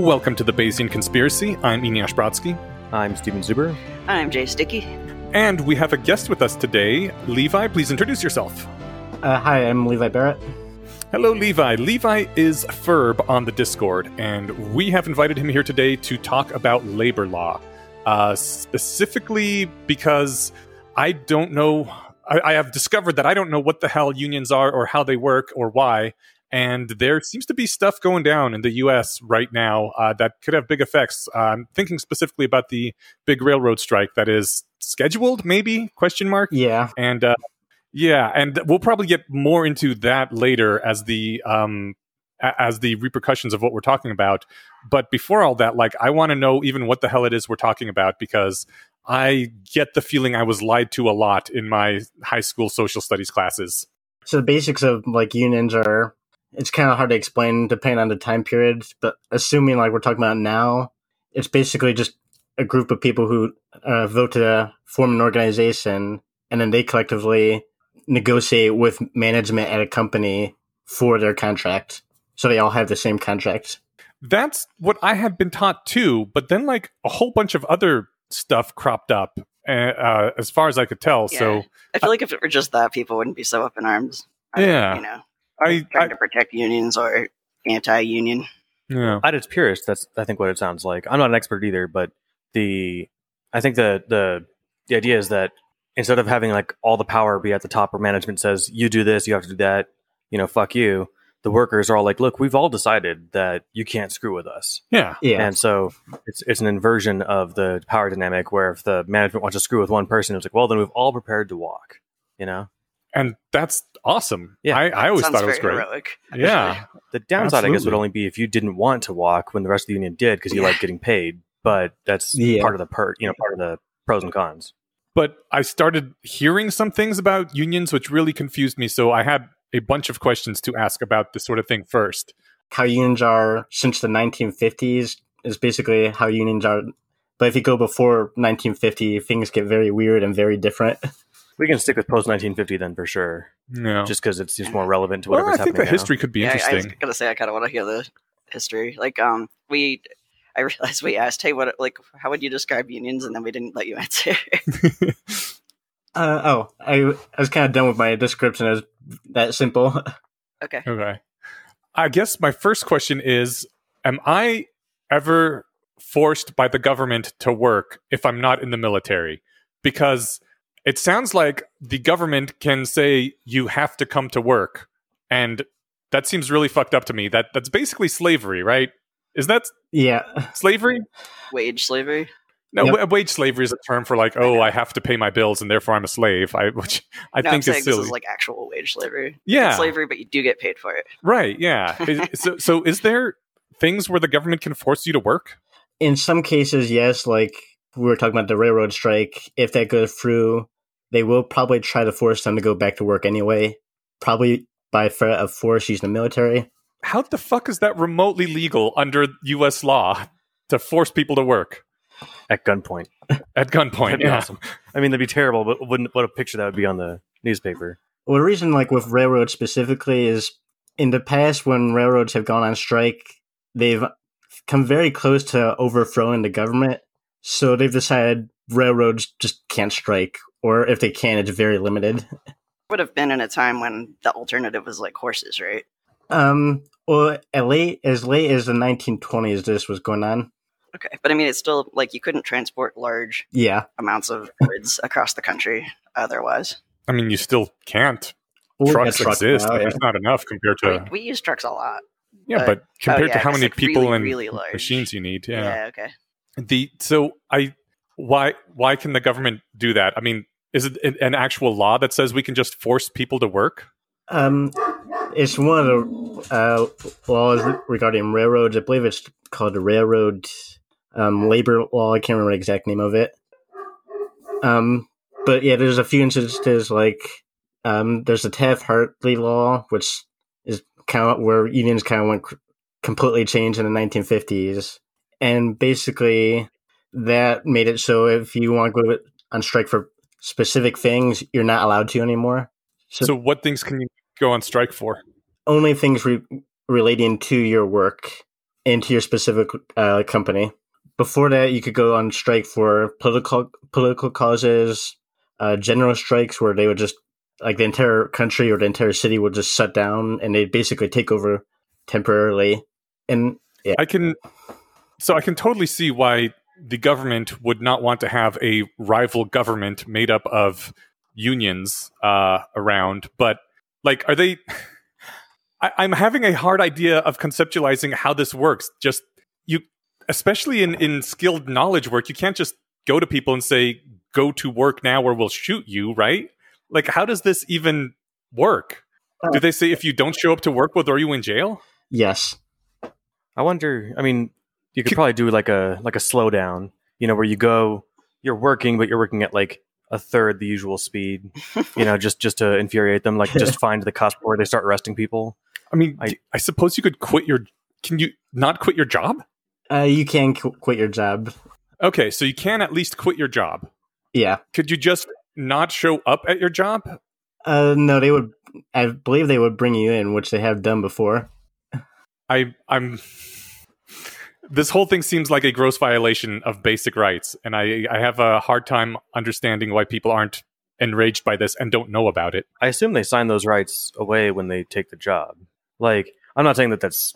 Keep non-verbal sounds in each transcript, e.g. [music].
Welcome to the Bayesian Conspiracy. I'm Eneasz Brodsky. I'm Steven Zuber. I'm Jay Sticky. And we have a guest with us today. Levi, please introduce yourself. Uh, hi, I'm Levi Barrett. Hello, Levi. Levi is Ferb on the Discord, and we have invited him here today to talk about labor law. Uh, specifically because I don't know, I, I have discovered that I don't know what the hell unions are or how they work or why. And there seems to be stuff going down in the U.S. right now uh, that could have big effects. Uh, I'm thinking specifically about the big railroad strike that is scheduled, maybe question mark. Yeah, and uh, yeah, and we'll probably get more into that later as the um, as the repercussions of what we're talking about. But before all that, like I want to know even what the hell it is we're talking about because I get the feeling I was lied to a lot in my high school social studies classes. So the basics of like unions are it's kind of hard to explain depending on the time period, but assuming like we're talking about now, it's basically just a group of people who uh, vote to form an organization and then they collectively negotiate with management at a company for their contract. So they all have the same contract. That's what I had been taught too, but then like a whole bunch of other stuff cropped up uh, uh, as far as I could tell. Yeah. So I feel like if it were just that, people wouldn't be so up in arms. I- Yeah. You know, I, trying I to protect unions or anti-union. yeah. At its purest, that's I think what it sounds like. I'm not an expert either, but the I think the the the idea is that instead of having like all the power be at the top where management says you do this, you have to do that, you know, fuck you. The workers are all like, look, we've all decided that you can't screw with us. yeah. Yeah. And so it's it's an inversion of the power dynamic where if the management wants to screw with one person, it's like, well, then we've all prepared to walk. You know, And that's awesome. Yeah. I, I always thought it was great. heroic. Yeah. the downside, I guess, would only be if you didn't want to walk when the rest of the union did because you Yeah. like getting paid. But that's Yeah. part of the per, you know, part of the pros and cons. but I started hearing some things about unions which really confused me. So I had a bunch of questions to ask about this sort of thing first. how unions are since the 1950s is basically how unions are. But if you go before 1950, things get very weird and very different. [laughs] We can stick with post 1950 then for sure, No. just because it seems more relevant to whatever's well, whatever's I think happening the now. history could be Yeah, I, I was interesting. gonna say I kind of want to hear the history. Like, um, we, I [laughs] realized we asked, hey, what, like, how would you describe unions, and then we didn't let you answer. [laughs] Uh, oh, I, I was kind of done with my description. It was that simple. [laughs] okay. okay. I guess my first question is Am I ever forced by the government to work if I'm not in the military? Because it sounds like the government can say you have to come to work. And that seems really fucked up to me. That That's basically slavery, right? Is that yeah. slavery? Wage slavery. No, Yep. wa- wage slavery is a term for like, oh, I have to pay my bills and therefore I'm a slave. I, which I no, I'm think saying is this silly. is like actual wage slavery. yeah, It's slavery, but you do get paid for it. right. Yeah. [laughs] Is- so, so is there things where the government can force you to work? In some cases, yes. Like we were talking about the railroad strike. If that goes through, they will probably try to force them to go back to work anyway. Probably by threat uh, of force using the military. How the fuck is that remotely legal under U.S. law to force people to work at gunpoint. [laughs] at gunpoint? Yeah. awesome. I mean, that'd be terrible, but wouldn't what a picture that would be on the newspaper. Well, the reason, like with railroads specifically, is in the past when railroads have gone on strike, they've come very close to overthrowing the government. So they've decided railroads just can't strike, or if they can, it's very limited. Would have been in a time when the alternative was like horses, right? Um, well, at late as late as the 1920s, this was going on. Okay, but I mean, it's still like you couldn't transport large Yeah, amounts of goods [laughs] across the country otherwise. I mean, you still can't. Well, trucks yeah, trucks exist, now, yeah. it's not enough compared to. we, we use trucks a lot. yeah, but- but compared yeah, to how many like people really, and really machines you need, Yeah. yeah. okay. The so i why why can the government do that i mean is it an- actual law that says we can just force people to work Um, it's one of the uh, laws regarding railroads. I believe it's called the Railroad um, Labor Law. I can't remember the exact name of it. Um, but yeah, there's a few instances like um, there's the Taft Hartley Law, which is kind of where unions kind of went completely changed in the 1950s, and basically that made it so if you want to go on strike for specific things, you're not allowed to anymore. So- so what things can you go on strike for only things re- relating to your work into your specific uh, company. Before that, you could go on strike for political political causes, uh, general strikes where they would just like the entire country or the entire city would just shut down and they'd basically take over temporarily. And I can, so I can totally see why the government would not want to have a rival government made up of unions uh, around. But like, are they? [sighs] I, I'm having a hard idea of conceptualizing how this works. Just you, especially in in skilled knowledge work, you can't just go to people and say, "Go to work now, or we'll shoot you." Right? Like, how does this even work? Do they say if you don't show up to work, we'll throw you in jail? yes, I wonder. I mean, you could Could- probably do like a like a slowdown. You know, where you go, you're working, but you're working at like a third the usual speed. You know, just just to infuriate them. Like just [laughs] find the cusp where they start arresting people. I mean, I- I, I suppose you could quit your. Can you not quit your job? uh, you can qu- quit your job. Okay, so you can at least quit your job. Yeah. Could you just not show up at your job? Uh, no, they would. I believe they would bring you in, which they have done before. I I'm this whole thing seems like a gross violation of basic rights and I I have a hard time understanding why people aren't enraged by this and don't know about it. I assume they sign those rights away when they take the job. Like, I'm not saying that that's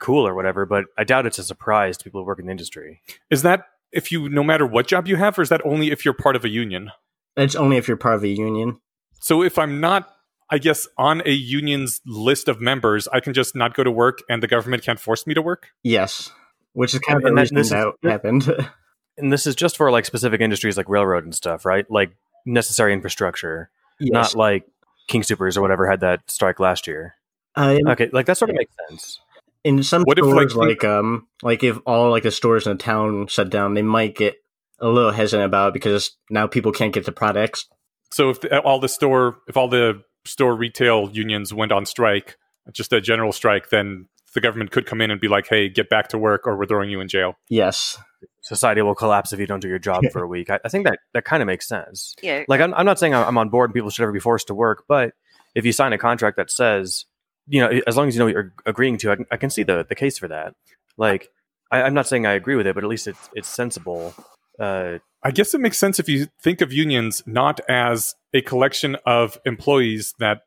cool or whatever, but I doubt it's a surprise to people who work in the industry. Is that if you no matter what job you have or is that only if you're part of a union? It's only if you're part of a union. So if I'm not I guess on a union's list of members, I can just not go to work and the government can't force me to work? Yes, which is kind of And the that- reason this is- that happened. [laughs] And this is just for like specific industries like railroad and stuff, right? Like necessary infrastructure, yes. not like King Soopers or whatever had that strike last year. Uh, Okay, like that sort of makes sense. in some What if, like, like, um, like if all like the stores in the town shut down, they might get a little hesitant about it because now people can't get the products. So if the, all the store if all the store retail unions went on strike, just a general strike, then the government could come in and be like, "Hey, get back to work, or we're throwing you in jail." Yes, Society will collapse if you don't do your job [laughs] for a week. I, I think that that kind of makes sense. Yeah, Like, I'm, I'm not saying I'm on board and people should ever be forced to work, but if you sign a contract that says, you know, as long as you know what you're agreeing to, I can, I can see the, the case for that. Like, I, I'm not saying I agree with it, but at least it's it's sensible. Uh, I guess it makes sense if you think of unions not as a collection of employees that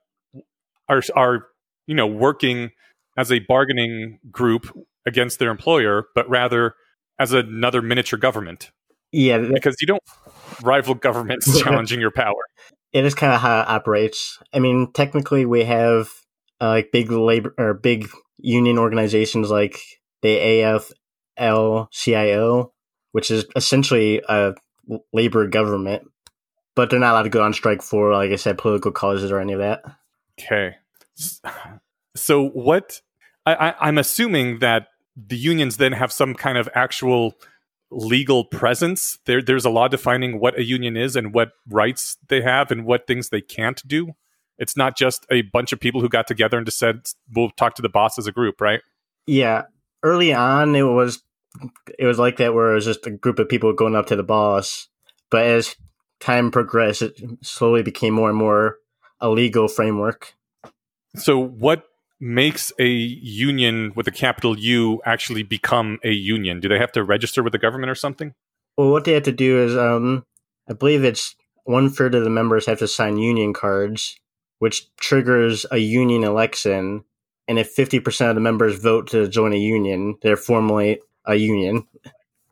are are you know working as a bargaining group against their employer, but rather as another miniature government yeah, because you don't rival governments [laughs] challenging your power. it is kind of how it operates. I mean, technically, we have uh, like big labor or big union organizations like the AFL-CIO, which is essentially a labor government, but they're not allowed to go on strike for, like I said, political causes or any of that. Okay. [sighs] So what I, I, I'm assuming that the unions then have some kind of actual legal presence. There there's a law defining what a union is and what rights they have and what things they can't do. It's not just a bunch of people who got together and just said we'll talk to the boss as a group, right? Yeah, early on it was it was like that, where it was just a group of people going up to the boss. But as time progressed, it slowly became more and more a legal framework. So what makes a union with a capital U actually become a union? Do they have to register with the government or something? Well, what they have to do is, um, I believe it's one third of the members have to sign union cards, which triggers a union election. And if 50% of the members vote to join a union, they're formally a union.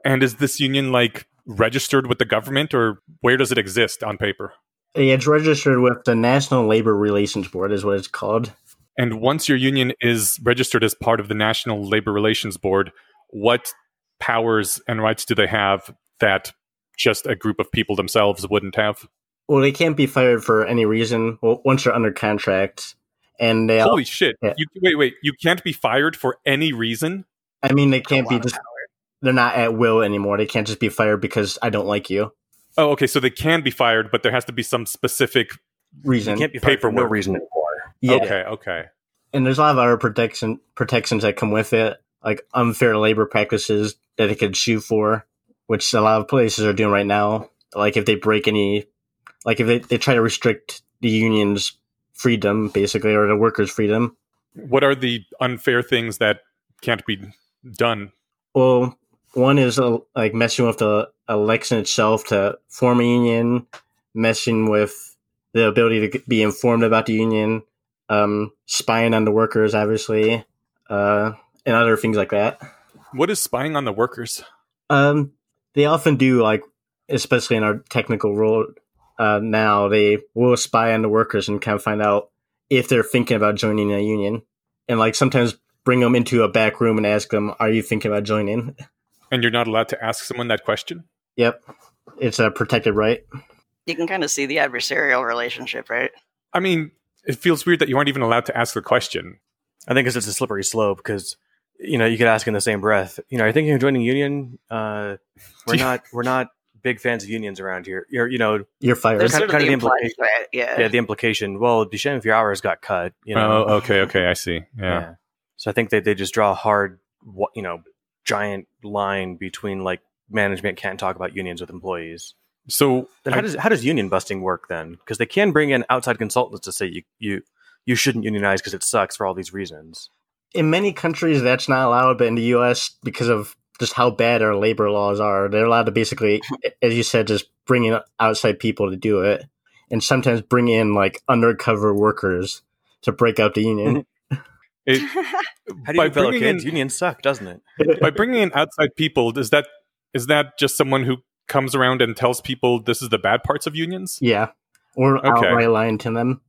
And is this union like registered with the government or where does it exist on paper? It's registered with the National Labor Relations Board, is what it's called. And once your union is registered as part of the National Labor Relations Board, what powers and rights do they have that just a group of people themselves wouldn't have? Well, they can't be fired for any reason. Well, once you're under contract, and they, Holy shit. Yeah. You wait, wait, you can't be fired for any reason? I mean, they can't be lot just. They're not at will anymore. They can't just be fired because I don't like you. Oh, okay, so they can be fired, but there has to be some specific Reason. you can't be fired for no reason anymore. Yeah. Okay, okay. and there's a lot of other protection protections that come with it, like unfair labor practices that it could sue for, which a lot of places are doing right now. Like if they break any, like if they, they try to restrict the union's freedom, basically, or the workers' freedom. What are the unfair things that can't be done? Well, one is uh, like messing with the election itself to form a union, messing with the ability to be informed about the union, um, spying on the workers, obviously, uh, and other things like that. What is spying on the workers? Um, they often do like, especially in our technical role uh, now, they will spy on the workers and kind of find out if they're thinking about joining a union, and like sometimes bring them into a back room and ask them, "Are you thinking about joining?" And you're not allowed to ask someone that question? Yep, it's a protected right. You can kind of see the adversarial relationship, right? I mean, it feels weird that you aren't even allowed to ask the question. I think it's just a slippery slope because you know you could ask in the same breath. You know, are you thinking of joining union? Uh, we're [laughs] not. We're not big fans of unions around here. You're, you know, You're fired. There's kind sort of- of kind the of the implied implication- yeah. yeah, the implication. Well, it'd be shame if your hours got cut. You know. Oh, okay, okay, I see. Yeah. So I think they they just draw a hard, wa- you know, giant line between like management can't talk about unions with employees. So Then I- how does how does union busting work then? Because they can bring in outside consultants to say you you you shouldn't unionize because it sucks for all these reasons. in many countries that's not allowed, but in the U.S. because of just how bad our labor laws are, they're allowed to basically, [laughs] as you said, just bring in outside people to do it, and sometimes bring in like undercover workers to break out the union. Mm-hmm. [laughs] it, [laughs] How do you fellow bringing kids? in Unions suck, doesn't it? by bringing in outside people, does that is that just someone who comes around and tells people this is the bad parts of unions yeah, or Okay. outright lying to them.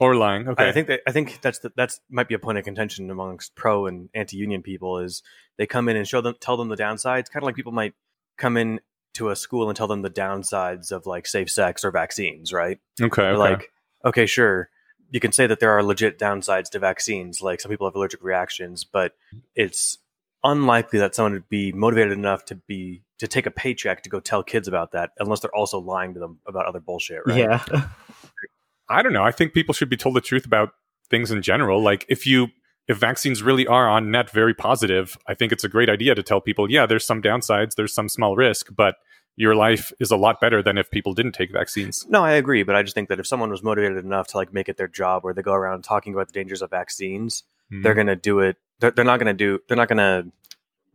or lying? Okay, I think that I think that's the, that's might be a point of contention amongst pro and anti-union people is they come in and show them tell them the downsides, kind of like people might come in to a school and tell them the downsides of like safe sex or vaccines, right? okay, okay. Like, okay, sure, you can say that there are legit downsides to vaccines, like some people have allergic reactions, but it's unlikely that someone would be motivated enough to be to take a paycheck to go tell kids about that, unless they're also lying to them about other bullshit, right? Yeah, [laughs] I don't know. I think people should be told the truth about things in general. Like if you if vaccines really are on net very positive, I think it's a great idea to tell people, yeah, there's some downsides, there's some small risk, but your life is a lot better than if people didn't take vaccines. No, I agree, but I just think that if someone was motivated enough to like make it their job, where they go around talking about the dangers of vaccines, they're mm-hmm. going to do it. They're, they're not going to do. They're not going to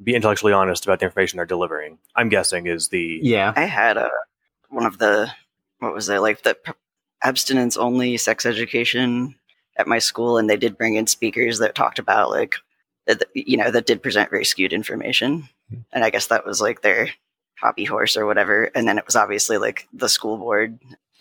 be intellectually honest about the information they're delivering. I'm guessing is the yeah, I had a one of the what was it like the p- abstinence only sex education at my school, and they did bring in speakers that talked about like you know that did present very skewed information, hmm. and I guess that was like their hobby horse or whatever. And then it was obviously like the school board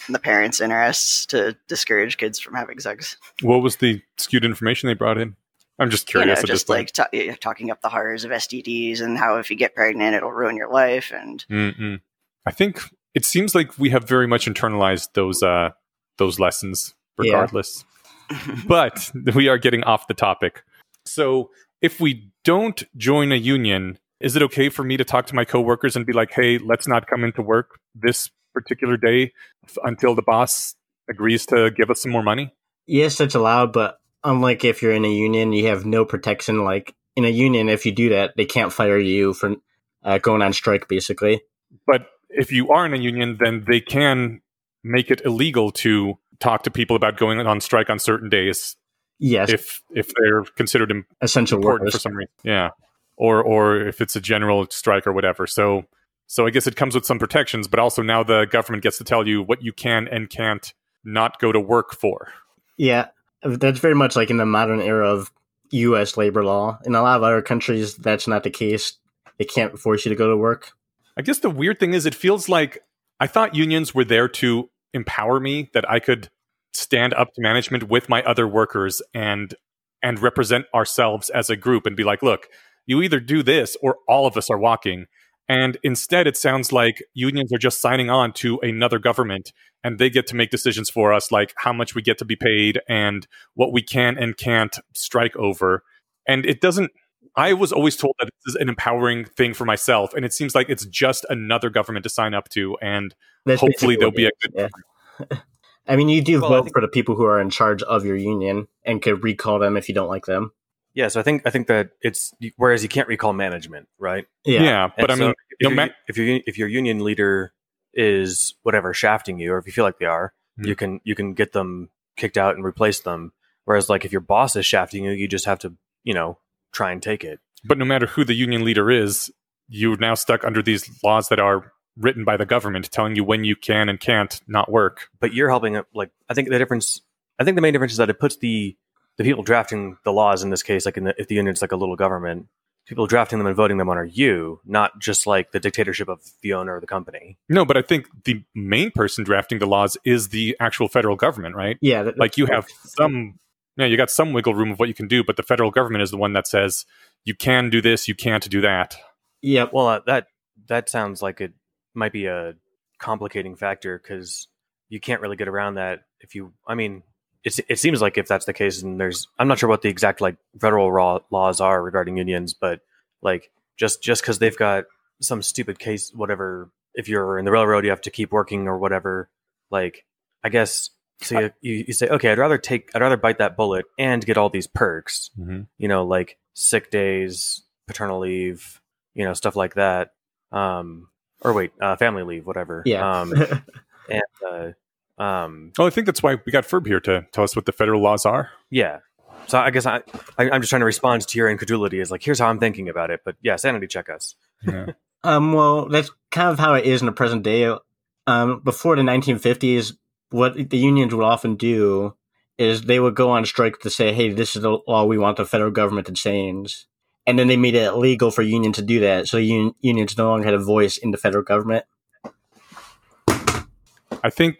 and the parents' interests to discourage kids from having sex. What was the skewed information they brought in? I'm just You know, curious at this just like ta- yeah, talking up the horrors of STDs and how if you get pregnant, it'll ruin your life. And Mm-mm. I think it seems like we have very much internalized those uh, those lessons, Yeah. regardless. [laughs] but we are getting off the topic. So, if we don't join a union, is it okay for me to talk to my coworkers and be like, "Hey, let's not come into work this particular day f- until the boss agrees to give us some more money"? yes, that's allowed, but unlike if you're in a union, you have no protection. Like in a union, if you do that, they can't fire you for uh, going on strike, basically. But if you are in a union, then they can make it illegal to talk to people about going on strike on certain days Yes, if if they're considered im- essential important workers. for some reason. Yeah, or or if it's a general strike or whatever. So so I guess it comes with some protections, but also now the government gets to tell you what you can and can't not go to work for. Yeah, that's very much like in the modern era of U.S. labor law. In a lot of other countries, that's not the case. They can't force you to go to work. I guess the weird thing is, it feels like I thought unions were there to empower me, that I could stand up to management with my other workers and and represent ourselves as a group and be like, look, you either do this or all of us are walking. And instead, it sounds like unions are just signing on to another government and they get to make decisions for us, like how much we get to be paid and what we can and can't strike over. And it doesn't, I was always told that this is an empowering thing for myself. And it seems like it's just another government to sign up to. And That's hopefully there'll be a good. yeah. [laughs] I mean, you do Well, vote think- for the people who are in charge of your union and could recall them if you don't like them. Yeah. So I think I think that it's whereas you can't recall management, right? Yeah. Yeah, but I And so mean, if, no your, ma- if your if your union leader is whatever shafting you, or if you feel like they are, Hmm. you can you can get them kicked out and replace them. Whereas like if your boss is shafting you, you just have to you know try and take it. But no matter who the union leader is, you're now stuck under these laws that are written by the government telling you when you can and can't not work. But you're helping. Like I think the difference. I think the main difference is that it puts the the people drafting the laws in this case, like in the, if the union's like a little government, people drafting them and voting them on are you, not just like the dictatorship of the owner of the company. No, but I think the main person drafting the laws is the actual federal government, right? Yeah, that- Like you have some, yeah, you got some wiggle room of what you can do, but the federal government is the one that says you can do this, you can't do that. Yeah, Well, uh, that that sounds like it might be a complicating factor because you can't really get around that if you. I mean, it's, it seems like if that's the case, and there's, I'm not sure what the exact like federal raw laws are regarding unions, but like just just because they've got some stupid case, whatever. If you're in the railroad, you have to keep working or whatever. Like, I guess. So you, you, you say, okay, I'd rather take, I'd rather bite that bullet and get all these perks Mm-hmm. you know, like sick days, paternal leave, you know, stuff like that. Um, or wait, uh, family leave, whatever. Yeah. Um, [laughs] and, uh, um, Well, I think that's why we got Ferb here to tell us what the federal laws are. yeah. So I guess I, I, I'm just trying to respond to your incredulity. Is like, here's how I'm thinking about it. But yeah, sanity check us. Yeah. [laughs] Um, well, that's kind of how it is in the present day. Um, before the 1950s, what the unions would often do is they would go on strike to say, "Hey, this is the law we want the federal government to change," and then they made it illegal for union to do that. So un- unions no longer had a voice in the federal government. I think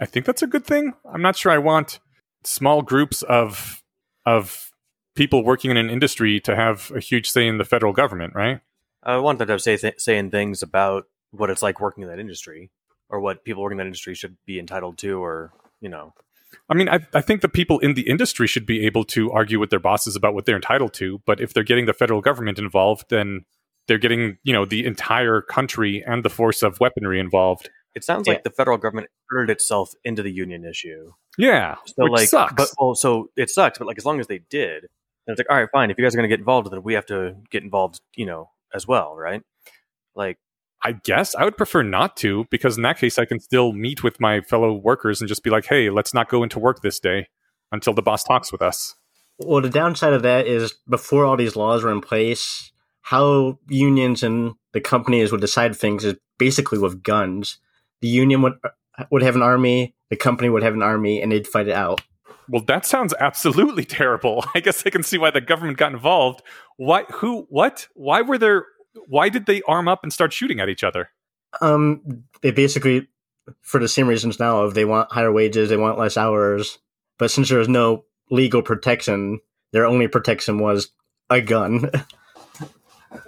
I think that's a good thing. I'm not sure I want small groups of of people working in an industry to have a huge say in the federal government, right? I want them to say th- saying things about what it's like working in that industry, or what people working in that industry should be entitled to, or you know, I mean, I, I think the people in the industry should be able to argue with their bosses about what they're entitled to. But if they're getting the federal government involved, then they're getting, you know, the entire country and the force of weaponry involved. It sounds Yeah. like the federal government inserted itself into the union issue. Yeah, So which like, sucks. but well, so it sucks. But like, as long as they did, then it's like, all right, fine. If you guys are going to get involved, then we have to get involved, you know, as well, right? Like, I guess I would prefer not to because in that case, I can still meet with my fellow workers and just be like, "Hey, let's not go into work this day until the boss talks with us." Well, the downside of that is before all these laws were in place, how unions and the companies would decide things is basically with guns. The union would would have an army, the company would have an army, and they'd fight it out. Well, that sounds absolutely [laughs] terrible. I guess I can see why the government got involved. Why? Who? What? Why were there? Why did they arm up and start shooting at each other? Um, they basically, for the same reasons now, of they want higher wages, they want less hours, but since there was no legal protection, their only protection was a gun. [laughs]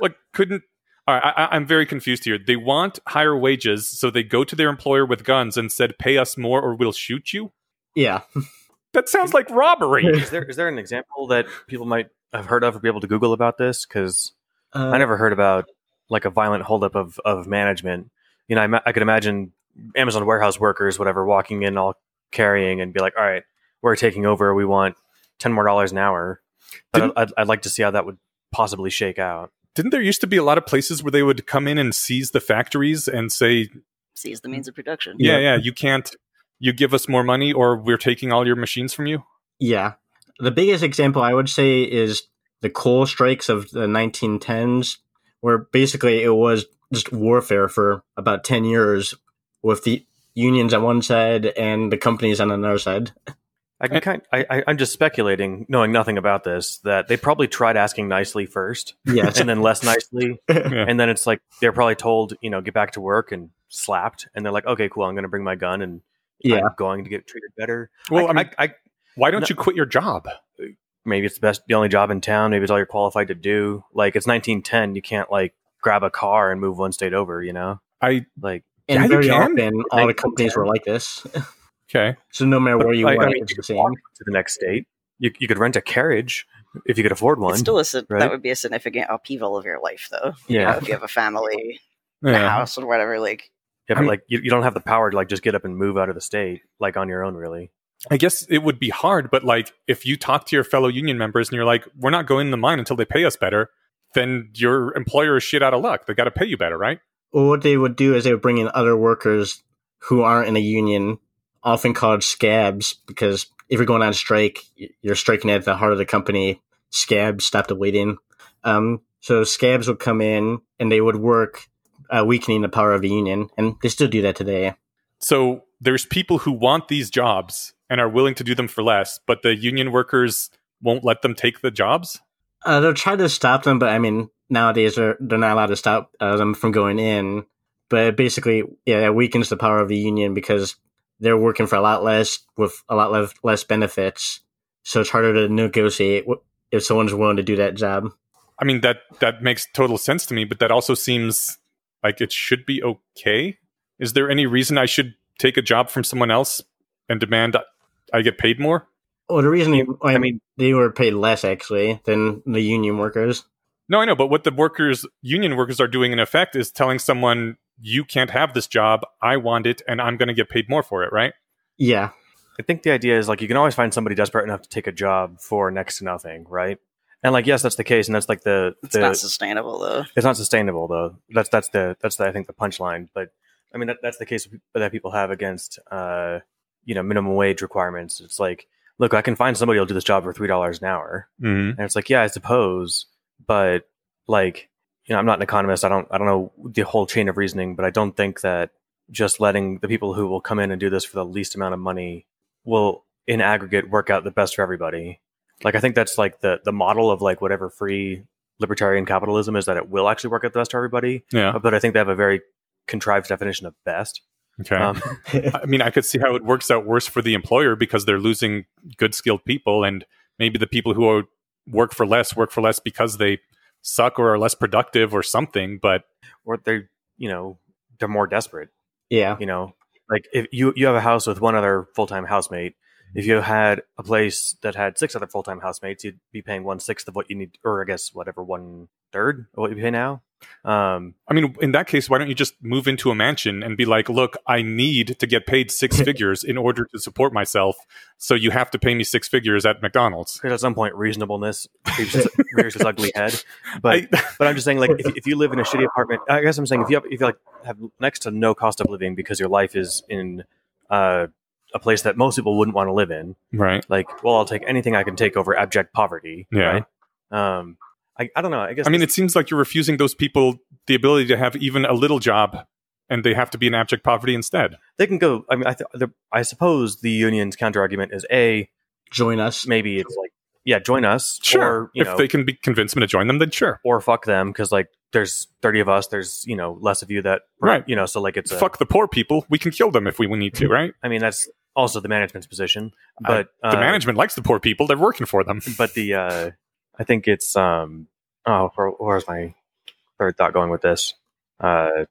Like, couldn't? All right, I, I- I'm very confused here. They want higher wages, so they go to their employer with guns and said, "Pay us more, or we'll shoot you." yeah, [laughs] That sounds like robbery. [laughs] is there is there an example that people might have heard of or be able to Google about this? Because uh, I never heard about like a violent holdup of of management. You know, I, ma- I could imagine Amazon warehouse workers, whatever, walking in all carrying and be like, "All right, we're taking over. We want ten more dollars an hour." But Didn't- I'd, I'd like to see how that would possibly shake out. Didn't there used to be a lot of places where they would come in and seize the factories and say, Seize the means of production. "Yeah, yeah, you can't. You give us more money, or we're taking all your machines from you." Yeah. The biggest example I would say is the coal strikes of the 1910s, where basically it was just warfare for about 10 years with the unions on one side and the companies on another side. [laughs] I can kind. I, I, I'm just speculating, knowing nothing about this, that they probably tried asking nicely first, Yes. and then less nicely, Yeah. and then it's like they're probably told, you know, get back to work and slapped, and they're like, okay, cool, I'm going to bring my gun and yeah. I'm going to get treated better. Well, I, mean, I, why don't no- you quit your job? maybe it's the best, the only job in town. Maybe it's all you're qualified to do. Like it's 1910, you can't like grab a car and move one state over. You know, I like And Yeah, you very can. often, all the companies were like this. [laughs] okay. So no matter but, where you I, I went, mean, it's you the same. walk to the next state. You, you could rent a carriage if you could afford one. It's still a right? that would be a significant upheaval of your life, though. You Yeah. know, if you have a family, a house, or whatever. Like, yeah, but I mean- like you, you don't have the power to like just get up and move out of the state like on your own, really. I guess it would be hard, but like if you talk to your fellow union members and you're like, "We're not going in the mine until they pay us better," then your employer is shit out of luck. They got to pay you better, right? Well, what they would do is they would bring in other workers who aren't in a union, often called scabs, because if you're going on strike, you're striking at the heart of the company. Scabs, stop the bleeding. Um, so scabs would come in and they would work, uh, weakening the power of the union, and they still do that today. So there's people who want these jobs and are willing to do them for less, but the union workers won't let them take the jobs. Uh, they'll try to stop them, but I mean, nowadays they're they're not allowed to stop uh, them from going in. But basically, yeah, it weakens the power of the union because they're working for a lot less with a lot less, less benefits. So it's harder to negotiate if someone's willing to do that job. I mean that that makes total sense to me, but that also seems like it should be okay. Is there any reason I should take a job from someone else and demand I get paid more? Well, the reason you, I, I mean, mean- they were paid less actually than the union workers. No, I know, but what the workers, union workers, are doing in effect is telling someone, "You can't have this job. I want it, and I'm going to get paid more for it." Right? Yeah, I think the idea is like you can always find somebody desperate enough to take a job for next to nothing, right? And like yes, that's the case, and that's like the, It's the not sustainable though. it's not sustainable though. That's that's the that's the, I think the punchline. But I mean that, that's the case that people have against uh you know minimum wage requirements. It's like look, I can find somebody who'll do this job for three dollars an hour, Mm-hmm. and it's like yeah, I suppose, but like you know I'm not an economist. I don't I don't know the whole chain of reasoning, but I don't think that just letting the people who will come in and do this for the least amount of money will in aggregate work out the best for everybody. Like I think that's like the the model of like whatever free libertarian capitalism is that it will actually work out the best for everybody. Yeah. But I think they have a very contrived definition of best. Okay. Um, [laughs] I mean, I could see how it works out worse for the employer because they're losing good skilled people, and maybe the people who are, work for less work for less because they suck or are less productive or something. But or they're you know they're more desperate. yeah. You know, like if you you have a house with one other full time housemate. If you had a place that had six other full time housemates, you'd be paying one sixth of what you need, or I guess whatever one third of what you pay now. Um, I mean, in that case, why don't you just move into a mansion and be like, look, I need to get paid six [laughs] figures in order to support myself. So you have to pay me six figures at McDonald's. because at some point reasonableness rears its, [laughs] rears its ugly head. But I- but I'm just saying, like, if, [laughs] if you live in a shitty apartment, I guess I'm saying if you have, if you like have next to no cost of living because your life is in uh, a place that most people wouldn't want to live in, right. like, well, I'll take anything I can take over abject poverty. Yeah. Right. Um. I, I don't know. I guess I mean, it seems like you're refusing those people the ability to have even a little job and they have to be in abject poverty instead. they can go. I mean, I th- I suppose the union's counter argument is a Join us. maybe it's like yeah, join us. Sure. Or, you if know, they can be convince them to join them, then sure. or fuck them because like there's 30 of us. There's you know less of you that Right. You know, so like it's a, Fuck the poor people. We can kill them if we need to, [laughs] right? I mean, that's also the management's position, I- but the uh, management likes the poor people. They're working for them. But the uh, I think it's um. Oh, where, where's my third thought going with this? Uh,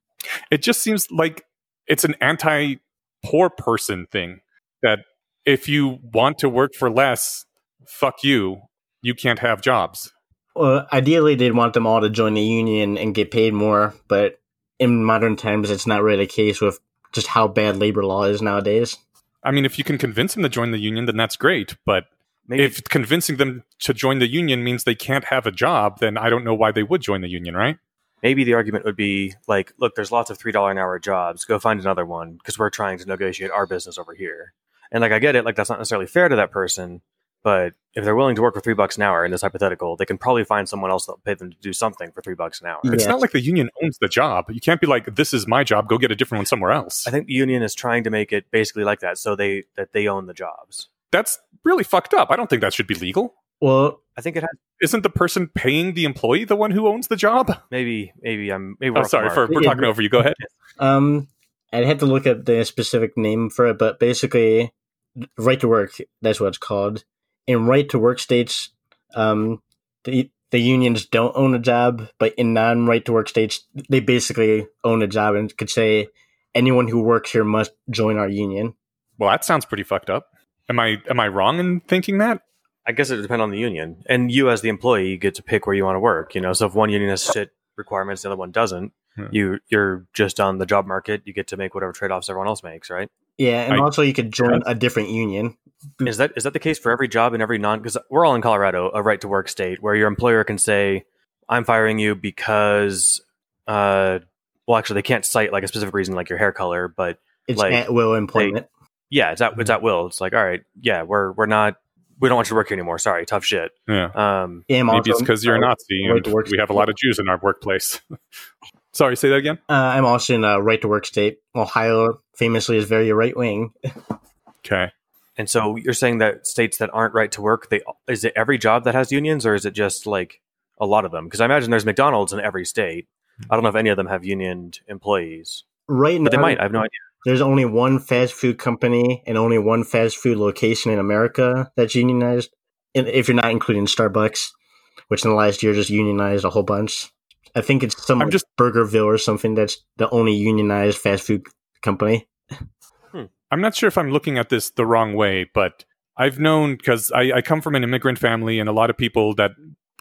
It just seems like it's an anti poor person thing that if you want to work for less, fuck you. You can't have jobs. Well, ideally, they'd want them all to join the union and get paid more, but in modern times, it's not really the case with just how bad labor law is nowadays. I mean, if you can convince them to join the union, then that's great. But maybe if convincing them to join the union means they can't have a job, then I don't know why they would join the union, right? maybe the argument would be like, look, there's lots of three dollar an hour jobs. Go find another one because we're trying to negotiate our business over here. And like, I get it. Like, that's not necessarily fair to that person. But if they're willing to work for three bucks an hour in this hypothetical, they can probably find someone else that'll pay them to do something for three bucks an hour. Yeah. It's not like the union owns the job. You can't be like, this is my job. Go get a different one somewhere else. I think the union is trying to make it basically like that, so they that they own the jobs. That's really fucked up. I don't think that should be legal. Well, I think it has Isn't the person paying the employee the one who owns the job? [laughs] maybe maybe I'm maybe we're Oh, sorry, for, we're Yeah. talking over you. Go ahead. um, I'd have to look at the specific name for it, but basically, right to work, that's what it's called. In right to work states, um, the, the unions don't own a job, but in non right to work states, they basically own a job and could say anyone who works here must join our union. Well, that sounds pretty fucked up. Am I am I wrong in thinking that? I guess it depends on the union, and you as the employee you get to pick where you want to work. You know, so if one union has shit requirements, the other one doesn't. Hmm. You you're just on the job market. You get to make whatever trade offs everyone else makes, right? Yeah, and I- also you could join a different union. Is that is that the case for every job and every non? Because we're all in Colorado, a right to work state, where your employer can say, "I'm firing you because," uh, well, actually, they can't cite like a specific reason, like your hair color, but It's Like, at will employment. yeah, it's at it's at will. It's like, all right, yeah, we're we're not we don't want you to work here anymore. Sorry, tough shit. Yeah. Um, Yeah, Maybe also- it's because you're a Nazi and we have a lot of Jews in our workplace. [laughs] Sorry, say that again. Uh, I'm also in a right to work state. Ohio famously is very right wing. Okay. and so you're saying that states that aren't right to work, they is it every job that has unions, or is it just like a lot of them? Because I imagine there's McDonald's in every state. I don't know if any of them have unioned employees, Right but they might. I have no idea. there's only one fast food company and only one fast food location in America that's unionized. And if you're not including Starbucks, which in the last year just unionized a whole bunch. I think it's some I'm just- Burgerville or something that's the only unionized fast food company. I'm not sure if I'm looking at this the wrong way, but I've known because I, I come from an immigrant family and a lot of people that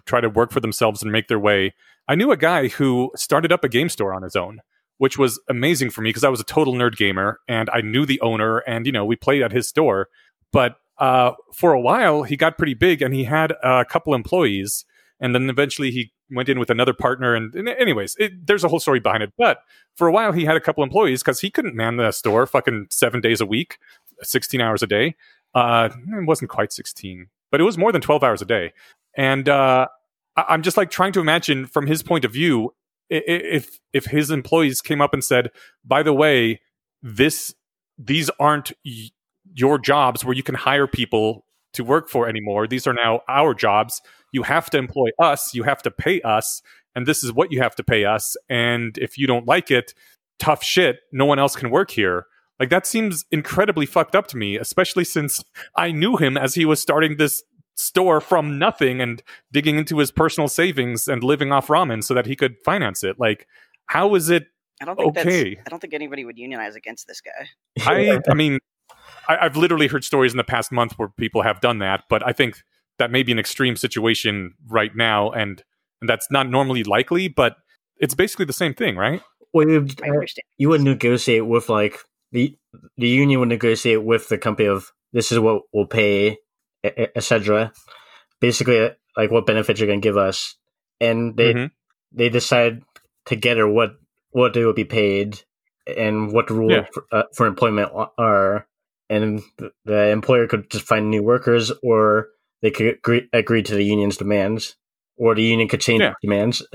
try to work for themselves and make their way. I knew a guy who started up a game store on his own, which was amazing for me because I was a total nerd gamer and I knew the owner and, you know, we played at his store. But uh, for a while, he got pretty big and he had a couple employees. And then eventually he went in with another partner. And, and anyways, it, there's a whole story behind it. But for a while, he had a couple employees because he couldn't man the store fucking seven days a week, 16 hours a day. Uh, it wasn't quite 16, but it was more than 12 hours a day. And uh, I- I'm just like trying to imagine from his point of view, if if his employees came up and said, "By the way, this these aren't y- your jobs where you can hire people to work for anymore. These are now our jobs. You have to employ us. You have to pay us, and this is what you have to pay us. And if you don't like it, tough shit. No one else can work here." Like that seems incredibly fucked up to me, especially since I knew him as he was starting this store from nothing and digging into his personal savings and living off ramen so that he could finance it. Like, how is it? I don't think Okay. that's. I don't think anybody would unionize against this guy. I, I mean, I, I've literally heard stories in the past month where people have done that, but I think that may be an extreme situation right now, and, and that's not normally likely. But it's basically the same thing, right? Well, you, I understand. you would negotiate with like the the union would negotiate with the company of this is what we'll pay, etc. Basically, like what benefits you're going to give us, and they Mhm. they decide together what what they would be paid and what the rules Yeah. for, uh, for employment are, and the- the employer could just find new workers, or they could agree, agree to the union's demands, or the union could change Yeah. demands.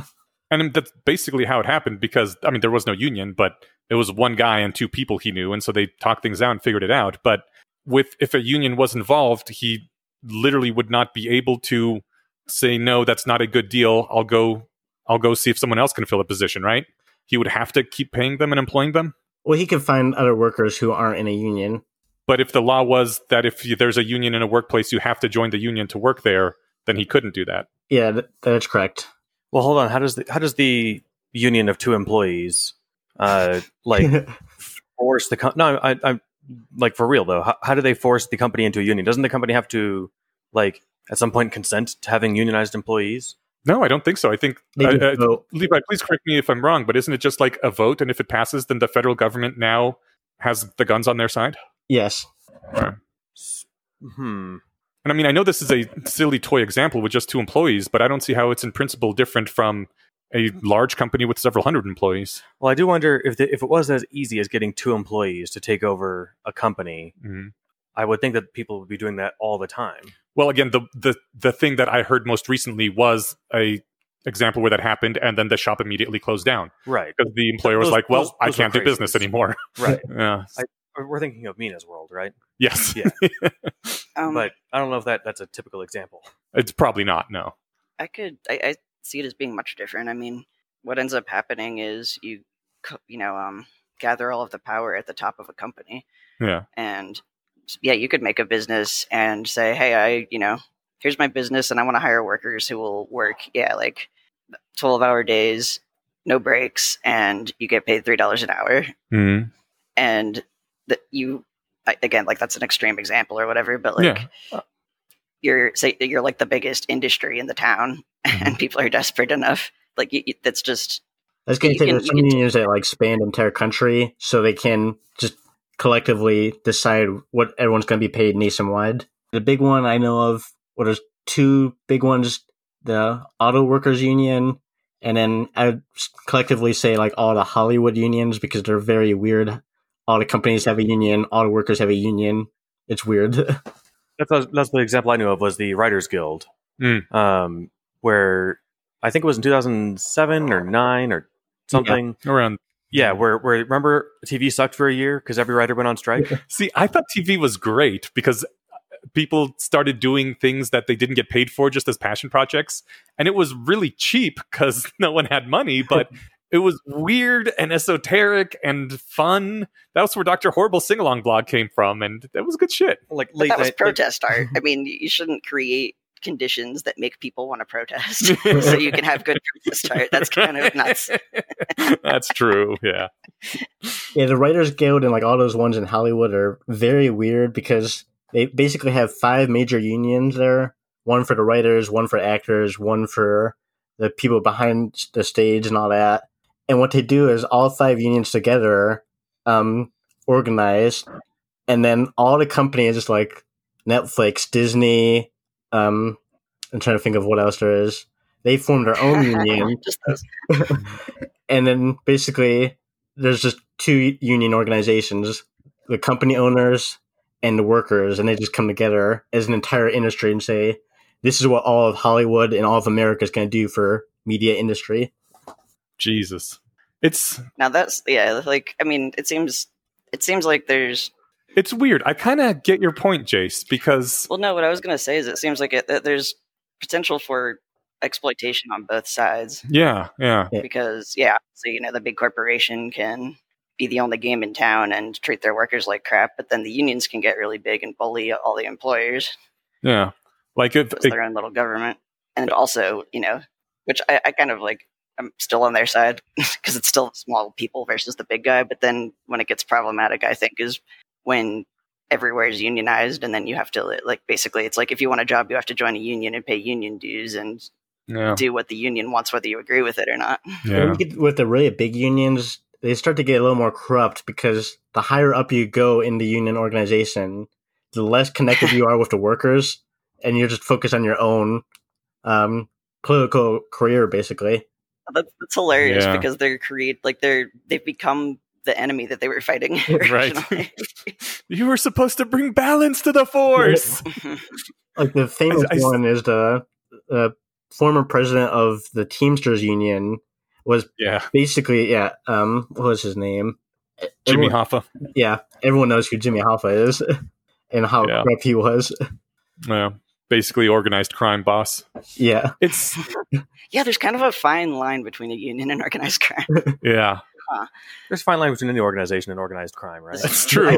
And that's basically how it happened because, I mean, there was no union, but it was one guy and two people he knew. And so they talked things out and figured it out. But with, if a union was involved, he literally would not be able to say, no, that's not a good deal. I'll go, I'll go see if someone else can fill a position, right? He would have to keep paying them and employing them. Well, he could find other workers who aren't in a union. But if the law was that if you, there's a union in a workplace, you have to join the union to work there, then he couldn't do that. Yeah, th- that's correct. Well, hold on. How does the how does the union of two employees, uh, [laughs] like force the com- no? I, I'm like for real though. How, how do they force the company into a union? Doesn't the company have to like at some point consent to having unionized employees? No, I don't think so. I think uh, uh. Levi, please correct me if I'm wrong, but isn't it just like a vote? And if it passes, then the federal government now has the guns on their side? Yes. Right. Hmm. And I mean, I know this is a silly toy example with just two employees, but I don't see how it's in principle different from a large company with several hundred employees. Well, I do wonder if the, if it was as easy as getting two employees to take over a company. Mhm. I would think that people would be doing that all the time. Well, again, the, the the thing that I heard most recently was a example where that happened, and then the shop immediately closed down Right. because the employer was like, "Well, those- I those were can't do business anymore." Right. [laughs] yeah. We're thinking of Mina's world, right? Yes. Yeah. [laughs] Um, but I don't know if that that's a typical example. it's probably not. No. I could I, I see it as being much different. I mean, what ends up happening is you, you know um gather all of the power at the top of a company, Yeah. and yeah, you could make a business and say, hey, I you know here's my business, and I want to hire workers who will work yeah like twelve hour days, no breaks, and you get paid three dollars an hour, Mhm. and that you again like that's an extreme example or whatever, but like. Yeah. You're say you're like the biggest industry in the town, Mm-hmm. and people are desperate enough. Like you, you- that's just I was going You to say can- there's some unions that like span the entire country, so they can just collectively decide what everyone's going to be paid nationwide. The big one I know of, well, there's two big ones: the Auto Workers Union, and then I would collectively say like all the Hollywood unions because they're very weird. All the companies have a union, all the workers have a union. It's weird. [laughs] that's that's the example I knew of was the Writers Guild, Mm. um, where I think it was in 2007 or nine or something. Around. Yeah, where where remember TV sucked for a year because every writer went on strike. See, I thought TV was great because people started doing things that they didn't get paid for just as passion projects, and it was really cheap because [laughs] no one had money, but. [laughs] It was weird and esoteric and fun. That was where Dr. Horrible Sing Along blog came from, and that was good shit. like But late that was night. protest art. I mean, you shouldn't create conditions that make people want to protest [laughs] [laughs] so you can have good protest art. That's kind of nuts. [laughs] That's true. Yeah. Yeah, the Writers Guild and like all those ones in Hollywood are very weird because they basically have five major unions there. One for the writers, one for actors, one for the people behind the stage and all that. And what they do is all five unions together um, organize, and then all the companies, just like Netflix, Disney, um, I'm trying to think of what else there is. They form their own [laughs] union. [laughs] And then basically there's just two union organizations the company owners and the workers and they just come together as an entire industry and say this is what all of hollywood and all of america is going to do for media industry Jesus. It's Now that's yeah, like I mean, it seems it seems like there's it's weird. I kind of get your point, Jace, because well, no. What I was gonna say is it seems like it, that there's potential for exploitation on both sides yeah, yeah, Yeah. because yeah, so you know the big corporation can be the only game in town and treat their workers like crap, but then the unions can get really big and bully all the employers. yeah. Like if It's their own little government, and also you know, which I, I kind of like. I'm still on their side [laughs] because it's still small people versus the big guy. But then when it gets problematic, I think is when everywhere is unionized, and then you have to like basically it's like if you want a job, you have to join a union and pay union dues and yeah, do what the union wants, whether you agree with it or not. [laughs] yeah, When you get with the really big unions they start to get a little more corrupt because the higher up you go in the union organization the less connected you are with the workers and you're just focused on your own um, political career basically [laughs] That's, that's hilarious Yeah. because they're create like they're they've become the enemy that they were fighting [laughs] [laughs] Right. you were supposed to bring balance to the force. like the famous I- I- one is the uh, former president of the Teamsters Union was yeah, basically yeah um what was his name Jimmy Everyone- Hoffa. yeah everyone knows who Jimmy Hoffa is and how Yeah. corrupt he was Yeah, basically organized crime boss. yeah It's [laughs] yeah, there's kind of a fine line between a union and organized crime. [laughs] yeah, There's a fine line between any organization and organized crime, right? that's true.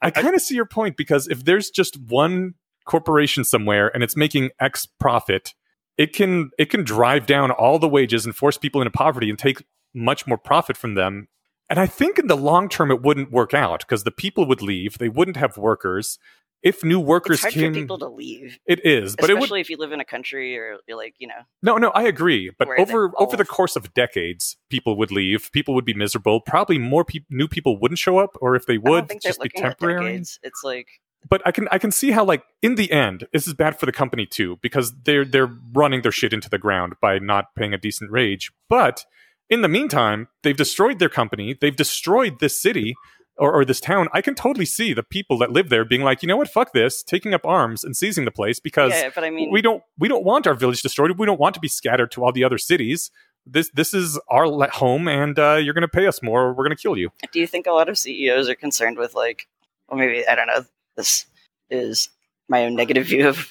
I [laughs] kind of see your point because if there's just one corporation somewhere and it's making X profit, it can it can drive down all the wages and force people into poverty and take much more profit from them. And I think in the long term it wouldn't work out because the people would leave. They wouldn't have workers. If new workers It's hard came, for people to leave, it is, but it would especially if you live in a country or you're like you know. No, no, I agree. But over over the course of decades, people would leave. People would be miserable. Probably more peop new people wouldn't show up, or if they would, just be temporary. It's like But I can I can see how like in the end, this is bad for the company too because they're they're running their shit into the ground by not paying a decent wage. But in the meantime, they've destroyed their company. They've destroyed this city. Or, or this town, I can totally see the people that live there being like, you know what, fuck this, taking up arms and seizing the place because yeah, but I mean, we don't we don't want our village destroyed. We don't want to be scattered to all the other cities. This this is our le- home, and uh, you're going to pay us more, or we're going to kill you. do you think a lot of CEOs are concerned with like, well, maybe I don't know. This is my own negative view of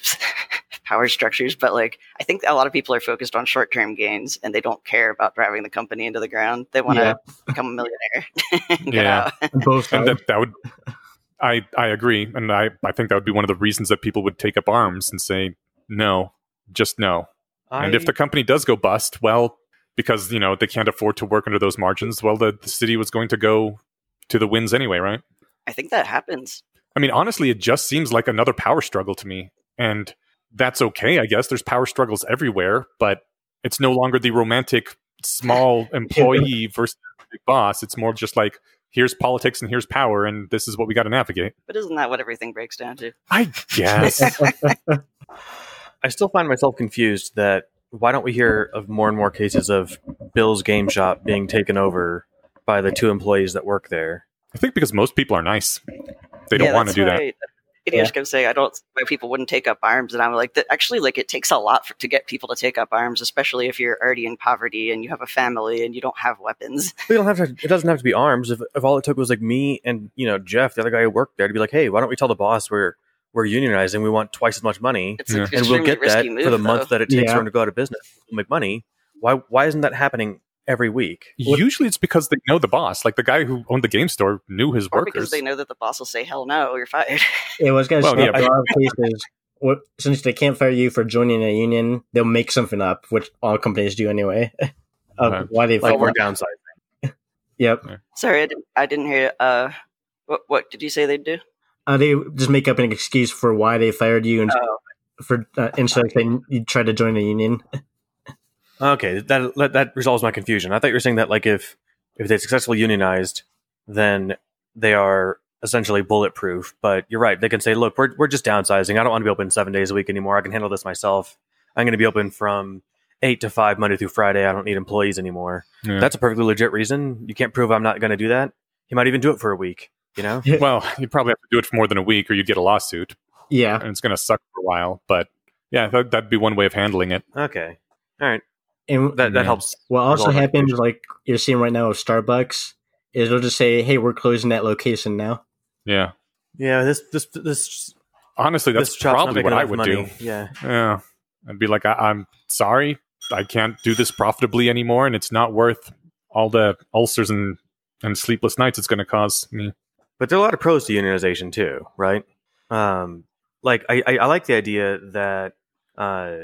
power structures, but like, I think a lot of people are focused on short-term gains and they don't care about driving the company into the ground. They want to Yeah. become a millionaire. and Yeah. out. both And that that would, I I agree, and I I think that would be one of the reasons that people would take up arms and say no, just no. and if the company does go bust, well, because you know they can't afford to work under those margins, well, the, the city was going to go to the winds anyway, right? I think that happens. I mean, honestly, it just seems like another power struggle to me. And that's okay, I guess. There's power struggles everywhere, but it's no longer the romantic small [laughs] employee versus big boss. It's more just like, here's politics and here's power, and this is what we got to navigate. But isn't that what everything breaks down to? I guess. [laughs] I still find myself confused that why don't we hear of more and more cases of Bill's Game Shop being taken over by the two employees that work there? I think because most people are nice. They don't Yeah, want to that's do that. Why- Idiots Yeah. kept saying, "I don't why people wouldn't take up arms," and I'm like, that, actually, like it takes a lot for, to get people to take up arms, especially if you're already in poverty and you have a family and you don't have weapons. We don't have to. It doesn't have to be arms. If, if all it took was like me and you know Jeff, the other guy who worked there, to be like, hey, why don't we tell the boss we're we're unionizing? We want twice as much money, It's Yeah. an and we'll get that move, for the though. month that it takes Yeah. for them to go out of business. We'll make money. Why why isn't that happening every week? Usually it's because they know the boss. Like the guy who owned the game store knew his or workers. because they know that the boss will say, "Hell no, you're fired." It was going to Well, say yeah, a lot of cases, since they can't fire you for joining a union, they'll make something up, which all companies do anyway. [laughs] of Okay. why they Like fire. we're downsizing. [laughs] Yep. Sorry, I didn't. I didn't hear. Uh, what what did you say they'd do? Uh, they just make up an excuse for why they fired you, and Oh, for uh, instead of saying you try to join a union. [laughs] Okay, that, that that resolves my confusion. I thought you were saying that like if if they successfully unionized, then they are essentially bulletproof. But you're right; they can say, "Look, we're we're just downsizing. I don't want to be open seven days a week anymore. I can handle this myself. I'm going to be open from eight to five Monday through Friday. I don't need employees anymore." Yeah. That's a perfectly legit reason. You can't prove I'm not going to do that. He might even do it for a week. You know? [laughs] well, you'd probably have to do it for more than a week, or you'd get a lawsuit, Yeah. and it's going to suck for a while. But yeah, that, that'd be one way of handling it. Okay. All right. And That that Yeah. helps. what also happens, confusion. like you're seeing right now with Starbucks, is they'll just say, "Hey, we're closing that location now." Yeah, Yeah. This this this honestly, that's this probably what I would money. do. Yeah. Yeah, I'd be like, I, I'm sorry, I can't do this profitably anymore, and it's not worth all the ulcers and and sleepless nights it's going to cause me. But there are a lot of pros to unionization too, right? Um, like I, I, I like the idea that, uh,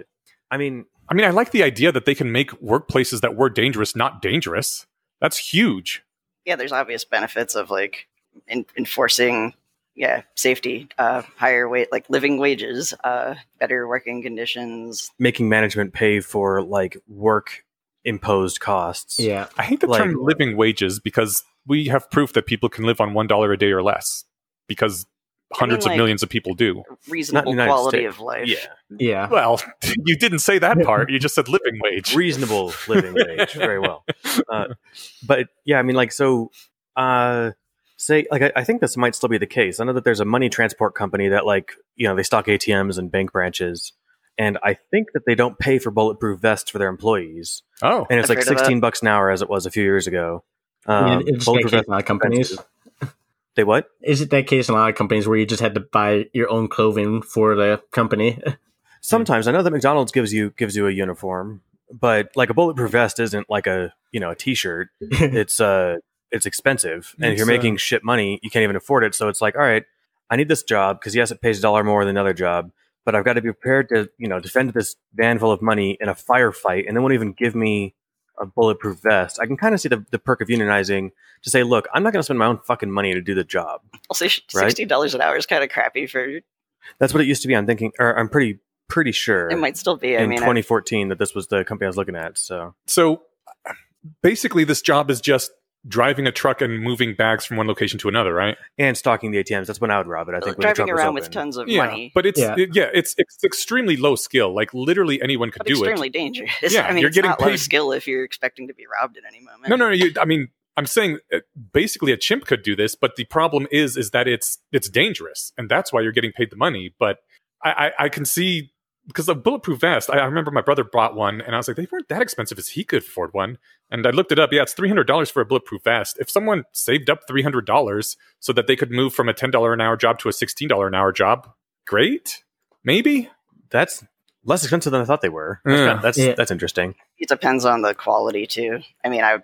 I mean, I mean, I like the idea that they can make workplaces that were dangerous not dangerous. That's huge. yeah, there's obvious benefits of like in, enforcing, yeah, safety, uh, higher wage, like living wages, uh, better working conditions. making management pay for like work imposed costs. Yeah. I hate the Like- term living wages because we have proof that people can live on one dollar a day or less because hundreds like- of millions of people do. Reasonable quality States. of life. Yeah. Yeah. Well, [laughs] you didn't say that part. You just said living wage. Reasonable living wage. Very well. [laughs] Uh, but yeah, I mean, like, so, uh, say, like, I, I think this might still be the case. I know that there's a money transport company that, like, you know, they stock ATMs and bank branches. And I think that they don't pay for bulletproof vests for their employees. Oh, and it's I've like heard of that. 16 bucks an hour as it was a few years ago. I mean, Um, just bulletproof case vests in a lot of companies. expensive. They what? Is it that case in a lot of companies where you just had to buy your own clothing for the company? [laughs] Sometimes I know that McDonald's gives you gives you a uniform, but like a bulletproof vest isn't like a you know a T-shirt. [laughs] It's uh it's expensive, and if you're uh, making shit money, you can't even afford it. So it's like, all right, I need this job because yes, it pays a dollar more than another job, but I've got to be prepared to you know defend this van full of money in a firefight, and they won't even give me a bulletproof vest. I can kind of see the, the perk of unionizing to say, look, I'm not going to spend my own fucking money to do the job. I'll say sixty dollars an hour is kind of crappy for. That's what it used to be. I'm thinking, or I'm pretty pretty sure It might still be. I in mean, I- 2014 that this was the company I was looking at. So so basically, this job is just driving a truck and moving bags from one location to another, right? and stocking the ATMs. That's when I would rob it. I think when the driving around with tons of yeah, money, but it's Yeah. it- yeah, it's it's extremely low skill. Like literally anyone could but do extremely it. Extremely dangerous. [laughs] Yeah, I mean, you're it's getting not low paid- skill if you're expecting to be robbed at any moment. No, no, no. You, I mean, I'm saying uh, basically a chimp could do this, but the problem is is that it's it's dangerous, and that's why you're getting paid the money. But I, I, I can see because the bulletproof vest. I, I remember my brother bought one, and I was like, they weren't that expensive as he could afford one. And I looked it up. Yeah, it's three hundred dollars for a bulletproof vest. If someone saved up three hundred dollars so that they could move from a ten dollar an hour job to a sixteen dollar an hour job, great. Maybe. That's less expensive than I thought they were. That's Yeah. kinda- that's, Yeah. that's interesting. It depends on the quality too. I mean, I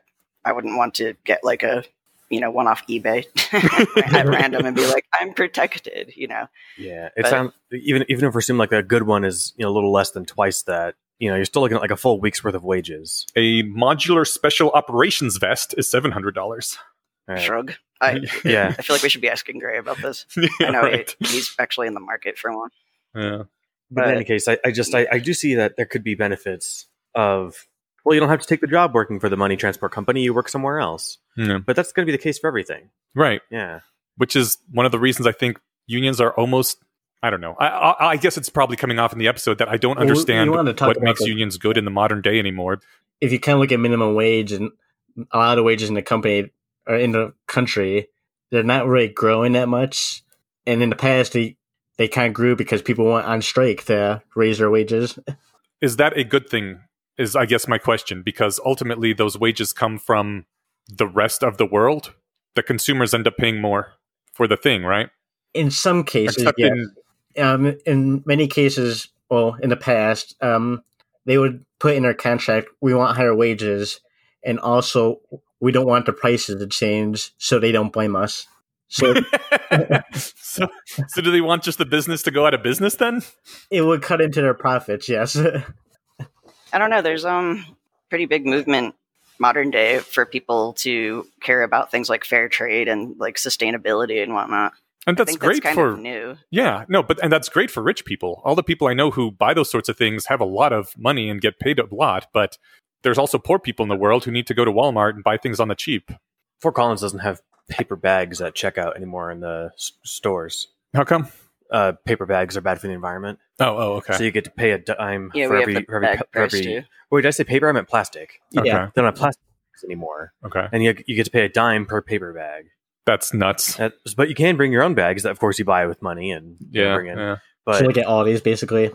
I wouldn't want to get like a you know one off eBay [laughs] [laughs] at random and be like, I'm protected. You know, Yeah, it But- sounds even even if we assume like a good one is you know a little less than twice that. You know, you're still looking at like a full week's worth of wages. A modular special operations vest is seven hundred dollars. All right. shrug. I [laughs] Yeah, I feel like we should be asking Gray about this. I know right. he, he's actually in the market for one. Yeah. but in any case, I, I just I, I do see that there could be benefits of well, you don't have to take the job working for the money transport company. You work somewhere else. Yeah. But that's going to be the case for everything. Right. Yeah. which is one of the reasons I think unions are almost. I don't know. I, I, I guess it's probably coming off in the episode that I don't Well, understand we wanted to talk what makes the- unions good in the modern day anymore. if you kind of look at minimum wage and a lot of wages in the company or in the country, they're not really growing that much. And in the past, they they kind of grew because people went on strike to raise their wages. Is that a good thing? Is I guess my question because ultimately those wages come from the rest of the world. The consumers end up paying more for the thing, right? In some cases, yes. in- um, in many cases, well, in the past, um, they would put in their contract, we want higher wages, and also we don't want the prices to change, so they don't blame us. So [laughs] so, so do they want just the business to go out of business then? it would cut into their profits. Yes, [laughs] I don't know. There's um pretty big movement modern day for people to care about things like fair trade and like sustainability and whatnot. And I that's think great that's kind for of new. yeah, no, but and that's great for rich people. All the people I know who buy those sorts of things have a lot of money and get paid a lot, but there's also poor people in the world who need to go to Walmart and buy things on the cheap. Fort Collins doesn't have paper bags at checkout anymore in the s- stores. How come? Uh, paper bags are bad for the environment, Oh, oh, okay. so you get to pay a dime Yeah, for every have for every, bag for every- too. Wait, did I say paper? I meant plastic. okay. yeah. They don't have plastic anymore, Okay. and you you get to pay a dime per paper bag. That's nuts. That- but you can bring your own bags that, of course, you buy with money and Yeah. bring in. yeah. But so like at these basically.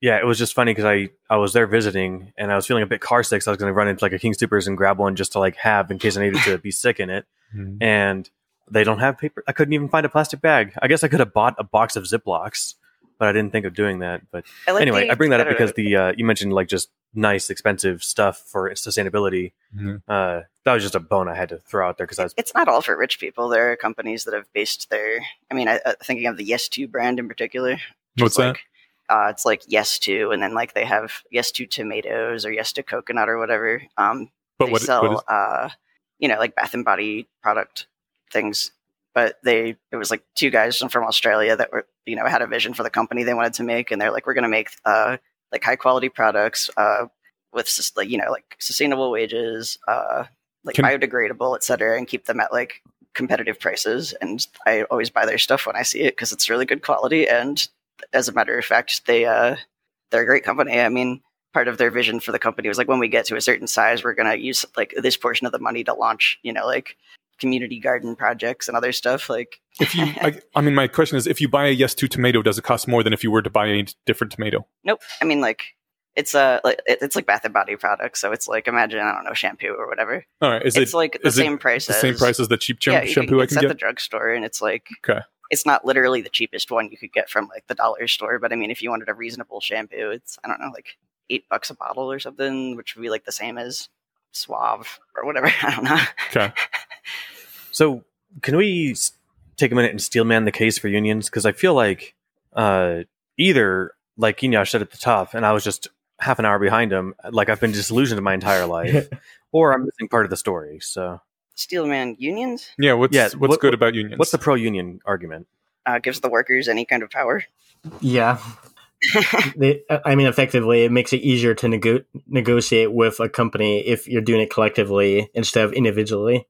yeah, it was just funny because I I was there visiting and I was feeling a bit car sick, so I was going to run into like a King Soopers and grab one just to like have in case I needed to be sick in it. Mhm. And they don't have paper. I couldn't even find a plastic bag. I guess I could have bought a box of Ziplocs, but I didn't think of doing that. But I like anyway, I bring that up because the uh, you mentioned like just nice, expensive stuff for sustainability. Mhm. Uh, that was just a bone I had to throw out there because I was it's not all for rich people. There are companies that have based their. I mean, I, I thinking of the Yes To brand in particular. What's is that? Like, uh, it's like Yes To, and then like they have Yes To tomatoes or Yes to coconut or whatever. Um, But they what, sell, what is uh, you know, like Bath and Body product things. But they, it was like two guys from Australia that were, you know, had a vision for the company they wanted to make, and they're like, we're going to make uh, like high quality products uh, with sus- like you know like sustainable wages, uh, like Can- biodegradable, et cetera, and keep them at like competitive prices. And I always buy their stuff when I see it because it's really good quality. And as a matter of fact, they uh, they're a great company. I mean, part of their vision for the company was like when we get to a certain size, we're gonna use like this portion of the money to launch, you know, like community garden projects and other stuff. Like if you [laughs] I, I mean my question is if you buy a yes to tomato does it cost more than if you were to buy a different tomato Nope. I mean, like it's a like it's like Bath and Body products, so it's like imagine I don't know shampoo or whatever. all right is it's it like the same price the same price as the cheap yeah, shampoo i it's can at the drugstore, and it's like Okay. It's not literally the cheapest one you could get from like the dollar store, but I mean, if you wanted a reasonable shampoo, it's I don't know, like eight bucks a bottle or something, which would be like the same as Suave or whatever. [laughs] I don't know. okay [laughs] So, can we take a minute and steelman the case for unions? Because I feel like uh, either, like Eneasz said at the top, and I was just half an hour behind him, like I've been disillusioned my entire life, [laughs] or I'm missing part of the story. So, Steelman unions yeah what's Yeah, what's what- good about unions what's the pro union argument? uh, gives the workers any kind of power. Yeah. [laughs] they, I mean, effectively, it makes it easier to nego- negotiate with a company if you're doing it collectively instead of individually.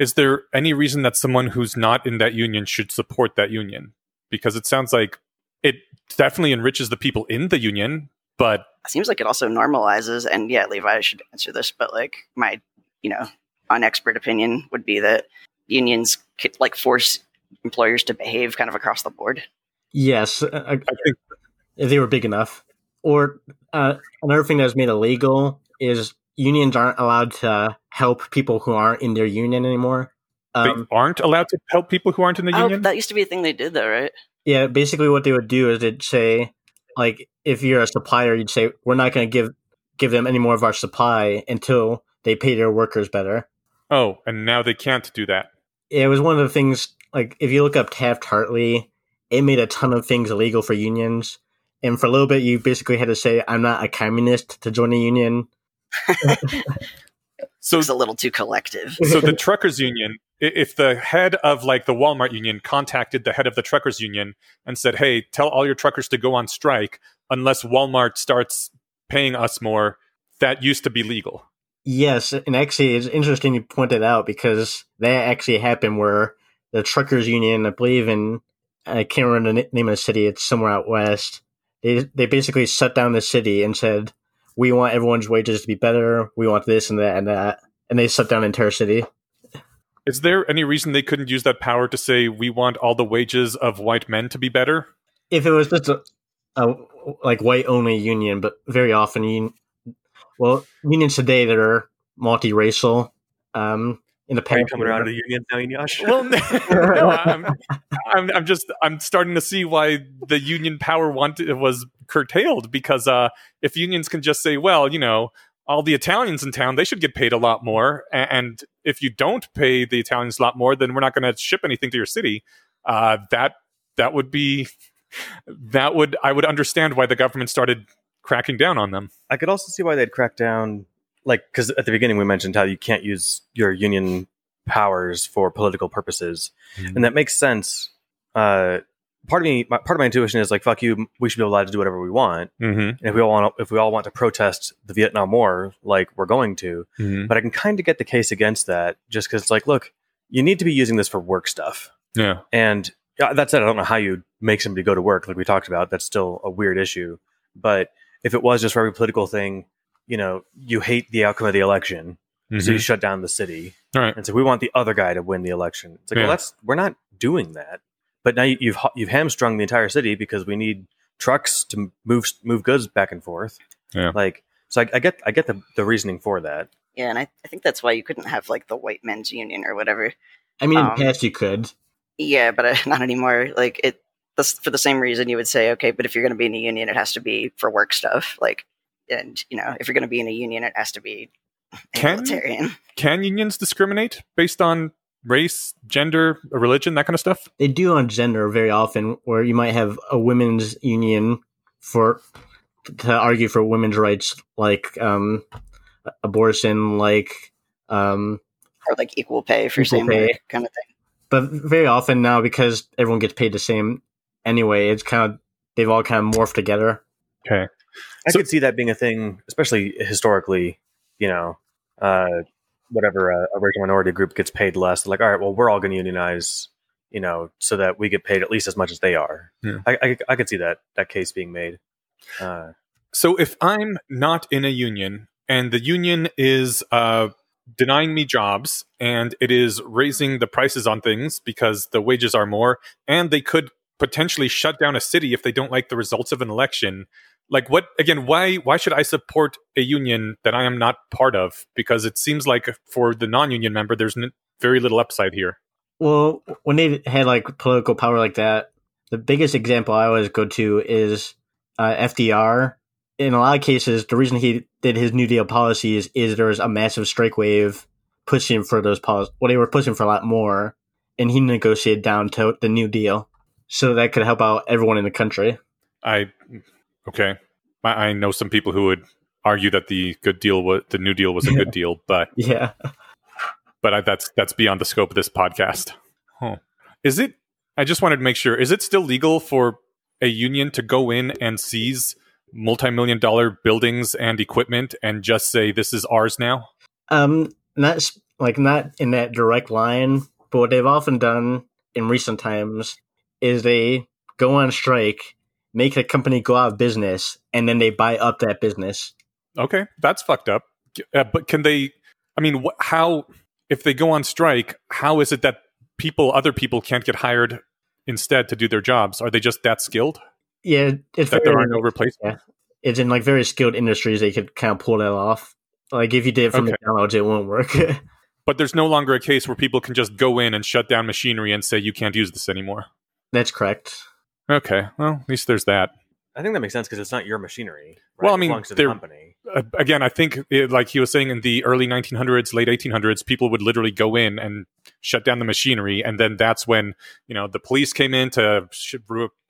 Is there any reason that someone who's not in that union should support that union because it sounds like it definitely enriches the people in the union but it seems like it also normalizes and yeah levi I should answer this but like my you know unexpert opinion would be that unions could, like force employers to behave kind of across the board Yes, uh, i think if they were big enough. Or uh, another thing that's made illegal is unions aren't allowed to help people who aren't in their union anymore. Um, they aren't allowed to help people who aren't in the oh union that used to be a thing they did though right yeah, basically what they would do is they'd say, like, if you're a supplier, you'd say, we're not going to give give them any more of our supply until they pay their workers better. oh and now they can't do that it was one of the things like if you look up Taft Hartley, it made a ton of things illegal for unions. And for a little bit, you basically had to say, "I'm not a communist" to join a union. So it's a little too collective so the [laughs] truckers union if the head of like the walmart union contacted the head of the truckers union and said hey tell all your truckers to go on strike unless walmart starts paying us more that used to be legal Yes, and actually, it's interesting you point it out because that actually happened where the truckers union, I believe in, I can't remember the name of the city. It's somewhere out west. They they basically shut down the city and said, "We want everyone's wages to be better. We want this and that and that," and they shut down the entire city. Is there any reason they couldn't use that power to say we want all the wages of white men to be better? If it was just a, a like white only union, but very often you, well, unions today that are multiracial. Um, in the Are you past, coming around to the unions now, Eneasz? Well, [laughs] no, I'm, I'm, I'm just I'm starting to see why the union power wanted was curtailed because uh, if unions can just say, well, you know, all the Italians in town they should get paid a lot more, and if you don't pay the Italians a lot more, then we're not going to ship anything to your city. Uh, that that would be that would I would understand why the government started cracking down on them. I could also see why they'd crack down, like because at the beginning we mentioned how you can't use your union powers for political purposes, and that makes sense. Uh, part of me, my, part of my intuition is like, "Fuck you, we should be allowed to do whatever we want." Mm-hmm. And if we all want, to, if we all want to protest the Vietnam War, like we're going to, Mm-hmm. but I can kind of get the case against that, just because it's like, look, you need to be using this for work stuff, Yeah. and yeah, that said, I don't know how you make somebody go to work, like we talked about. That's still a weird issue. But if it was just for every political thing, you know, you hate the outcome of the election, so Mhm. you shut down the city, All right. and so we want the other guy to win the election. It's like, Yeah. well, that's we're not doing that. But now you- you've you've hamstrung the entire city because we need trucks to move move goods back and forth. Yeah. Like, so I, I get I get the the reasoning for that. Yeah, and I, I think that's why you couldn't have like the white men's union or whatever. I mean, in Um, the past you could. Yeah, but uh, [laughs] not anymore. Like it, this, for the same reason you would say, okay, but if you're going to be in a union, it has to be for work stuff. Like, and you know, if you're going to be in a union, it has to be [laughs] Can- egalitarian. Can unions discriminate based on race, gender, religion, that kind of stuff? They do on gender very often, where you might have a women's union for to argue for women's rights, like um, abortion, like um, or like equal pay for Equal same pay. work kind of thing. but very often now because everyone gets paid the same anyway, it's kind of they've all kind of morphed together. Okay. I So- could see that being a thing, especially historically. You know, uh, whatever a, a racial minority group gets paid less, like, all right, well, we're all going to unionize, you know, so that we get paid at least as much as they are. Yeah. I, I, I could see that that case being made. Uh, So if I'm not in a union and the union is uh, denying me jobs and it is raising the prices on things because the wages are more, and they could potentially shut down a city if they don't like the results of an election. Like what again? Why why should I support a union that I am not part of? Because it seems like for the non-union member, there's n- very little upside here. Well, when they had like political power like that, the biggest example I always go to is uh, FDR. In a lot of cases, the reason he did his New Deal policies is there was a massive strike wave pushing for those policies. Well, they were pushing for a lot more, and he negotiated down to the New Deal so that could help out everyone in the country. I okay. I, I know some people who would argue that the good deal was the New Deal was a good [laughs] deal, but Yeah. but I, that's that's beyond the scope of this podcast. Huh. Is it? I just wanted to make sure. Is it still legal for a union to go in and seize multi-million dollar buildings and equipment and just say this is ours now? Um, not s- like not in that direct line, but what they've often done in recent times is they go on strike, make a company go out of business, and then they buy up that business. Okay, that's fucked up. Uh, but can they? I mean, wh- how if they go on strike? How is it that people, other people, can't get hired instead to do their jobs? Are they just that skilled Yeah, it's that very, there are no replacements? it's in like very skilled industries they could kind of pull that off. Like if you did it from Okay. McDonald's, it won't work. [laughs] But there's no longer a case where people can just go in and shut down machinery and say you can't use this anymore. That's correct. Okay, well, at least there's that. I think that makes sense because it's not your machinery. Right? Well, I mean, belongs the company. Uh, again, I think, it, like he was saying, in the early 1900s, late 1800s, people would literally go in and shut down the machinery, and then that's when you know the police came in to sh-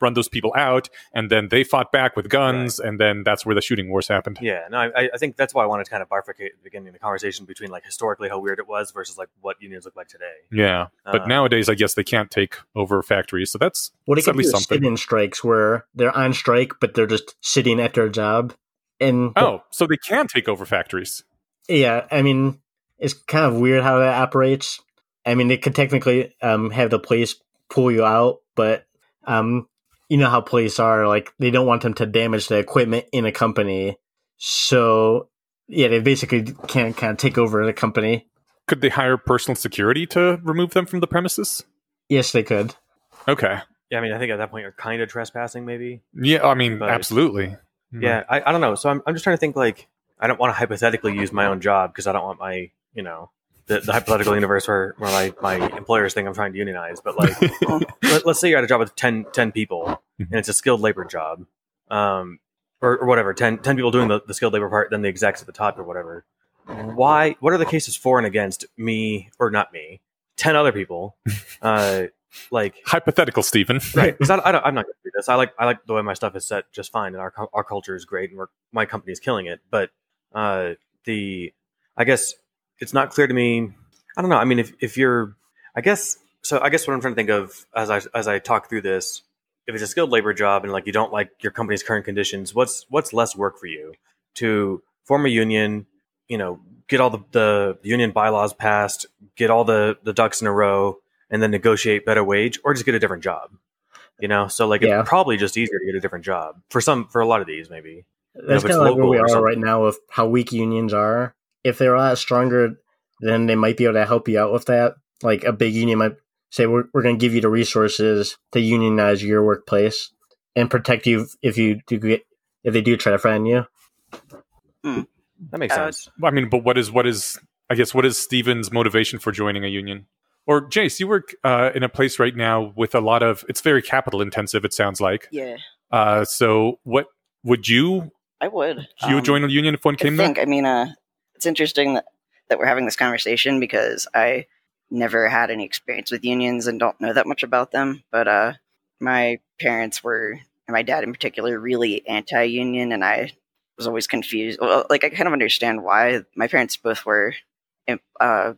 run those people out, and then they fought back with guns, and then that's where the shooting wars happened. Yeah, no, I, I think that's why I wanted to kind of bifurcate the beginning of the conversation between like historically how weird it was versus like what unions look like today. Yeah, but Uh, nowadays, I guess they can't take over factories, so that's What they That's at could do least is something. sit-in strikes where they're on strike, but they're just sitting at their job. And oh, so they can take over factories. Yeah, I mean, it's kind of weird how that operates. I mean, they could technically um, have the police pull you out, but um, you know how police are. Like, they don't want them to damage the equipment in a company. So, yeah, they basically can't kind of take over the company. could they hire personal security to remove them from the premises? Yes, they could. Okay. Yeah, I mean, I think at that point you're kind of trespassing, maybe. Yeah, I mean, But- absolutely. Hmm. Yeah, I, I don't know. So I'm, I'm just trying to think like I don't want to hypothetically use my own job because I don't want my you know the, the hypothetical universe where, where my, my employers think I'm trying to unionize. But like [laughs] let, us say you're at a job with 10, 10 people and it's a skilled labor job, um, or, or whatever 10, 10 people doing the, the skilled labor part, then the execs at the top or whatever. Why? What are the cases for and against me or not me? Ten other people, [laughs] uh, like Hypothetical, Steven. [laughs] right. [laughs] Because I, I don't, i'm not going to do this. I like i like the way my stuff is set just fine and our, our culture is great and we're, my company is killing it. But uh the i guess it's not clear to me i don't know i mean if, if you're i guess so i guess what i'm trying to think of as i as i talk through this if it's a skilled labor job and like you don't like your company's current conditions what's what's less work for you? To form a union you know get all the, the union bylaws passed get all the the ducks in a row and then negotiate better wage or just get a different job you know so like Yeah. it's probably just easier to get a different job for some for a lot of these maybe That's kind of like where we are right now with how weak unions are. If they're a lot stronger, then they might be able to help you out with that. Like a big union might say, "We're we're going to give you the resources to unionize your workplace and protect you if you do get if they do try to find you." that makes Uh, sense I mean, but what is what is I guess what is Steven's motivation for joining a union? Or Jace, you work uh, in a place right now with a lot of it's very capital intensive. It sounds like. Yeah, Uh, so what would you I would. you Um, join a union if one I came there? think. I mean, uh, it's interesting that, that we're having this conversation because I never had any experience with unions and don't know that much about them. But uh, my parents were, and my dad in particular, really anti-union, and I was always confused. Well, like I kind of understand why. My parents both were uh,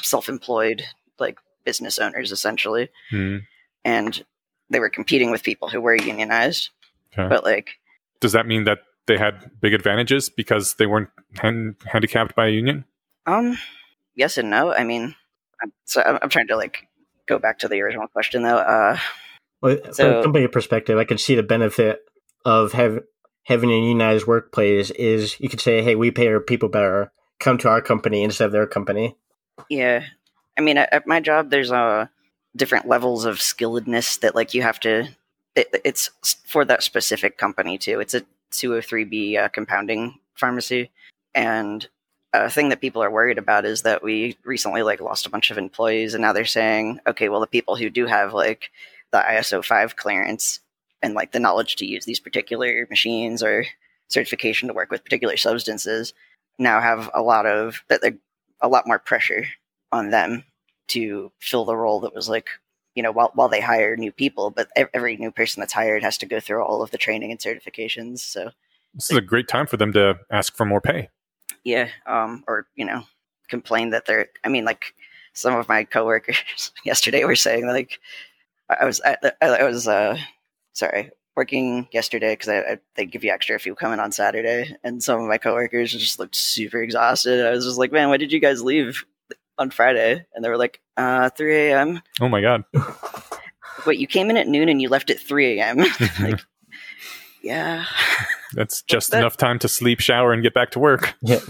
self-employed, like business owners, essentially, Hmm. and they were competing with people who were unionized. Okay. But like, Does that mean that they had big advantages because they weren't hand- handicapped by a union? Um, yes and no. I mean, I'm, so I'm, I'm trying to like go back to the original question though. Uh, Well, from a company perspective, I can see the benefit of have, having a unionized workplace is you could say, "Hey, we pay our people better. Come to our company instead of their company." yeah, I mean, at, at my job, there's uh different levels of skilledness that like you have to. It, it's for that specific company too. It's a 203b uh, compounding pharmacy, and a thing that people are worried about is that we recently like lost a bunch of employees, and now they're saying, okay, well, the people who do have like the ISO five clearance and like the knowledge to use these particular machines or certification to work with particular substances now have a lot of that a lot more pressure on them to fill the role that was like you know while while they hire new people but every new person that's hired has to go through all of the training and certifications so. This is a great time for them to ask for more pay. yeah um or you know complain that they're i mean like some of my coworkers [laughs] yesterday were saying like i was i, I I was uh sorry working yesterday because I, I, they give you extra if you come in on saturday and some of my coworkers just looked super exhausted. I was just like man why did you guys leave on friday and they were like uh 3 a.m Oh my god. [laughs] wait you came in at noon and you left at 3 a.m [laughs] [laughs] like yeah That's just that- enough time to sleep, shower, and get back to work. Yeah,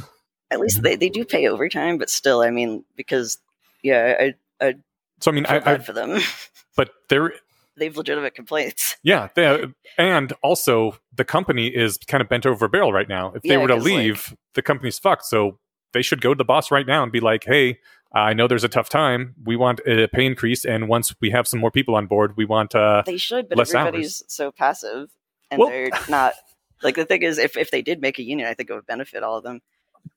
at least they, they do pay overtime but still i mean because yeah i i So I mean, feel I, bad I for them but there, they've legitimate complaints. yeah, they, and also the company is kind of bent over a barrel right now. If they Yeah, were to 'cause, like- leave, the company's fucked. So they should go to the boss right now and be like, "Hey, I know there's a tough time. We want a pay increase, and once we have some more people on board, we want uh, They should, but Less everybody's so passive, and Well- they're not. Like the thing is, if if they did make a union, I think it would benefit all of them.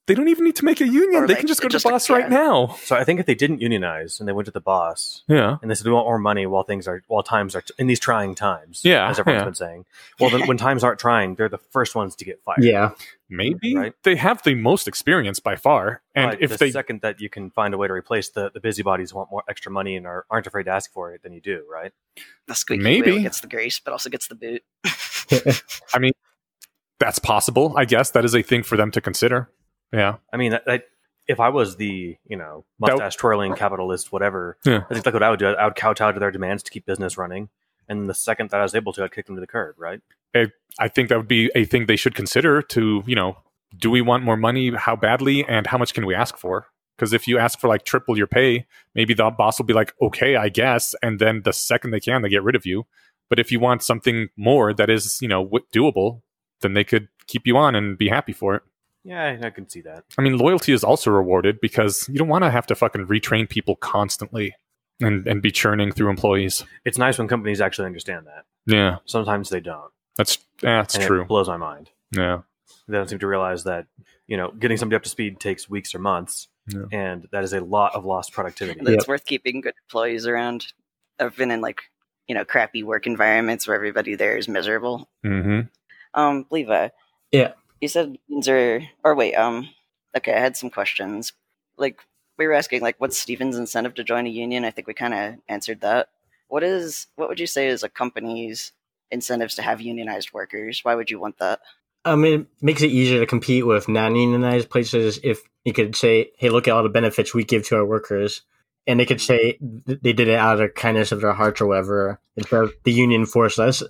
They don't even need to make a union. Or they like, can just go to just the like- boss right now. so i think if they didn't unionize and they went to the boss Yeah, and they said we want more money while things are while times are in these trying times Yeah, as everyone's yeah. been saying well then when times aren't trying they're the first ones to get fired yeah. maybe Right. they have the most experience by far. And But if the they second that you can find a way to replace the, the busybodies want more extra money and are, aren't afraid to ask for it, then you do, right? The squeaky Maybe. wheel gets the grease, but also gets the boot. [laughs] I mean, that's possible, I guess that is a thing for them to consider. Yeah, I mean, I, I, if I was the you know mustache twirling capitalist, whatever, Yeah. I think that's what I would do. I would kowtow to their demands to keep business running, and the second that I was able to, I'd kick them to the curb, right? I think that would be a thing they should consider. To you know, do we want more money? How badly? And how much can we ask for? Because if you ask for like triple your pay, maybe the boss will be like, okay, I guess. And then the second they can, they get rid of you. But if you want something more that is, you know, w- doable, then they could keep you on and be happy for it. Yeah, I can see that. I mean, loyalty is also rewarded because you don't want to have to fucking retrain people constantly and, and be churning through employees. It's nice when companies actually understand that. Yeah, Sometimes they don't. that's yeah, that's and true. It blows my mind. Yeah, They don't seem to realize that you know getting somebody up to speed takes weeks or months, Yeah. and that is a lot of lost productivity. But It's worth keeping good employees around. I've been in like you know crappy work environments where everybody there is miserable. hmm Um, Levi. Yeah. You said unions are, or wait, um, okay, I had some questions. Like we were asking, like, what's Steven's incentive to join a union? I think we kind of answered that. What is, what would you say is a company's incentives to have unionized workers? Why would you want that? I mean, it makes it easier to compete with non-unionized places if you could say, "Hey, look at all the benefits we give to our workers," and they could say they did it out of the kindness of their hearts or whatever, instead of the union forced us.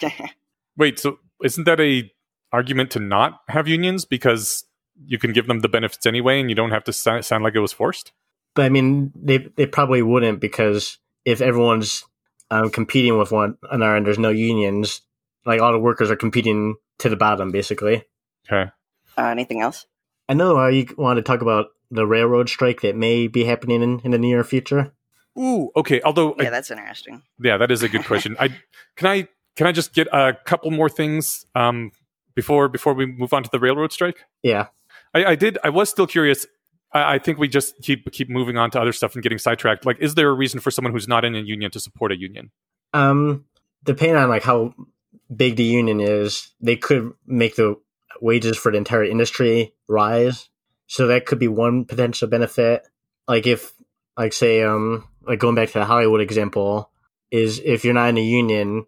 [laughs] Wait, so isn't that a argument to not have unions because you can give them the benefits anyway, and you don't have to sound like it was forced? But I mean, they they probably wouldn't because if everyone's um, competing with one another and there's no unions, like all the workers are competing to the bottom, basically. Okay. Uh, anything else? I know uh, you want to talk about the railroad strike that may be happening in, in the near future. Ooh, okay. Although, I- Yeah, that's interesting. yeah, that is a good question. I can I can I just get a couple more things um, before before we move on to the railroad strike? Yeah. I, I did. I was still curious. I, I think we just keep keep moving on to other stuff and getting sidetracked. Like, is there a reason for someone who's not in a union to support a union? Um, depending on like how big the union is, they could make the wages for the entire industry rise. So that could be one potential benefit. Like if, like say, um, like going back to the Hollywood example, is if you're not in a union,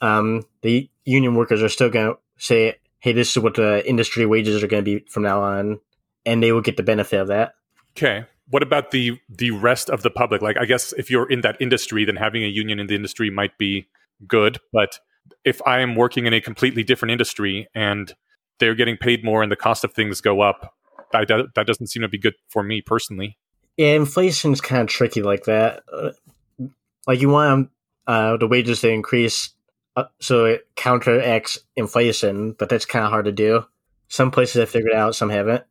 um, the union workers are still going to say, "Hey, this is what the industry wages are going to be from now on," and they will get the benefit of that. Okay. What about the the rest of the public? Like, I guess if you're in that industry, then having a union in the industry might be good. But if I am working in a completely different industry and they're getting paid more and the cost of things go up, that, that that doesn't seem to be good for me personally. Yeah, inflation's kind of tricky like that. Uh, like you want uh, the wages to increase uh, so it counteracts inflation, but that's kind of hard to do. Some places have figured out, some haven't.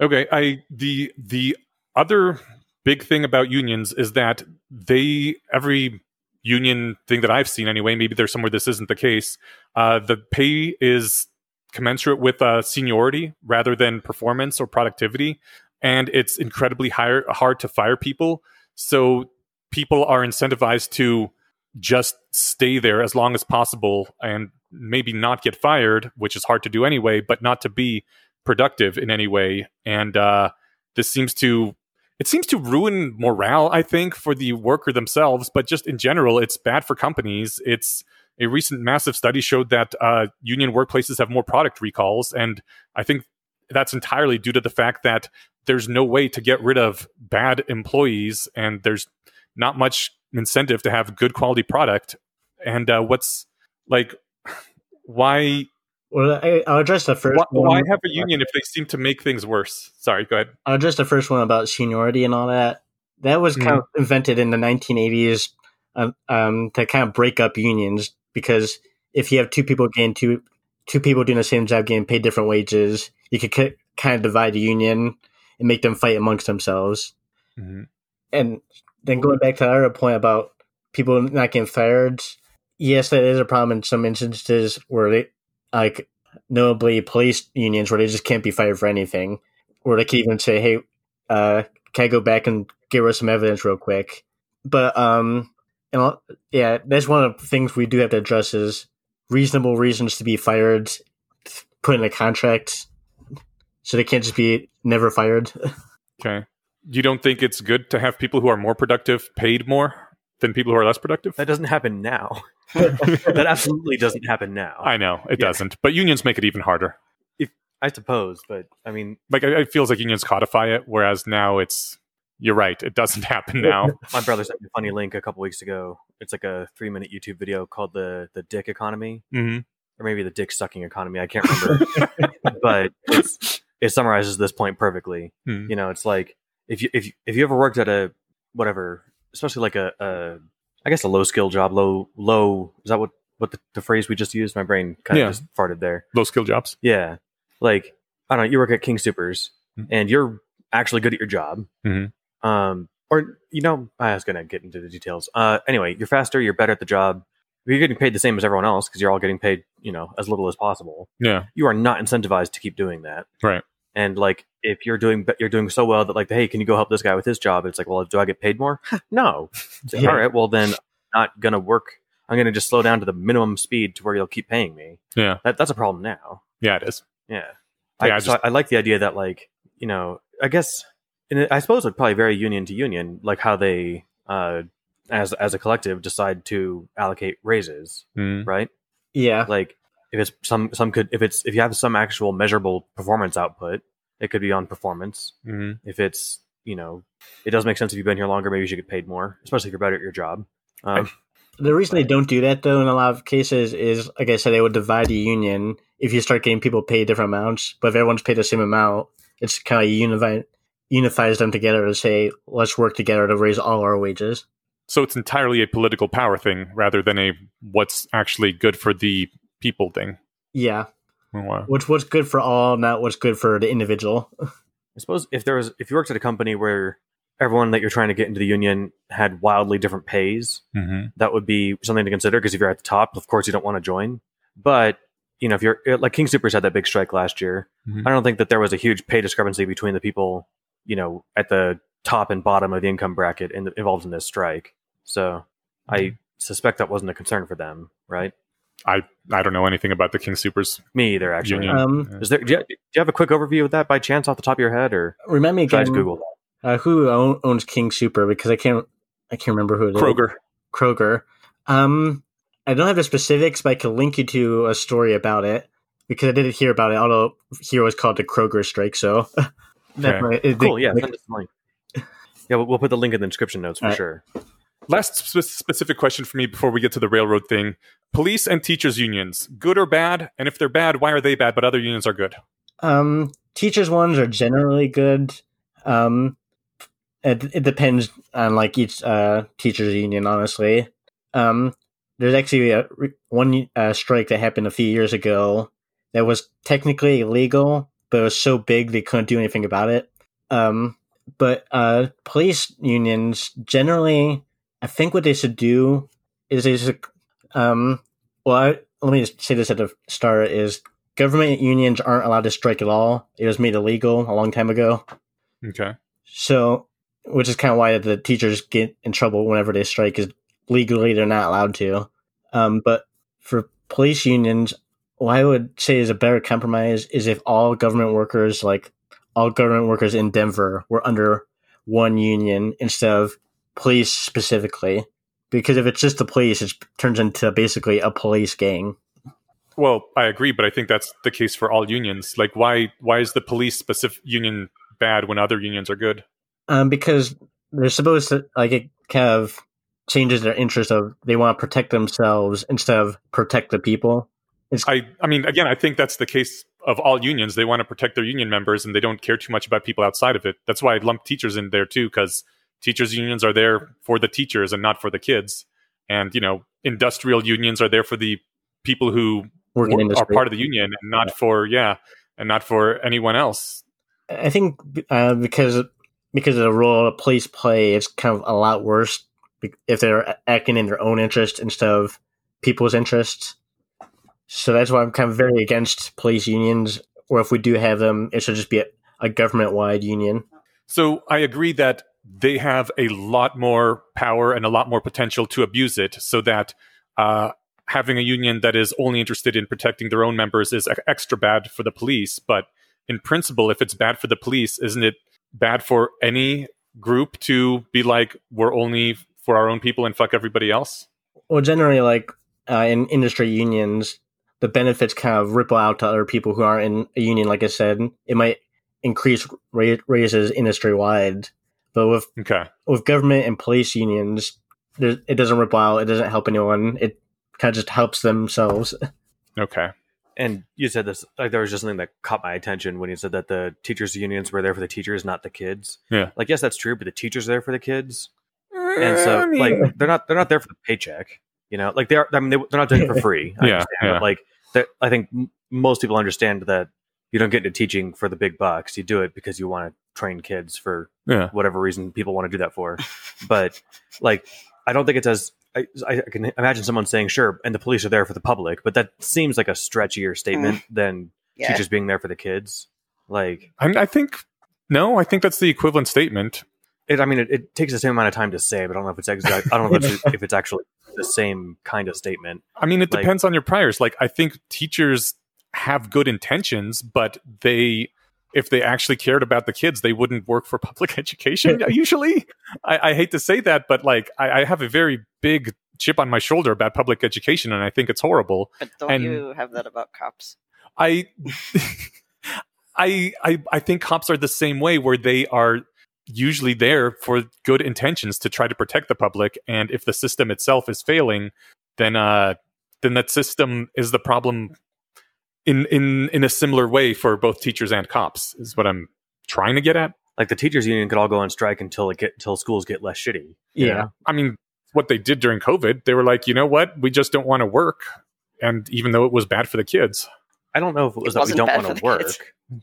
Okay, I the the other big thing about unions is that they every union thing that I've seen anyway, maybe there's somewhere this isn't the case. Uh, the pay is commensurate with uh, seniority rather than performance or productivity, and it's incredibly higher, hard to fire people. So people are incentivized to just stay there as long as possible and maybe not get fired, which is hard to do anyway, but not to be productive in any way. And uh, this seems to it seems to ruin morale, I think, for the worker themselves, but just in general, it's bad for companies. It's a recent massive study showed that uh, union workplaces have more product recalls, and I think that's entirely due to the fact that there's no way to get rid of bad employees, and there's not much incentive to have good quality product. And uh, what's like, why Well, I, I'll address the first why, one. why have a union if they seem to make things worse? Sorry, go ahead. I'll address the first one about seniority and all that. That was kind of invented in the 1980s um, um, to kind of break up unions because if you have two people getting two two people doing the same job getting paid different wages, you could ki- kind of divide the union and make them fight amongst themselves. Mm-hmm. And then going back to our point about people not getting fired, yes, that is a problem in some instances where they, like, notably police unions where they just can't be fired for anything, or they can even say, "Hey, uh, can I go back and give us some evidence real quick?" But um, and I'll- yeah, that's one of the things we do have to address is reasonable reasons to be fired, put in a contract, so they can't just be never fired. [laughs] Okay. You don't think it's good to have people who are more productive paid more than people who are less productive? That doesn't happen now. [laughs] that absolutely doesn't happen now. I know it Yeah. doesn't, but unions make it even harder. I suppose, but I mean, Like it it feels like unions codify it, whereas now it's. You're right. It doesn't [laughs] happen now. [laughs] my brother sent me a funny link a couple weeks ago. It's like a three minute YouTube video called the the Dick Economy, hmm or maybe the Dick Sucking Economy. I can't remember, but it's it summarizes this point perfectly. Hmm. You know, it's like if you if you, if you ever worked at a whatever, especially like a, a I guess a low skill job, low low is that what what the, the phrase we just used? My brain kind of Yeah. just farted there. Low skill jobs. Yeah, like I don't know. You work at King Soopers, Mhm. and you're actually good at your job. Mhm. Um, or you know, I was gonna get into the details. Uh, anyway, you're faster. You're better at the job. You're getting paid the same as everyone else because you're all getting paid, you know, as little as possible. Yeah. You are not incentivized to keep doing that. Right. And like, if you're doing you're doing so well that like, hey, can you go help this guy with his job? It's like, well, do I get paid more? no. [laughs] So, Yeah. All right. Well, then I'm not gonna work. I'm gonna just slow down to the minimum speed to where you'll keep paying me. Yeah. That that's a problem now. Yeah, it is. Yeah. Yeah, I, I so I, I like the idea that like you know I guess and I suppose it probably vary union to union like how they uh as as a collective decide to allocate raises Hmm. right Yeah. like if it's some some could if it's if you have some actual measurable performance output it could be on performance Hmm. if it's you know it does make sense if you've been here longer maybe you should get paid more especially if you're better at your job um, The reason they don't do that though in a lot of cases is like I said, they would divide the union if you start getting people paid different amounts. But if everyone's paid the same amount, it's kind of unify unifies them together to say, let's work together to raise all our wages. So it's entirely a political power thing rather than a what's actually good for the people thing. Yeah. Oh, wow. What's what's good for all, not what's good for the individual. [laughs] I suppose if there was if you worked at a company where everyone that you're trying to get into the union had wildly different pays, Mm-hmm. that would be something to consider because if you're at the top, of course you don't want to join. But you know, if you're like King Soopers had that big strike last year, Mhm. I don't think that there was a huge pay discrepancy between the people, you know, at the top and bottom of the income bracket in, involved in this strike. So I suspect that wasn't a concern for them, right? I I don't know anything about the King Soopers Me either, actually. union. Um, Is there? Do you, do you have a quick overview of that by chance off the top of your head, or remind me should I again Google that? Uh, who own, owns King Super because I can't I can't remember who it is. Kroger. Kroger. Um, I don't have the specifics, but I can link you to a story about it because I didn't hear about it. Although here was called the Kroger strike, so [laughs] that's Okay. why it- Cool. Yeah, they- send us the link. Yeah, we'll, we'll put the link in the description notes for All right. sure. Last spe- specific question for me before we get to the railroad thing: police and teachers unions, good or bad? And if they're bad, why are they bad? But other unions are good. Um, teachers ones are generally good. Um, it, it depends on like each uh teachers union. Honestly, um, there's actually a, one uh, strike that happened a few years ago that was technically illegal, but it was so big they couldn't do anything about it. Um, but uh, police unions generally, I think what they should do is they should, um, well, I, let me just say this at the start: is government unions aren't allowed to strike at all. It was made illegal a long time ago. Okay. So, which is kind of why the teachers get in trouble whenever they strike, is legally they're not allowed to. Um, but for police unions, what I would say is a better compromise is if all government workers, like all government workers in Denver, were under one union instead of police specifically. Because if it's just the police, it turns into basically a police gang. Well, I agree, but I think that's the case for all unions. Like, why why is the police specific union bad when other unions are good? um, because they're supposed to like it kind of changes their interest of they want to protect themselves instead of protect the people. I I mean, again, I think that's the case of all unions. They want to protect their union members, and they don't care too much about people outside of it. That's why I lump teachers in there too, because teachers unions are there for the teachers and not for the kids. And you know, industrial unions are there for the people who Working wor- are part of the union, and not for yeah, and not for anyone else. I think uh, because because of the role police play, it's kind of a lot worse if they're acting in their own interest instead of people's interests. So that's why I'm kind of very against police unions. Or if we do have them, it should just be a, a government wide union. So I agree that they have a lot more power and a lot more potential to abuse it, so that uh, having a union that is only interested in protecting their own members is extra bad for the police. But in principle, if it's bad for the police, isn't it bad for any group to be like, we're only for our own people and fuck everybody else? Well, generally, like uh, in industry unions, the benefits kind of ripple out to other people who aren't in a union. Like I said, it might increase ra- raises industry wide, but with Okay. with government and police unions, it doesn't ripple out. It doesn't help anyone. It kind of just helps themselves. [laughs] Okay. and you said this like there was just something that caught my attention when you said that the teachers unions were there for the teachers, not the kids. Yeah. Like yes, that's true, but the teachers are there for the kids, and so mm, like they're not they're not there for the paycheck. You know, like they're I mean they, they're not doing it for [laughs] free. I Yeah, understand, yeah. But like I think m- most people understand that you don't get into teaching for the big bucks. You do it because you want to train kids for yeah, whatever reason people want to do that for. But like, I don't think it's as I, I can imagine someone saying, "Sure," and the police are there for the public, but that seems like a stretchier statement mm. than Yeah. teachers being there for the kids. Like, I, I think no, I think that's the equivalent statement. it, I mean, it, it takes the same amount of time to say, but I don't know if it's exact. I don't know if it's, if it's actually the same kind of statement. I mean, it Like- depends on your priors. Like, I think teachers have good intentions, but they, if they actually cared about the kids, they wouldn't work for [laughs] public education. [laughs] usually, I, I hate to say that, but like, I, I have a very big chip on my shoulder about public education, and I think it's horrible. But don't And- you have that about cops? I, [laughs] I, I, I think cops are the same way, where they are usually there for good intentions to try to protect the public, and if the system itself is failing, then uh, then that system is the problem. In in in a similar way for both teachers and cops is what I'm trying to get at. Like the teachers union could all go on strike until it get until schools get less shitty. you Yeah. know? I mean, what they did during COVID, they were like, you know what, we just don't want to work, and even though it was bad for the kids, I don't know if it was It that we don't want to work. kids.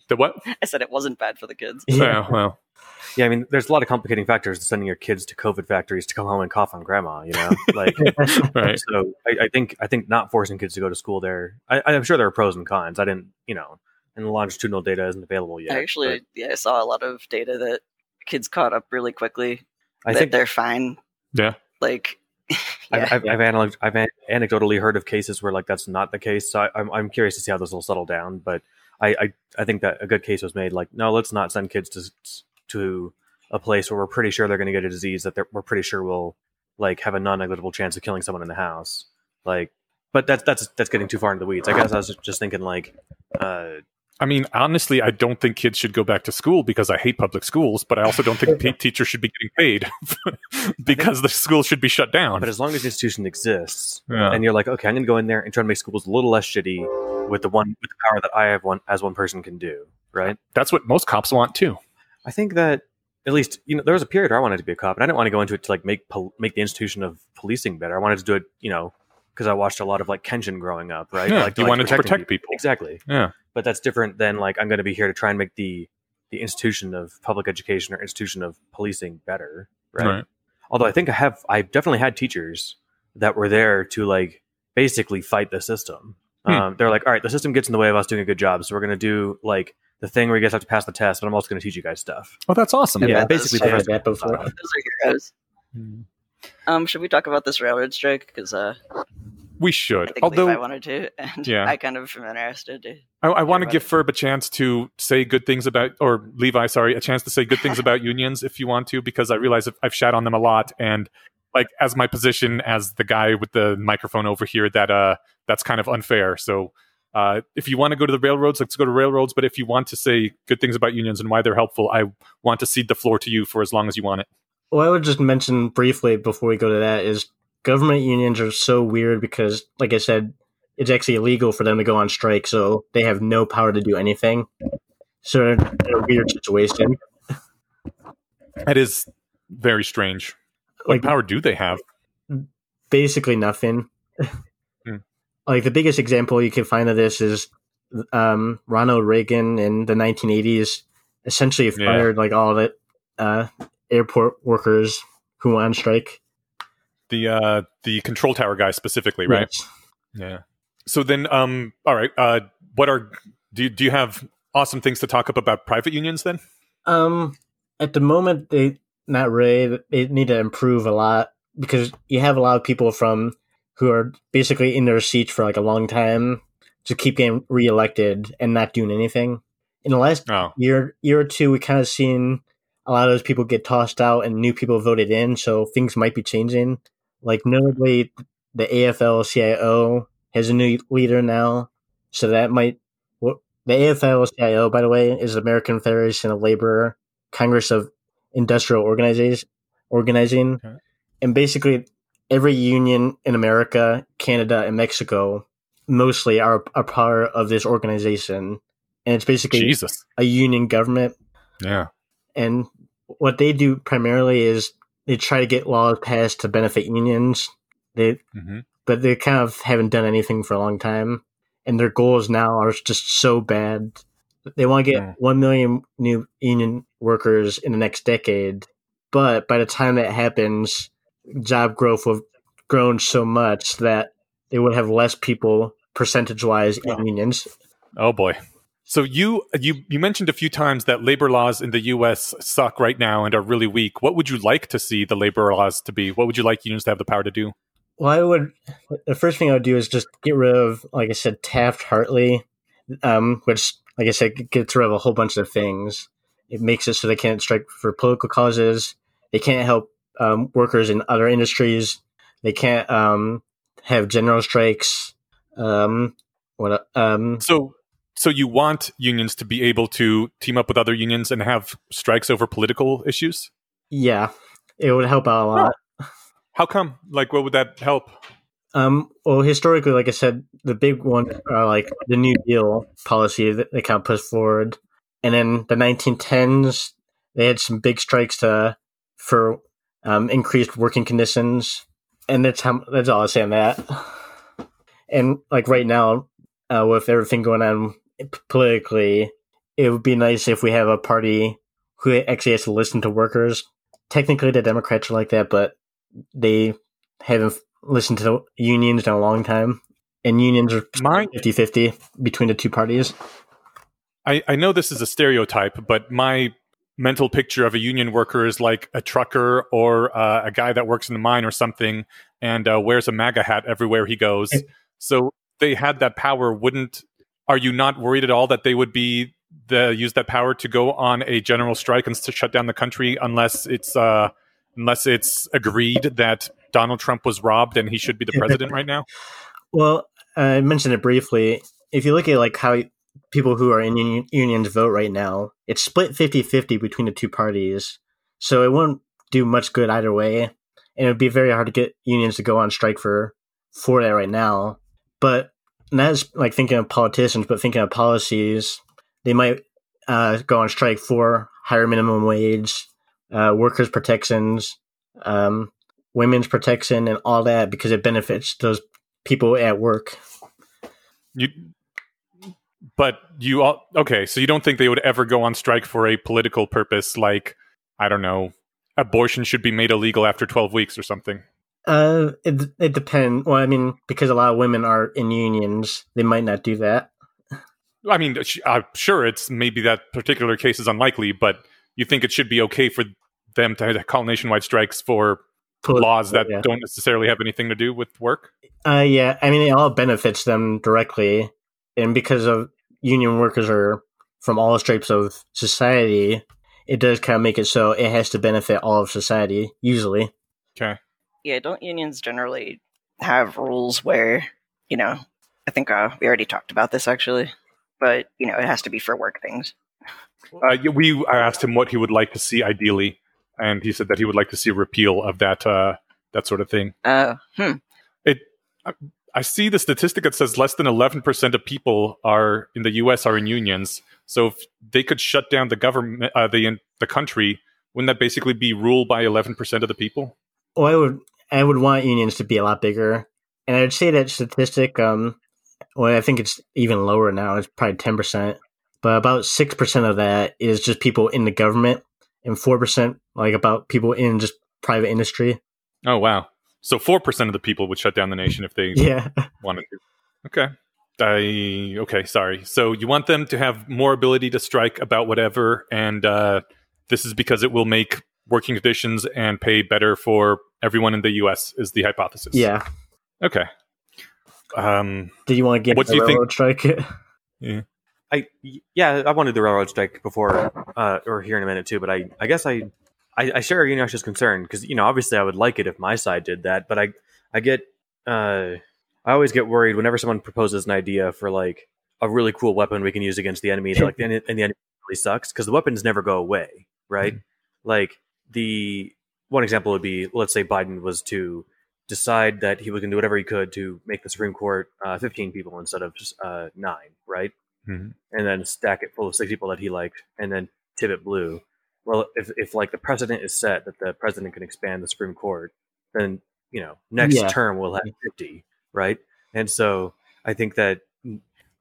the what? [laughs] I said it wasn't bad for the kids. Yeah, well, Yeah, I mean, there's a lot of complicating factors to sending your kids to COVID factories to come home and cough on grandma. You know, [laughs] like right. so. I, I think I think not forcing kids to go to school there. I, I'm sure there are pros and cons. I didn't, you know, and the longitudinal data isn't available yet. Actually, but yeah, I saw a lot of data that kids caught up really quickly. I that think they're fine. Yeah. Like, I've, [laughs] yeah. I've, I've, analog- I've an- anecdotally heard of cases where like that's not the case. So I, I'm, I'm curious to see how this will settle down. But I, I, I think that a good case was made. Like, no, let's not send kids to to a place where we're pretty sure they're going to get a disease that they're, we're pretty sure will like have a non-negligible chance of killing someone in the house. Like, but that's that's that's getting too far into the weeds. I guess I was just thinking like, uh, I mean, honestly, I don't think kids should go back to school because I hate public schools, but I also don't think [laughs] p- teachers should be getting paid [laughs] because the school should be shut down. but as long as the institution exists, Yeah. and you're like, okay, I'm going to go in there and try to make schools a little less shitty with the one with the power that I have one as one person can do, right? That's what most cops want too. I think that at least you know there was a period where I wanted to be a cop, and I didn't want to go into it to like make pol- make the institution of policing better. I wanted to do it, you know, because I watched a lot of like Kenshin growing up, right? Yeah, like, you like, wanted to protecting protect people. exactly. Yeah. But that's different than like I'm going to be here to try and make the the institution of public education or institution of policing better, right? Right. Although I think I have, I definitely had teachers that were there to like basically fight the system. Hmm. Um, they're like, all right, the system gets in the way of us doing a good job, so we're going to do like the thing where you guys have to pass the test, but I'm also going to teach you guys stuff. Oh, that's awesome. Yeah, Yeah, basically, that's- I've they heard have- that before. Those are heroes. Hmm. Um, should we talk about this railroad strike? Because uh, We I should. think Although Levi wanted to, [laughs] and Yeah. I kind of am interested. To, I, I want to give it. Ferb a chance to say good things about, or Levi, sorry, a chance to say good things about [laughs] unions if you want to, because I realize I've- I've shat on them a lot, and like as my position as the guy with the microphone over here, that uh, that's kind of unfair. So. Uh, if you want to go to the railroads, let's go to railroads. But if you want to say good things about unions and why they're helpful, I want to cede the floor to you for as long as you want it. Well, I would just mention briefly before we go to that is government unions are so weird because, like I said, it's actually illegal for them to go on strike, so they have no power to do anything. So they're in a weird situation. That is very strange. What Like power do they have? basically nothing. Hmm. Like the biggest example you can find of this is um, Ronald Reagan in the 1980s essentially Yeah. fired like all the uh, airport workers who went on strike. The uh, the control tower guy specifically, right? Yes. Yeah. So then, um, all right. Uh, what are do you, do you have awesome things to talk up about private unions then? Um, at the moment, they not really. They need to improve a lot because you have a lot of people from who are basically in their seats for like a long time to keep getting reelected and not doing anything. In the last Oh, year year or two, we kind of seen a lot of those people get tossed out and new people voted in, so things might be changing. Like notably, the AFL-CIO has a new leader now, so that might. The AFL-CIO, by the way, is American Federation of Labor Congress of Industrial Organization, organizing, Okay. and basically every union in America, Canada, and Mexico mostly are a part of this organization, and it's basically Jesus. a union government. Yeah. And what they do primarily is they try to get laws passed to benefit unions. They, hmm but they kind of haven't done anything for a long time, and their goals now are just so bad. They want to get Yeah. one million new union workers in the next decade, but by the time that happens, job growth will have grown so much that they would have less people percentage wise in unions. Oh boy. So you you you mentioned a few times that labor laws in the U.S. suck right now and are really weak. What would you like to see the labor laws to be? What would you like unions to have the power to do? Well, I would. The first thing I would do is just get rid of, like I said, Taft Hartley, um, which, like I said, gets rid of a whole bunch of things. It makes it so they can't strike for political causes. They can't help um, workers in other industries. They can't um, have general strikes. Um, what? Um, So so you want unions to be able to team up with other unions and have strikes over political issues? yeah, it would help out a lot. How come? Like what would that help? Um, well, historically, like I said, the big one are like the New Deal policy that they kind of pushed forward, and then the 1910s they had some big strikes to for um, increased working conditions, and that's how that's all I say on that. And like right now, uh, with everything going on politically, it would be nice if we have a party who actually has to listen to workers. Technically, the Democrats are like that, but they haven't listened to the unions in a long time. And unions are My 50 50 between the two parties. I, I know this is a stereotype, but my mental picture of a union worker is like a trucker or uh, a guy that works in the mine or something and uh, wears a MAGA hat everywhere he goes. So they had that power. Wouldn't are you not worried at all that they would be the use that power to go on a general strike and to shut down the country unless it's uh, unless it's agreed that Donald Trump was robbed and he should be the [laughs] president right now? Well, I mentioned it briefly. If you look at like how people who are in union, unions vote right now, it's split 50 50 between the two parties. So it won't do much good either way. And it would be very hard to get unions to go on strike for for that right now. But not as like thinking of politicians, but thinking of policies, they might uh, go on strike for higher minimum wage, uh, workers' protections, um, women's protection, and all that because it benefits those people at work. You, but you all okay? So you don't think they would ever go on strike for a political purpose, like I don't know, abortion should be made illegal after twelve weeks or something? Uh, it it depends. Well, I mean, because a lot of women are in unions, they might not do that. I mean, I'm sure it's maybe that particular case is unlikely, but you think it should be okay for them to call nationwide strikes for laws that yeah. don't necessarily have anything to do with work? Uh, yeah. I mean, it all benefits them directly, and because of union workers are from all stripes of society, it does kind of make it so it has to benefit all of society. Usually, Okay. Yeah, don't unions generally have rules where, you know, I think uh, we already talked about this actually, but, you know, it has to be for work things. Uh, we I asked him what he would like to see ideally, and he said that he would like to see a repeal of that uh, that sort of thing. Uh, hmm. It. I- I see the statistic that says less than eleven percent of people are in the U.S. are in unions. So if they could shut down the government, uh, the the country, wouldn't that basically be ruled by eleven percent of the people? well, I would I would want unions to be a lot bigger, and I'd say that statistic. Um, well, I think it's even lower now. It's probably ten percent, but about six percent of that is just people in the government, and four percent like about people in just private industry. Oh wow! So four percent of the people would shut down the nation if they [laughs] Yeah, wanted to. Okay. I okay, sorry. So you want them to have more ability to strike about whatever, and uh, this is because it will make working conditions and pay better for everyone in the U.S. Is the hypothesis? yeah. Okay. Um. Did you want to get What the do you think- railroad strike? [laughs] I yeah, I wanted the railroad strike before, uh, or here in a minute too. But I, I guess I, I, I share Eneasz's concern because you know obviously I would like it if my side did that, but I, I get, uh, I always get worried whenever someone proposes an idea for like a really cool weapon we can use against the enemy. They're like, and, and the enemy really sucks because the weapons never go away, right? Like the one example would be, let's say Biden was to decide that he was going to do whatever he could to make the Supreme Court uh, 15 people instead of just uh, nine, right? Mhm. And then stack it full of six people that he liked, and then tip it blue. Well, if, if like the precedent is set that the president can expand the Supreme Court, then you know next Yeah. term we'll have 50, right? And so I think that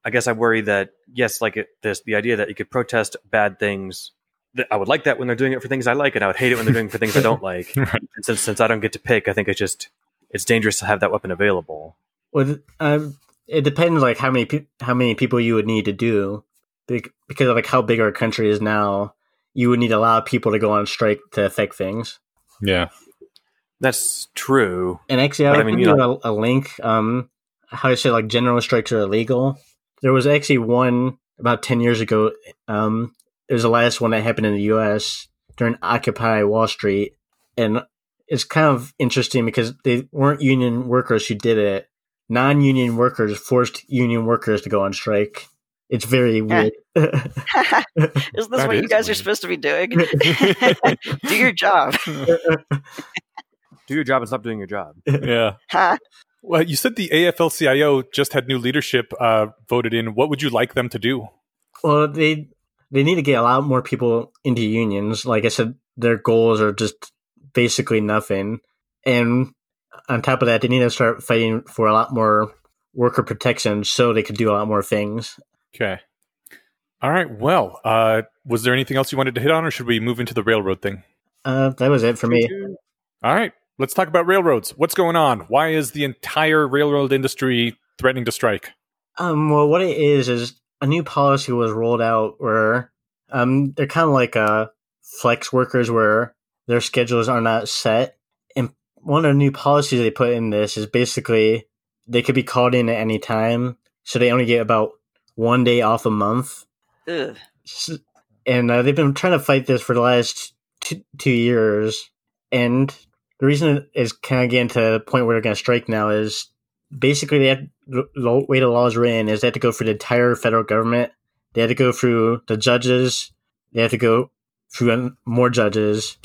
I guess I worry that yes, like it, this the idea that you could protest bad things. That I would like that when they're doing it for things I like, and I would hate it when they're doing it for things I don't [laughs] like. Right. And since since I don't get to pick, I think it's just it's dangerous to have that weapon available. Well, um, it depends like how many pe- how many people you would need to do, Bec- because of like how big our country is now. You would need a lot of people to go on strike to affect things. Yeah. That's true. And actually, I But I will mean, give you you a, a link. Um, how to say like general strikes are illegal. There was actually one about ten years ago. Um, it was the last one that happened in the U.S. during Occupy Wall Street, and it's kind of interesting because they weren't union workers who did it. Non-union workers forced union workers to go on strike. It's very weird. [laughs] [laughs] Isn't this That what you is guys are supposed to be doing? [laughs] Do your job. Do your job and stop doing your job. yeah. Huh? Well, you said the AFL-CIO just had new leadership uh, voted in. What would you like them to do? Well, they they need to get a lot more people into unions. Like I said, their goals are just basically nothing. And on top of that, they need to start fighting for a lot more worker protection so they could do a lot more things. Okay. All right. Well, uh, was there anything else you wanted to hit on, or should we move into the railroad thing? Uh, that was it for me. All right. Let's talk about railroads. What's going on? Why is the entire railroad industry threatening to strike? Um, well, what it is is a new policy was rolled out where um, they're kind of like uh, flex workers where their schedules are not set. And one of the new policies they put in this is basically they could be called in at any time, so they only get about one day off a month. Ugh. And uh, they've been trying to fight this for the last two, two years. And the reason it's kind of getting to the point where they're going to strike now is basically they have, the way the laws in is they have to go through the entire federal government. They have to go through the judges. They have to go through um, more judges,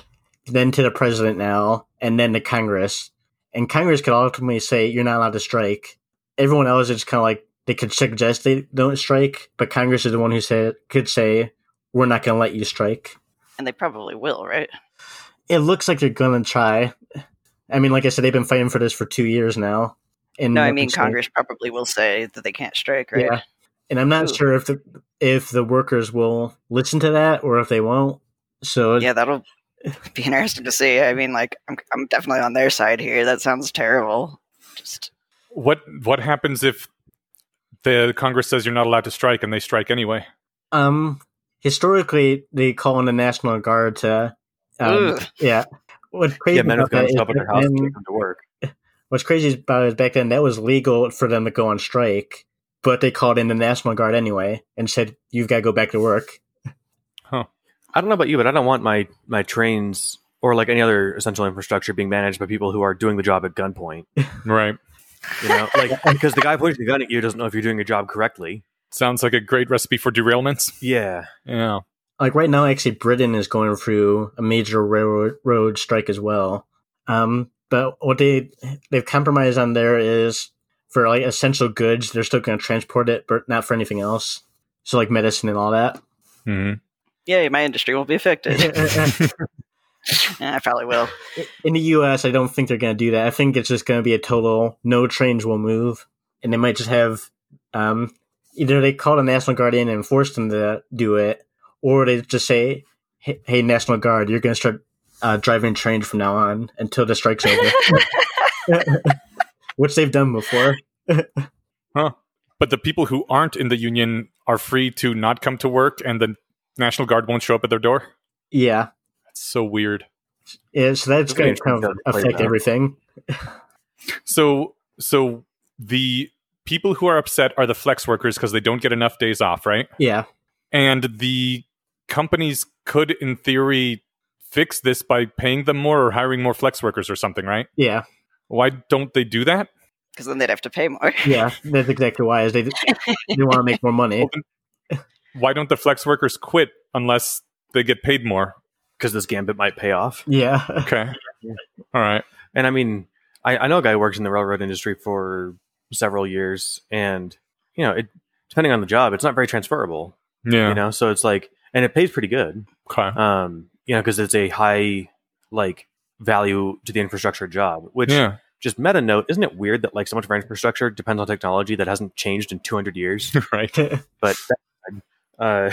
then to the president now, and then to Congress. And Congress could ultimately say you're not allowed to strike. Everyone else is just kind of like they could suggest they don't strike, but Congress is the one who said could say we're not going to let you strike. And they probably will, right? It looks like they're going to try. I mean, like I said, they've been fighting for this for two years now. And No, I mean changed. Congress probably will say that they can't strike, right? Yeah. And I'm not Ooh. sure if the if the workers will listen to that or if they won't. So Yeah, that'll [laughs] be interesting to see. I mean, like, I'm I'm definitely on their side here. That sounds terrible. Just What What happens if the Congress says you're not allowed to strike and they strike anyway? um historically they call in the National Guard to um, yeah. What's crazy Yeah, men about have that guns at their house and take them to work. What's crazy about it is back then that was legal for them to go on strike, but they called in the National Guard anyway and said you've got to go back to work. I don't know about you, but I don't want my my trains or like any other essential infrastructure being managed by people who are doing the job at gunpoint. [laughs] Right. You know, like [laughs] because the guy pointing the gun at you doesn't know if you're doing your job correctly. Sounds like a great recipe for derailments. Yeah, Yeah. like right now actually britain is going through a major railroad strike as well um but what they they've compromised on there is for like essential goods they're still going to transport it but not for anything else. So like medicine and all that. Hmm yay, my industry won't be affected. Yeah, [laughs] [laughs] I probably will. in the us i don't think they're going to do that. I think it's just going to be a total no trains will move. And they might just have um either they call the national guard in and force them to do it or they just say hey, hey national guard you're going to start uh, driving train from now on until the strike's over [laughs] which they've done before [laughs] huh. But the people who aren't in the union are free to not come to work, and the National Guard won't show up at their door. yeah That's so weird. yeah so that's It's going to kind of affect out. everything [laughs] So, so the people who are upset are the flex workers because they don't get enough days off, right? yeah And the companies could, in theory, fix this by paying them more or hiring more flex workers or something, right? yeah Why don't they do that? Because then they'd have to pay more. [laughs] yeah that's exactly why is they [laughs] they want to make more money Why don't the flex workers quit unless they get paid more? because this gambit might pay off. yeah Okay. [laughs] All right. And I mean, I, I know a guy who works in the railroad industry for several years, and you know, it depending on the job, it's not very transferable. Yeah. You know, so it's like, and it pays pretty good. Okay. Um, you know, because it's a high like value to the infrastructure job. Which yeah. just meta note, isn't it weird that like so much of our infrastructure depends on technology that hasn't changed in 200 years? [laughs] right. [laughs] but uh,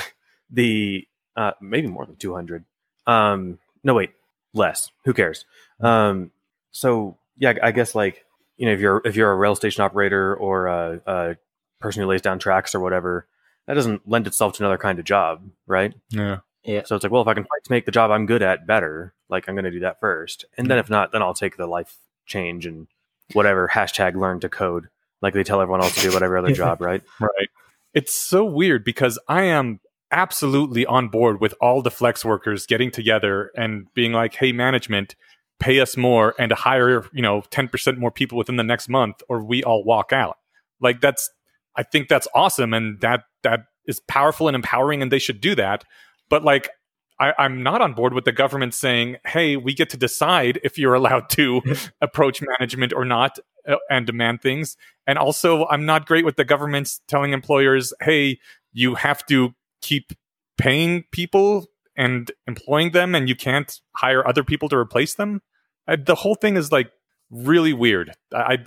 the uh, maybe more than 200 um no wait less who cares um so yeah i guess like you know if you're if you're a rail station operator or a, a person who lays down tracks or whatever that doesn't lend itself to another kind of job right Yeah. So it's like well if i can fight to make the job i'm good at better like i'm going to do that first and then mm. if not then i'll take the life change and whatever hashtag learn to code like they tell everyone else to do whatever other [laughs] job right Right. It's so weird because I am absolutely on board with all the flex workers getting together and being like, "Hey, management, pay us more and hire you know ten percent more people within the next month, or we all walk out." Like that's, I think that's awesome, and that that is powerful and empowering, and they should do that. But like. I, I'm not on board with the government saying, "Hey, we get to decide if you're allowed to [laughs] approach management or not uh, and demand things." And also, I'm not great with the government's telling employers, hey, you have to keep paying people and employing them, and you can't hire other people to replace them. I, the whole thing is like really weird. I,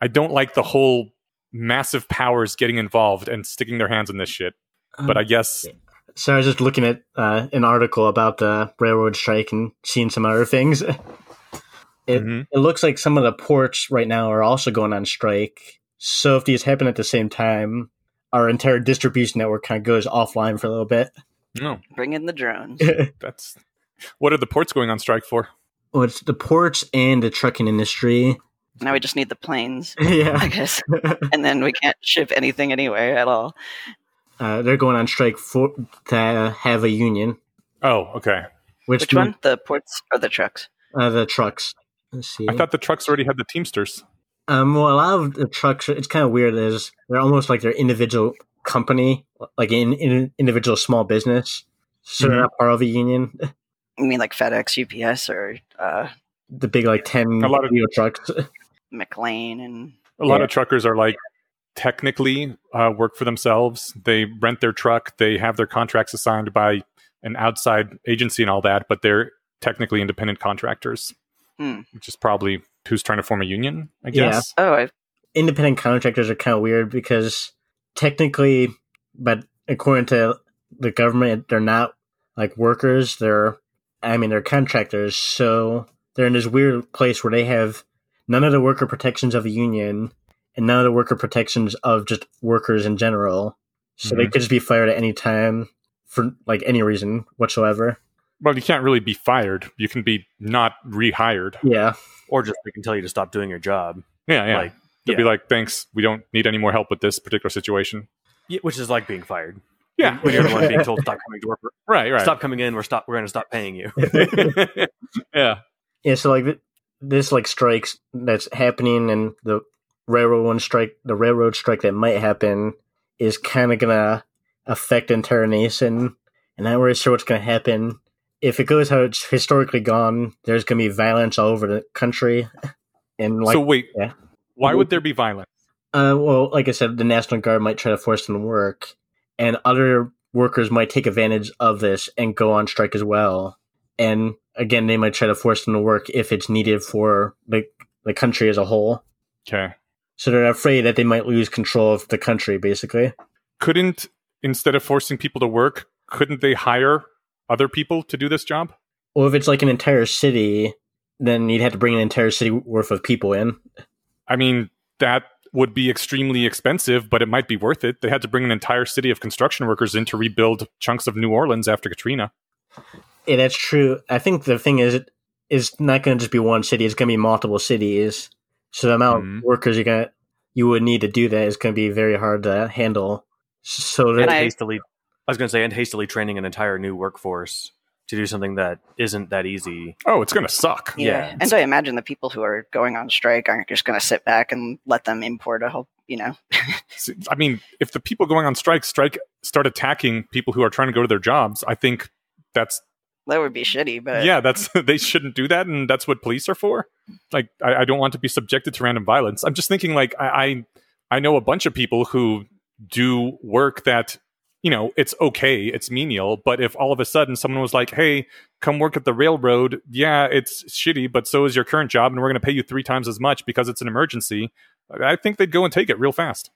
I don't like the whole massive powers getting involved and sticking their hands in this shit. But I guess, So I was just looking at uh, an article about the railroad strike and seeing some other things. [laughs] It, Mhm. it looks like some of the ports right now are also going on strike. So if these happen at the same time, our entire distribution network kind of goes offline for a little bit. no, Bring in the drones. [laughs] that's what are the ports going on strike for? well, it's the ports and the trucking industry. now we just need the planes, [laughs] yeah. I guess. And then we can't ship anything anywhere at all. Uh, they're going on strike for to have a union. Oh, okay. Which, Which one? The ports or the trucks? Uh, the trucks. Let's see. I thought the trucks already had the Teamsters. Um, well, a lot of the trucks, it's kind of weird. Is they're almost like their individual company, like in, in individual small business. So they're Mhm. not part of a union. [laughs] You mean like FedEx, UPS, or uh, The big like ten A lot of- wheel trucks. [laughs] McLean and A lot Yeah. of truckers are like technically uh, work for themselves. They rent their truck. They have their contracts assigned by an outside agency and all that, but they're technically independent contractors, Hmm. which is probably who's trying to form a union. I Yeah. guess. oh, I, Independent contractors are kind of weird because technically, but according to the government, they're not like workers. They're, I mean, they're contractors. So they're in this weird place where they have none of the worker protections of a union and none of the worker protections of just workers in general. So they Mhm. could just be fired at any time for like any reason whatsoever. Well, you can't really be fired. You can be not rehired. Yeah. or just they can tell you to stop doing your job Yeah, yeah. like They'll yeah. be like, "Thanks, we don't need any more help with this particular situation." Yeah, which is like being fired Yeah, when you're the one being told stop [laughs] coming to work right, right. stop coming in we're stop we're going to stop paying you [laughs] yeah, Yeah. So like th- this like strikes that's happening and the railroad one strike, the railroad strike that might happen is kind of gonna affect the entire nation. And I'm not really sure what's gonna happen. If it goes how it's historically gone, there's gonna be violence all over the country. [laughs] And like, so wait, yeah. why would there be violence? Uh, well, like I said, the National Guard might try to force them to work, and other workers might take advantage of this and go on strike as well. And again, they might try to force them to work if it's needed for the the country as a whole. Okay. So they're afraid that they might lose control of the country, basically. couldn't instead of forcing people to work couldn't they hire other people to do this job Well, if it's like an entire city, then you'd have to bring an entire city worth of people in. i mean that would be extremely expensive but it might be worth it they had to bring an entire city of construction workers in to rebuild chunks of new orleans after katrina Yeah, that's true. I think the thing is, it's not going to just be one city; it's going to be multiple cities. So the amount Mhm. of workers you got, you would need to do that is going to be very hard to handle. So and I- hastily i was going to say and hastily training an entire new workforce to do something that isn't that easy oh it's gonna suck Yeah. And so I imagine the people who are going on strike aren't just going to sit back and let them import a whole, you know. [laughs] I mean if the people going on strike strike start attacking people who are trying to go to their jobs i think that's that would be shitty, but yeah, that's [laughs] they shouldn't do that, and that's what police are for. Like, I, I don't want to be subjected to random violence. I'm just thinking, like, I, I I know a bunch of people who do work that you know it's okay, it's menial, but if all of a sudden someone was like, "Hey, come work at the railroad," yeah, it's shitty, but so is your current job, and we're going to pay you three times as much because it's an emergency. I think they'd go and take it real fast.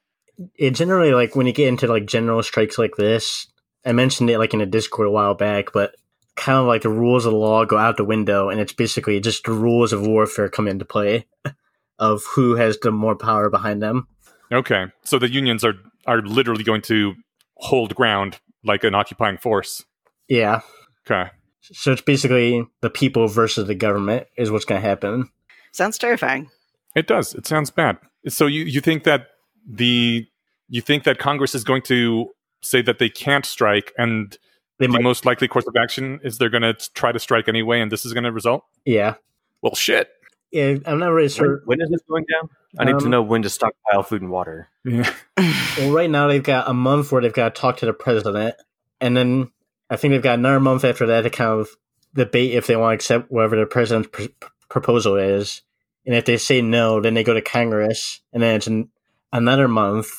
it generally like when you get into like general strikes like this i mentioned it like in a discord a while back but kind of like the rules of the law go out the window and it's basically just the rules of warfare come into play [laughs] of who has the more power behind them Okay, so the unions are are literally going to hold ground like an occupying force. yeah Okay. so it's basically the people versus the government is what's going to happen sounds terrifying. It does. It sounds bad. So you, you think that the you think that Congress is going to say that they can't strike, and they the might most likely course of action is they're going to try to strike anyway, and this is going to result. yeah Well, shit. yeah i'm not really When, sure when is this going down? I need to Um, know when to stockpile food and water. Yeah. [laughs] well right now they've got a month where they've got to talk to the president and then i think they've got another month after that to kind of debate if they want to accept whatever the president's pr- proposal is and if they say no then they go to congress and then it's an, another month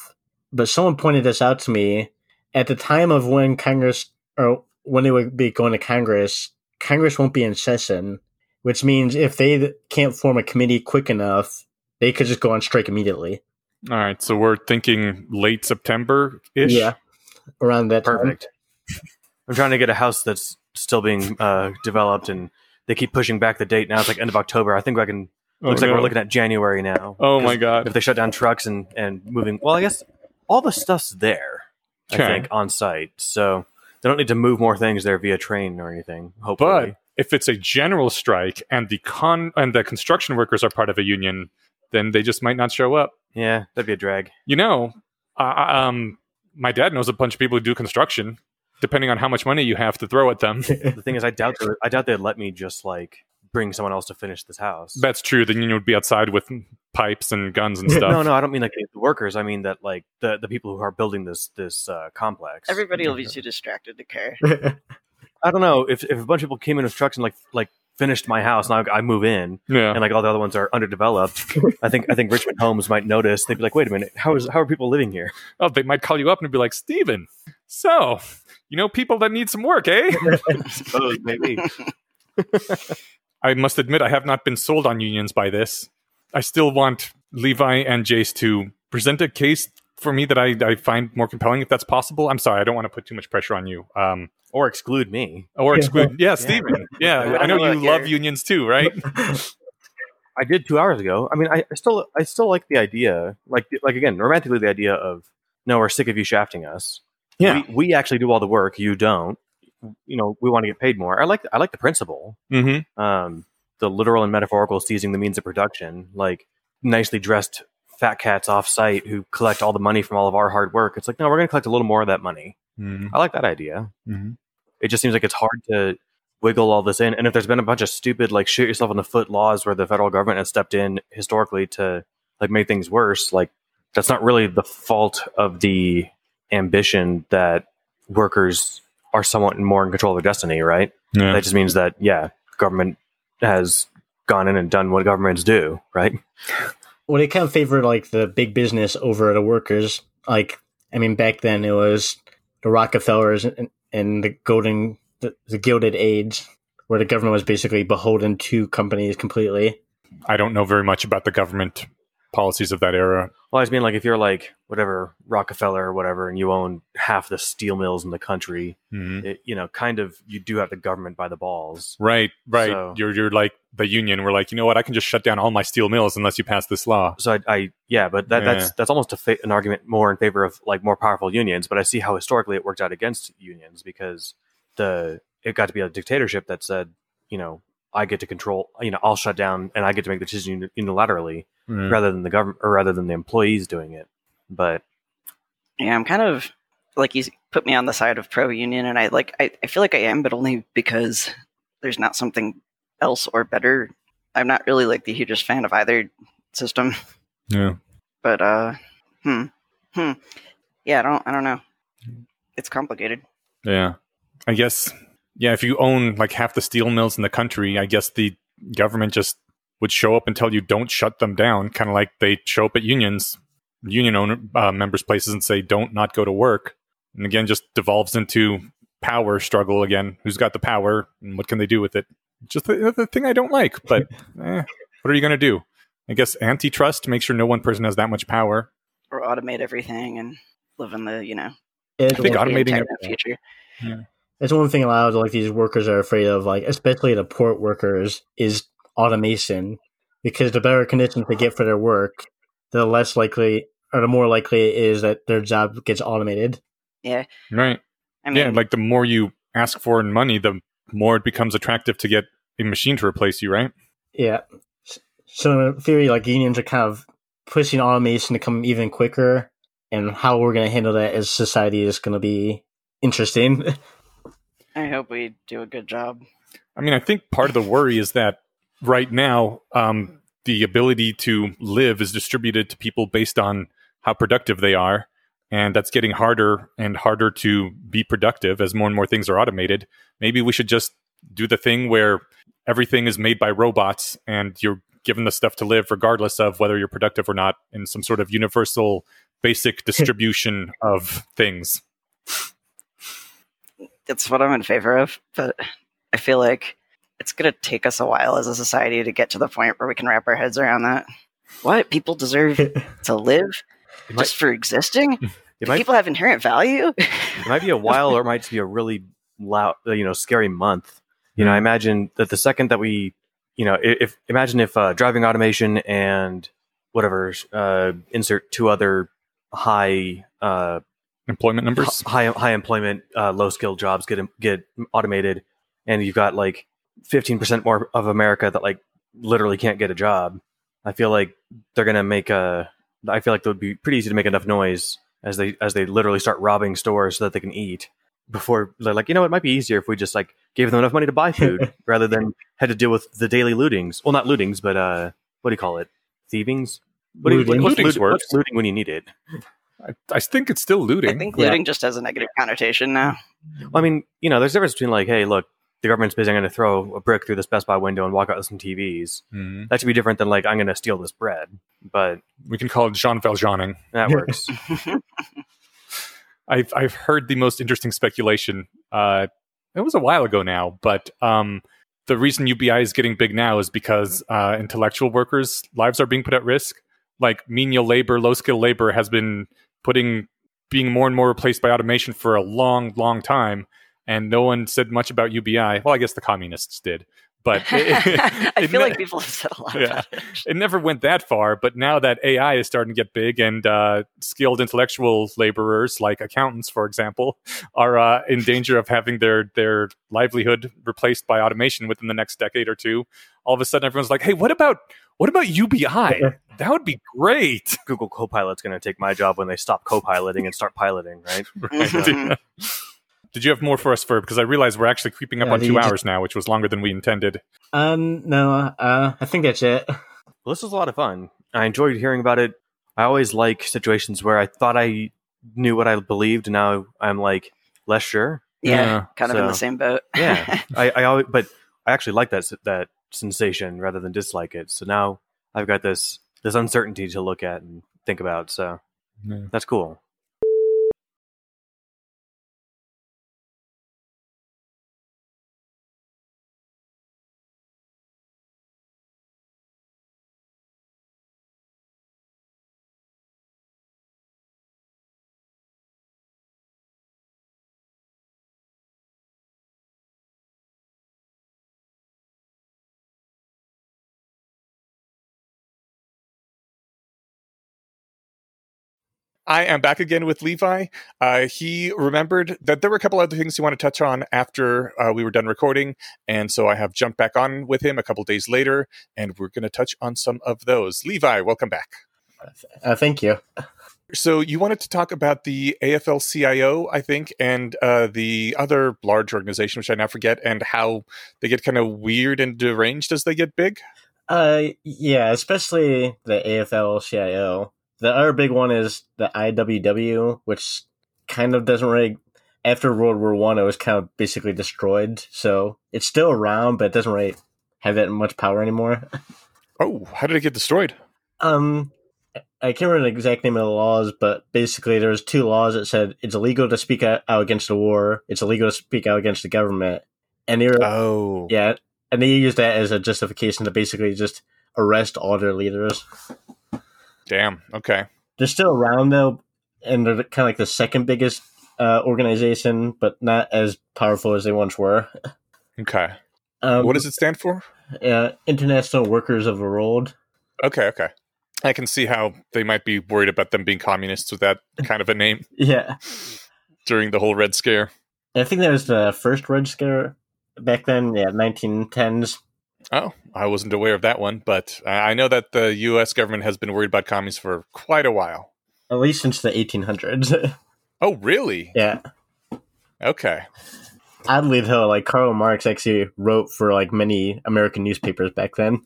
but someone pointed this out to me at the time of when congress or when they would be going to congress congress won't be in session which means if they can't form a committee quick enough they could just go on strike immediately All right. So we're thinking late September ish. yeah around that time. Perfect. I'm trying to get a house that's still being uh, developed, and they keep pushing back the date. Now it's like end of October. I think I can. Oh, looks like we're looking at January now. Oh my god. If they shut down trucks and and moving, well, I guess all the stuff's there. I Okay. think on site, so they don't need to move more things there via train or anything. But if it's a general strike and the con and the construction workers are part of a union, then they just might not show up. yeah, that'd be a drag. You know, uh, um, my dad knows a bunch of people who do construction. Depending on how much money you have to throw at them, [laughs] The thing is, I doubt I doubt they'd let me just like bring someone else to finish this house. that's true. The union would be outside with pipes and guns and [laughs] stuff. no, no, I don't mean like the workers. I mean that like the the people who are building this this uh, complex. Everybody will be too distracted to care. [laughs] I don't know if if a bunch of people came in with trucks and like like finished my house and I, I move in Yeah. and like all the other ones are underdeveloped. I think I think Richmond Homes might notice. They'd be like, wait a minute, how is how are people living here? Oh, they might call you up and be like, Steven, so, you know, people that need some work, eh? [laughs] Suppose maybe. I must admit, I have not been sold on unions by this. I still want Levi and Jace to present a case for me that I, I find more compelling, if that's possible. I'm sorry, I don't want to put too much pressure on you. Um, or exclude me. or exclude, yeah, Steven. [laughs] Yeah, I I know you love here. unions too, right? [laughs] I did two hours ago. I mean, I, I still I still like the idea, like like again, romantically the idea of no, we're sick of you shafting us. Yeah. we, we actually do all the work, you don't. You know, we want to get paid more. I like I like the principle. Mm-hmm. um, the literal and metaphorical seizing the means of production, like nicely dressed fat cats off site who collect all the money from all of our hard work. It's like, no, we're going to collect a little more of that money. Mm-hmm. I like that idea. Mm-hmm. It just seems like it's hard to wiggle all this in. And if there's been a bunch of stupid, like, shoot yourself in the foot laws where the federal government has stepped in historically to, like, make things worse, like, that's not really the fault of the ambition that workers are somewhat more in control of their destiny, right? Yeah. That just means that yeah, government has gone in and done what governments do, right? well, they kind of favor like the big business over the workers. Like, I mean, back then it was the Rockefellers and, and the golden, the, the Gilded Age, where the government was basically beholden to companies completely. I don't know very much about the government policies of that era. Well, I just mean like if you're like whatever Rockefeller or whatever, and you own half the steel mills in the country, Mhm. it, you know, kind of you do have the government by the balls. Right, right. So- You're you're like the union. We're like, you know what? I can just shut down all my steel mills unless you pass this law. So I, I yeah, but that, Yeah. that's that's almost a fa- an argument more in favor of like more powerful unions. But I see how historically it worked out against unions because the it got to be a dictatorship that said, you know, I get to control, you know, I'll shut down and I get to make the decision unilaterally. Mm. rather than the government or rather than the employees doing it. But Yeah, I'm kind of like you put me on the side of pro union, and I like I, I feel like I am, but only because there's not something else or better. I'm not really like the hugest fan of either system, Yeah. but uh, hmm, hmm, yeah, I don't, I don't know. It's complicated. Yeah. I guess yeah, if you own like half the steel mills in the country, I guess the government just would show up and tell you don't shut them down, kind of like they show up at unions, union owner uh, members' places and say don't not go to work. And again, just devolves into power struggle again. Who's got the power and what can they do with it? Just the, the thing I don't like, but [laughs] eh, what are you going to do? I guess antitrust, make sure no one person has that much power. Or automate everything and live in the, you know, It, I think the automating internet it- future. It's one thing a lot of like these workers are afraid of, like especially the port workers, is automation. Because the better conditions they get for their work, the less likely or the more likely it is that their job gets automated. Yeah. Right. I mean, yeah, like the more you ask for in money, the more it becomes attractive to get a machine to replace you, right? Yeah. So in theory, like unions are kind of pushing automation to come even quicker, and how we're going to handle that as society is going to be interesting. [laughs] I hope we do a good job. I mean, I think part of the worry is that right now, um, the ability to live is distributed to people based on how productive they are. And that's getting harder and harder to be productive as more and more things are automated. Maybe we should just do the thing where everything is made by robots and you're given the stuff to live regardless of whether you're productive or not in some sort of universal basic [laughs] distribution of things. That's what I'm in favor of, but I feel like it's going to take us a while as a society to get to the point where we can wrap our heads around that. What? People deserve [laughs] to live It might, just for existing? [laughs] Do might, people have inherent value? [laughs] it might be a while, or it might just be a really loud, uh, you know, scary month. You know, I imagine that the second that we, you know, if imagine if uh, driving automation and whatever, uh, insert two other high uh, Employment numbers? high high employment, uh, low skilled jobs get get automated, and you've got like fifteen percent more of America that like literally can't get a job. I feel like they're gonna make a. I feel like it would be pretty easy to make enough noise as they as they literally start robbing stores so that they can eat. Before they're like, you know, it might be easier if we just like gave them enough money to buy food [laughs] rather than had to deal with the daily lootings. Well, not lootings, but uh, what do you call it? Thievings. What do you, Looting. what's, Looting's loot- what's looting when you need it? I, I think it's still looting. I think Yeah. looting just has a negative connotation now. Well, I mean, you know, there's a difference between like, hey, look, the government's busy. I'm going to throw a brick through this Best Buy window and walk out with some TVs. Mhm. That should be different than like, I'm going to steal this bread. But We can call it Jean Valjeaning. that works. [laughs] [laughs] I've I've heard the most interesting speculation. Uh, it was a while ago now, but um, the reason UBI is getting big now is because uh, intellectual workers' lives are being put at risk. Like menial labor, low skill labor has been putting being more and more replaced by automation for a long, long time, and no one said much about UBI. Well, I guess the communists did, but [laughs] it, I feel ne- like people have said a lot Yeah. about it. it never went that far, but now that AI is starting to get big and uh, skilled intellectual laborers, like accountants, for example, are uh, in danger of having their their livelihood replaced by automation within the next decade or two, all of a sudden everyone's like, "Hey, what about what about UBI? [laughs] That would be great." Google Copilot's going to take my job when they stop co-piloting and start piloting, right? [laughs] Mhm. Did you have more for us, Ferb? Because I realize we're actually creeping up Yeah, on you two just- hours now, which was longer than we intended. um, no, uh, I think that's it. [laughs] Well, this was a lot of fun. I enjoyed hearing about it. I always like situations where I thought I knew what I believed. Now I'm like less sure. yeah, Yeah, kind of in the same boat. Yeah, [laughs] I, I always, but I actually like that that sensation rather than dislike it. So now I've got this this uncertainty to look at and think about. So Yeah. that's cool. I am back again with Levi. Uh, he remembered that there were a couple other things he wanted to touch on after uh, we were done recording, and so I have jumped back on with him a couple days later, and we're going to touch on some of those. Levi, welcome back. Uh, thank you. So you wanted to talk about the AFL-CIO, I think, and uh, the other large organization, which I now forget, and how they get kind of weird and deranged as they get big. Uh, yeah, especially the AFL-CIO. The other big one is the IWW, which kind of doesn't really after World War One, it was kind of basically destroyed. So it's still around, but it doesn't really have that much power anymore. [laughs] Oh, how did it get destroyed? Um, I can't remember the exact name of the laws, but basically there was two laws that said it's illegal to speak out against the war, it's illegal to speak out against the government, and they were Oh, yeah, and they used that as a justification to basically just arrest all their leaders. Damn. Okay. They're still around though, and they're kind of like the second biggest uh, organization, but not as powerful as they once were. Okay. Um, what does it stand for? uh, International Workers of the World? Okay, okay. I can see how they might be worried about them being communists with that [laughs] kind of a name Yeah, during the whole Red Scare. I think that was the first Red Scare back then. Yeah, 1910s. Oh, I wasn't aware of that one, but I I know that the U.S. government has been worried about commies for quite a while. At least since the 1800s. [laughs] Oh, really? yeah. Okay. Oddly though, like Karl Marx actually wrote for like many American newspapers back then.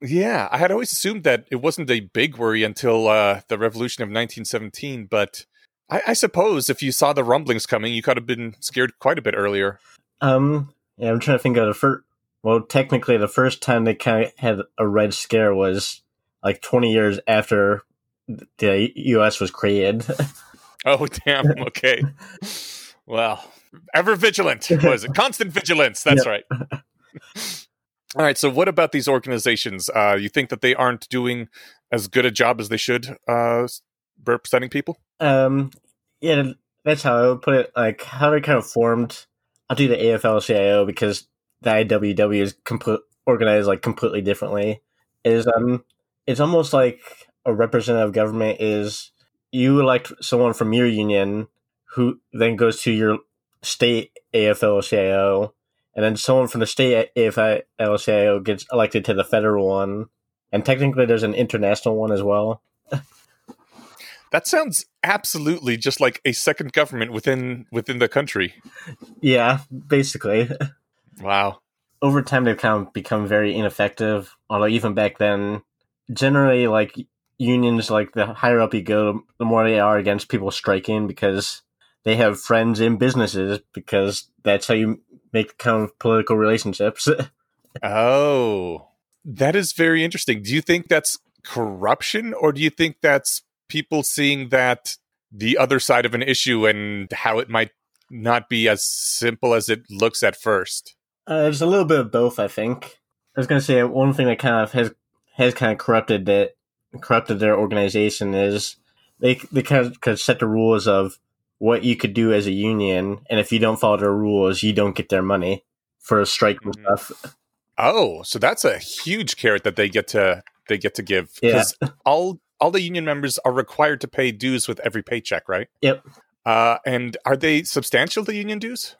Yeah, I had always assumed that it wasn't a big worry until uh, the Revolution of 1917, but I, I suppose if you saw the rumblings coming, you could have been scared quite a bit earlier. Um, yeah, I'm trying to think of the first. Well, technically, the first time they kind of had a Red Scare was like 20 years after the U.S. was created. [laughs] Oh, damn. Okay. well, ever vigilant. Was it constant vigilance? That's right. [laughs] All right. So, what about these organizations? Uh, you think that they aren't doing as good a job as they should uh, representing people? um, yeah, that's how I would put it. Like how they kind of formed. I'll do the AFL-CIO because the IWW is complete organized like completely differently. Is um, it's almost like a representative government is you elect someone from your union who then goes to your state AFL-CIO, and then someone from the state AFL-CIO gets elected to the federal one, and technically there's an international one as well. That sounds absolutely just like a second government within within the country. [laughs] Yeah, basically. [laughs] Wow. over time they've kind of become very ineffective. Although even back then, generally like unions, like the higher up you go, the more they are against people striking because they have friends in businesses because that's how you make kind of political relationships. [laughs] Oh, that is very interesting. Do you think that's corruption, or do you think that's people seeing that the other side of an issue and how it might not be as simple as it looks at first? Uh, it's a little bit of both, I think. I was going to say one thing that kind of has has kind of corrupted that corrupted their organization is they they kind of could set the rules of what you could do as a union, and if you don't follow their rules, you don't get their money for a strike and Mhm. stuff. Oh, so that's a huge carrot that they get to they get to give Yeah. because all all the union members are required to pay dues with every paycheck, right? Yep. Uh, and are they substantial? The union dues?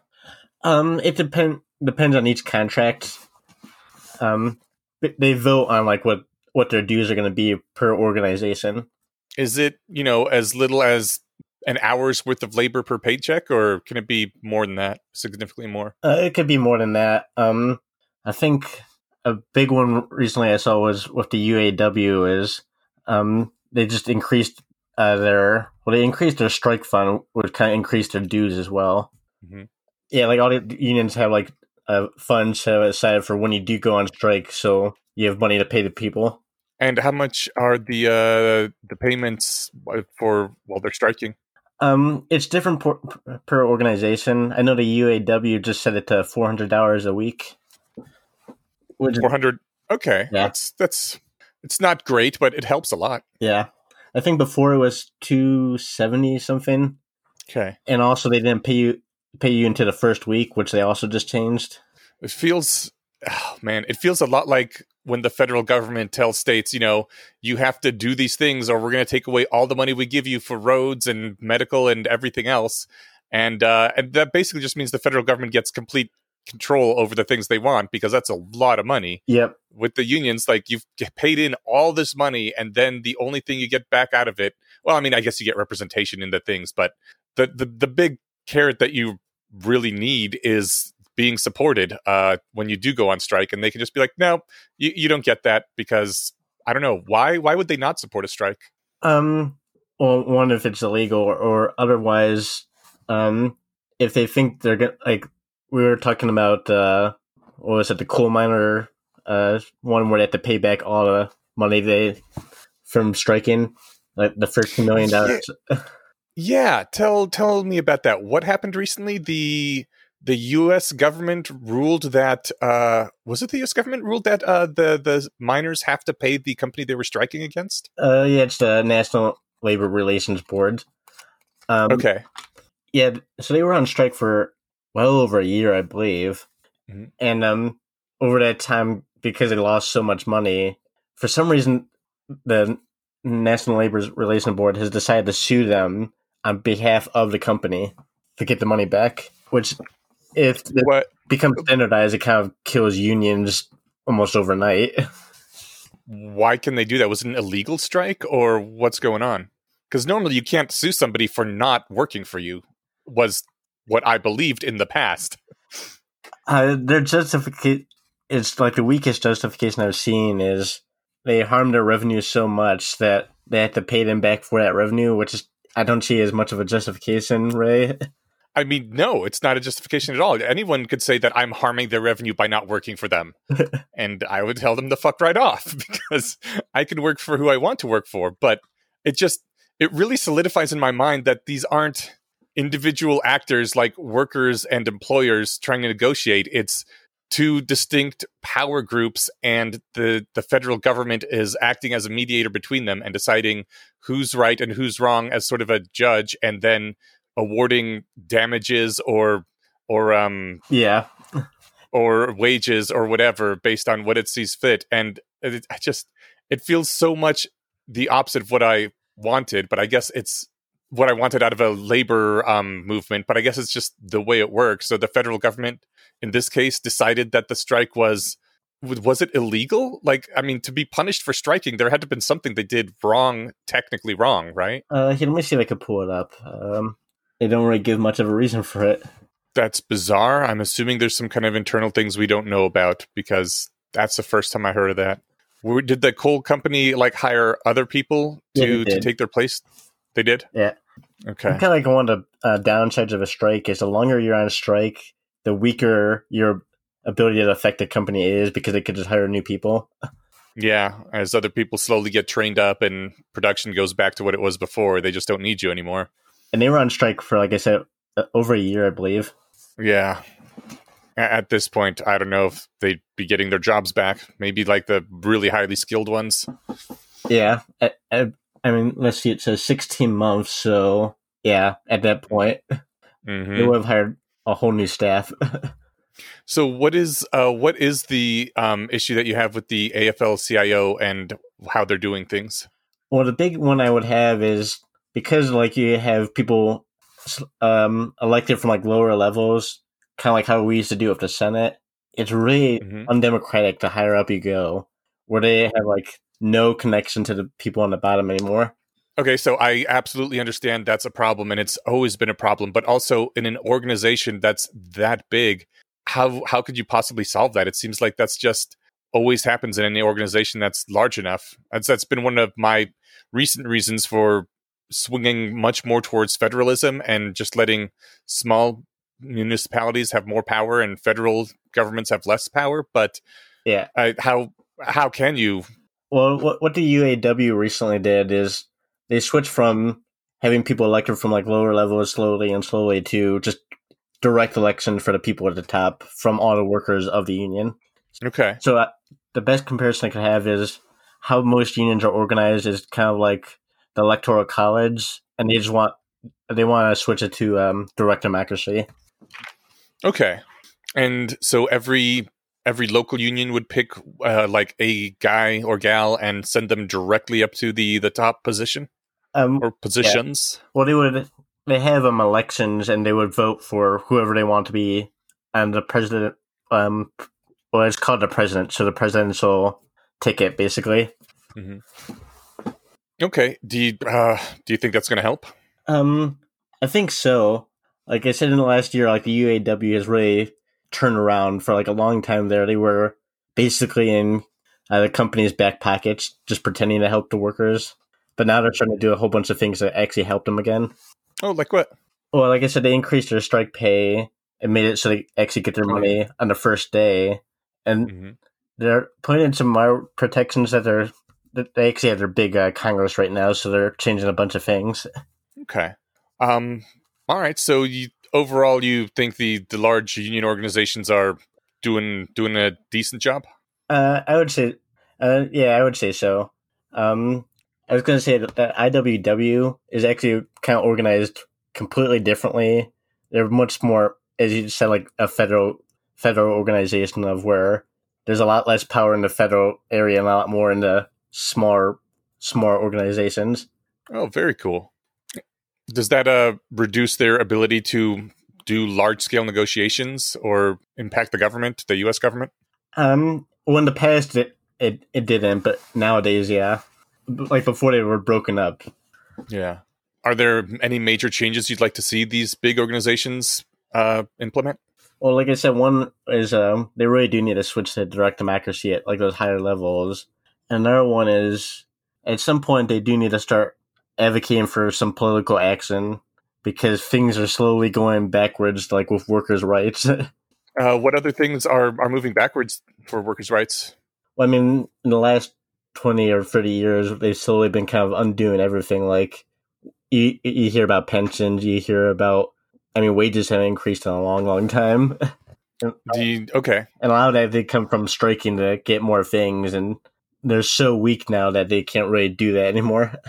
Um, it depend depends on each contract. Um, they vote on like what what their dues are going to be per organization. Is it you know as little as an hour's worth of labor per paycheck, or can it be more than that? Significantly more? Uh, it could be more than that. Um, I think a big one recently I saw was with the UAW is um they just increased uh, their well they increased their strike fund, which kind of increased their dues as well. Mhm. Yeah, like all the unions have like uh, funds set aside for when you do go on strike, so you have money to pay the people. And how much are the uh, the payments for while they're striking? Um, it's different per, per organization. I know the UAW just set it to four hundred dollars a week. Four hundred. Okay, Yeah. that's that's it's not great, but it helps a lot. yeah, I think before it was two seventy something, Okay, and also they didn't pay you pay you into the first week, which they also just changed. it feels, oh, man, it feels a lot like when the federal government tells states, you know, you have to do these things, or we're going to take away all the money we give you for roads and medical and everything else, and uh, and that basically just means the federal government gets complete control over the things they want because that's a lot of money. Yep. with the unions, like you've paid in all this money, and then the only thing you get back out of it, well, I mean, I guess you get representation in the things, but the the, the big carrot that you really need is being supported uh, when you do go on strike, and they can just be like, no, you, you don't get that because I don't know why. Why would they not support a strike? Um, well, one if it's illegal, or, or otherwise, um, if they think they're gonna like we were talking about uh what was it the coal miner uh one where they have to pay back all the money they from striking like the first two million dollars. [laughs] Yeah, tell tell me about that. What happened recently? The the U.S. government ruled that uh, was it the U.S. government ruled that uh, the the miners have to pay the company they were striking against. Uh, yeah, it's the National Labor Relations Board. Um, Okay, Yeah, so they were on strike for well over a year, I believe, Mhm. and um, over that time, because they lost so much money, for some reason, the National Labor Relations Board has decided to sue them on behalf of the company to get the money back. Which, if it what becomes standardized, it kind of kills unions almost overnight. why can they do that? Was it an illegal strike or what's going on? Because normally you can't sue somebody for not working for you. Was what I believed in the past. Uh, their justification it's like the weakest justification I've seen is they harmed their revenue so much that they have to pay them back for that revenue, which is I don't see as much of a justification, Ray. I mean, no, it's not a justification at all. Anyone could say that I'm harming their revenue by not working for them. [laughs] and I would tell them to fuck right off [laughs] because I can work for who I want to work for. But it just, it really solidifies in my mind that these aren't individual actors like workers and employers trying to negotiate. It's two distinct power groups and the the federal government is acting as a mediator between them and deciding who's right and who's wrong as sort of a judge and then awarding damages or or um Yeah, or wages or whatever based on what it sees fit. And it, I just it feels so much the opposite of what I wanted but I guess it's what I wanted out of a labor um movement but I guess it's just the way it works. So the federal government in this case decided that the strike was was it illegal like I mean to be punished for striking there had to have been something they did wrong technically wrong right uh, here, let me see if I can pull it up. Um, they don't really give much of a reason for it. that's bizarre. I'm assuming there's some kind of internal things we don't know about because that's the first time I heard of that. Were- Did the coal company like hire other people to they to take their place? They did. Yeah. Okay. Kind of like one of the uh, downsides of a strike is the longer you're on a strike, the weaker your ability to affect the company is because they could just hire new people. Yeah. As other people slowly get trained up and production goes back to what it was before, they just don't need you anymore. And they were on strike for, like I said, uh, over a year, I believe. Yeah. At this point, I don't know if they'd be getting their jobs back. Maybe like the really highly skilled ones. Yeah, I, I, I mean, let's see. It says 16 months, so yeah, at that point, hmm [laughs] they would have hired a whole new staff. [laughs] So what is uh what is the um issue that you have with the AFL CIO and how they're doing things? well, the big one I would have is because like you have people um, elected from like lower levels, kind of like how we used to do with the Senate. It's really Mhm. undemocratic the higher up you go, where they have like no connection to the people on the bottom anymore. Okay, so I absolutely understand that's a problem and it's always been a problem, but also in an organization that's that big, how how could you possibly solve that? It seems like that's just always happens in any organization that's large enough. That's that's been one of my recent reasons for swinging much more towards federalism and just letting small municipalities have more power and federal governments have less power, but Yeah. I, how how can you Well, what what the UAW recently did is they switched from having people elected from like lower levels slowly and slowly to just direct election for the people at the top from all the workers of the union. okay So uh, the best comparison I could have is how most unions are organized is kind of like the electoral college, and they just want they want to switch it to um, direct democracy. Okay. And so every every local union would pick uh, like a guy or gal and send them directly up to the the top position Um, or positions. well, they would they have um, elections, and they would vote for whoever they want to be, and the president. Um, well, it's called the president, so the presidential ticket, basically. Okay. Do you uh, do you think that's going to help? Um, I think so. Like I said in the last year, like the UAW has really turned around for like a long time. There, they were basically in uh, the company's back pockets, just pretending to help the workers. But now they're trying to do a whole bunch of things that actually help them again. Oh, like what? Well, like I said, they increased their strike pay and made it so they actually get their money on the first day, and hmm they're putting in some more protections that they're that they actually have their big uh, Congress right now, so they're changing a bunch of things. Okay. Um. All right. So you overall, you think the the large union organizations are doing doing a decent job? Uh, I would say, uh, yeah, I would say so. Um, I was going to say that, that IWW is actually kind of organized completely differently. They're much more, as you said, like a federal federal organization of where there's a lot less power in the federal area and a lot more in the smaller smaller organizations. Oh, very cool. Does that uh reduce their ability to do large scale negotiations or impact the government, the U.S. government? Um, well, in the past it it, it didn't, but nowadays, yeah, like before they were broken up. Yeah. Are there any major changes you'd like to see these big organizations uh, implement? Well, like I said, one is um, they really do need to switch to direct democracy at like those higher levels. Another one is at some point they do need to start advocating for some political action because things are slowly going backwards, like with workers' rights. [laughs] Uh, what other things are are moving backwards for workers' rights? I mean, in the last twenty or thirty years, they've slowly been kind of undoing everything. Like you, you hear about pensions, you hear about. I mean, wages have increased in a long, long time. [laughs] Do you, okay. and a lot of that they come from striking to get more things and they're so weak now that they can't really do that anymore [laughs]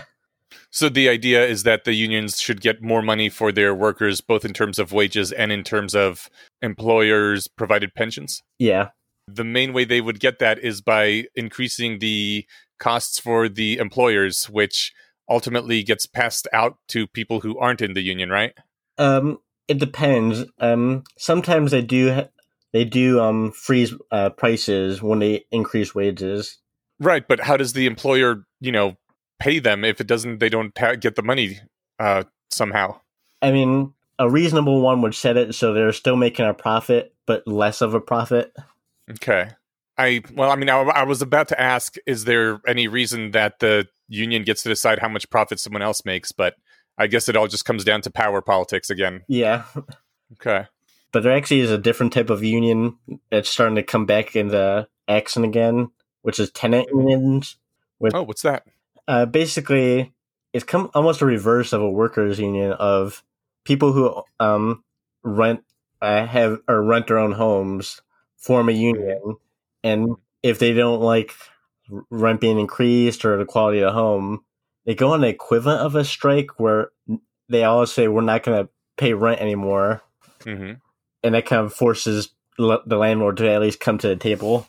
So the idea is that the unions should get more money for their workers, both in terms of wages and in terms of employers provided pensions. yeah The main way they would get that is by increasing the costs for the employers, which ultimately gets passed out to people who aren't in the union, right? um it depends um sometimes they do ha- they do um freeze uh, prices when they increase wages Right, but how does the employer, you know, pay them if it doesn't? They don't ha- get the money uh, somehow. i mean a reasonable one would set it so they're still making a profit but less of a profit Okay. I well, I mean, I, I was about to ask: Is there any reason that the union gets to decide how much profit someone else makes? But I guess it all just comes down to power politics again. yeah Okay. but there actually is a different type of union that's starting to come back in into action again which is tenant unions With, Oh, what's that? uh, basically it's come almost a reverse of a workers union of people who um, rent uh, have or rent their own homes form a union and if they don't like rent being increased or the quality of the home they go on the equivalent of a strike where they all say we're not going to pay rent anymore. Hmm and that kind of forces l- the landlord to at least come to the table.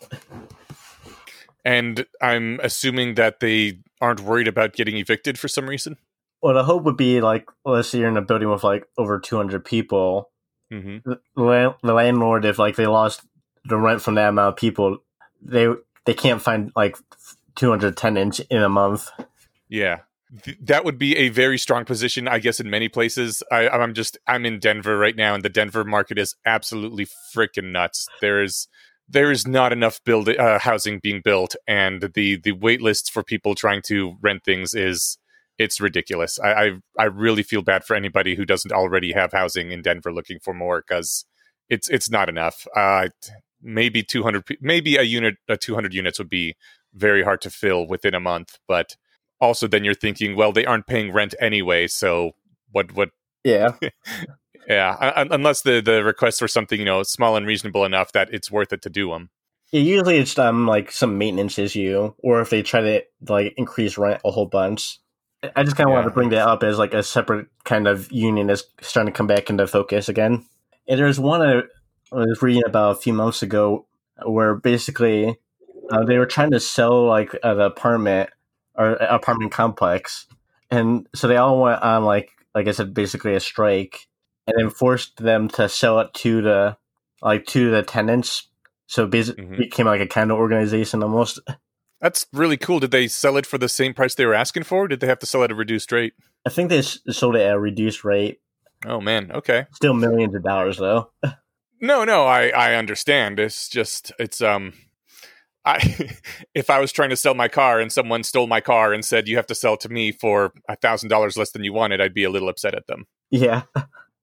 And I'm assuming that they aren't worried about getting evicted for some reason. well the hope would be like let's say you're in a building with like over 200 people hmm the, la- the landlord if like they lost the rent from that amount of people they they can't find like 200 tenants in a month Yeah. Th- that would be a very strong position, I guess, in many places. I, I'm just I'm in Denver right now, and the Denver market is absolutely freaking nuts. There is there is not enough build uh, housing being built, and the the wait lists for people trying to rent things is it's ridiculous. I I, I really feel bad for anybody who doesn't already have housing in Denver looking for more because it's it's not enough. Uh, maybe 200 maybe a unit uh, 200 units would be very hard to fill within a month, but also then you're thinking, well, they aren't paying rent anyway, so what what yeah. [laughs] Yeah, un- un- unless the the requests are something, you know, small and reasonable enough that it's worth it to do them. usually it's um like some maintenance issue or if they try to like increase rent a whole bunch. I just kind of wanted to bring that up as like a separate kind of union that's starting to come back into focus again. And there's one i was reading about a few months ago where basically uh, they were trying to sell like an apartment or apartment complex and so they all went on like like i said basically a strike and then forced them to sell it to the like to the tenants so basically Mhm. became like a kind of organization almost [laughs] That's really cool. Did they sell it for the same price they were asking for? Or did they have to sell it at a reduced rate? i think they sold it at a reduced rate Oh man, okay. still millions of dollars though [laughs] No, no, I I understand. It's just it's um I [laughs] if I was trying to sell my car and someone stole my car and said you have to sell to me for a thousand dollars less than you wanted, I'd be a little upset at them. yeah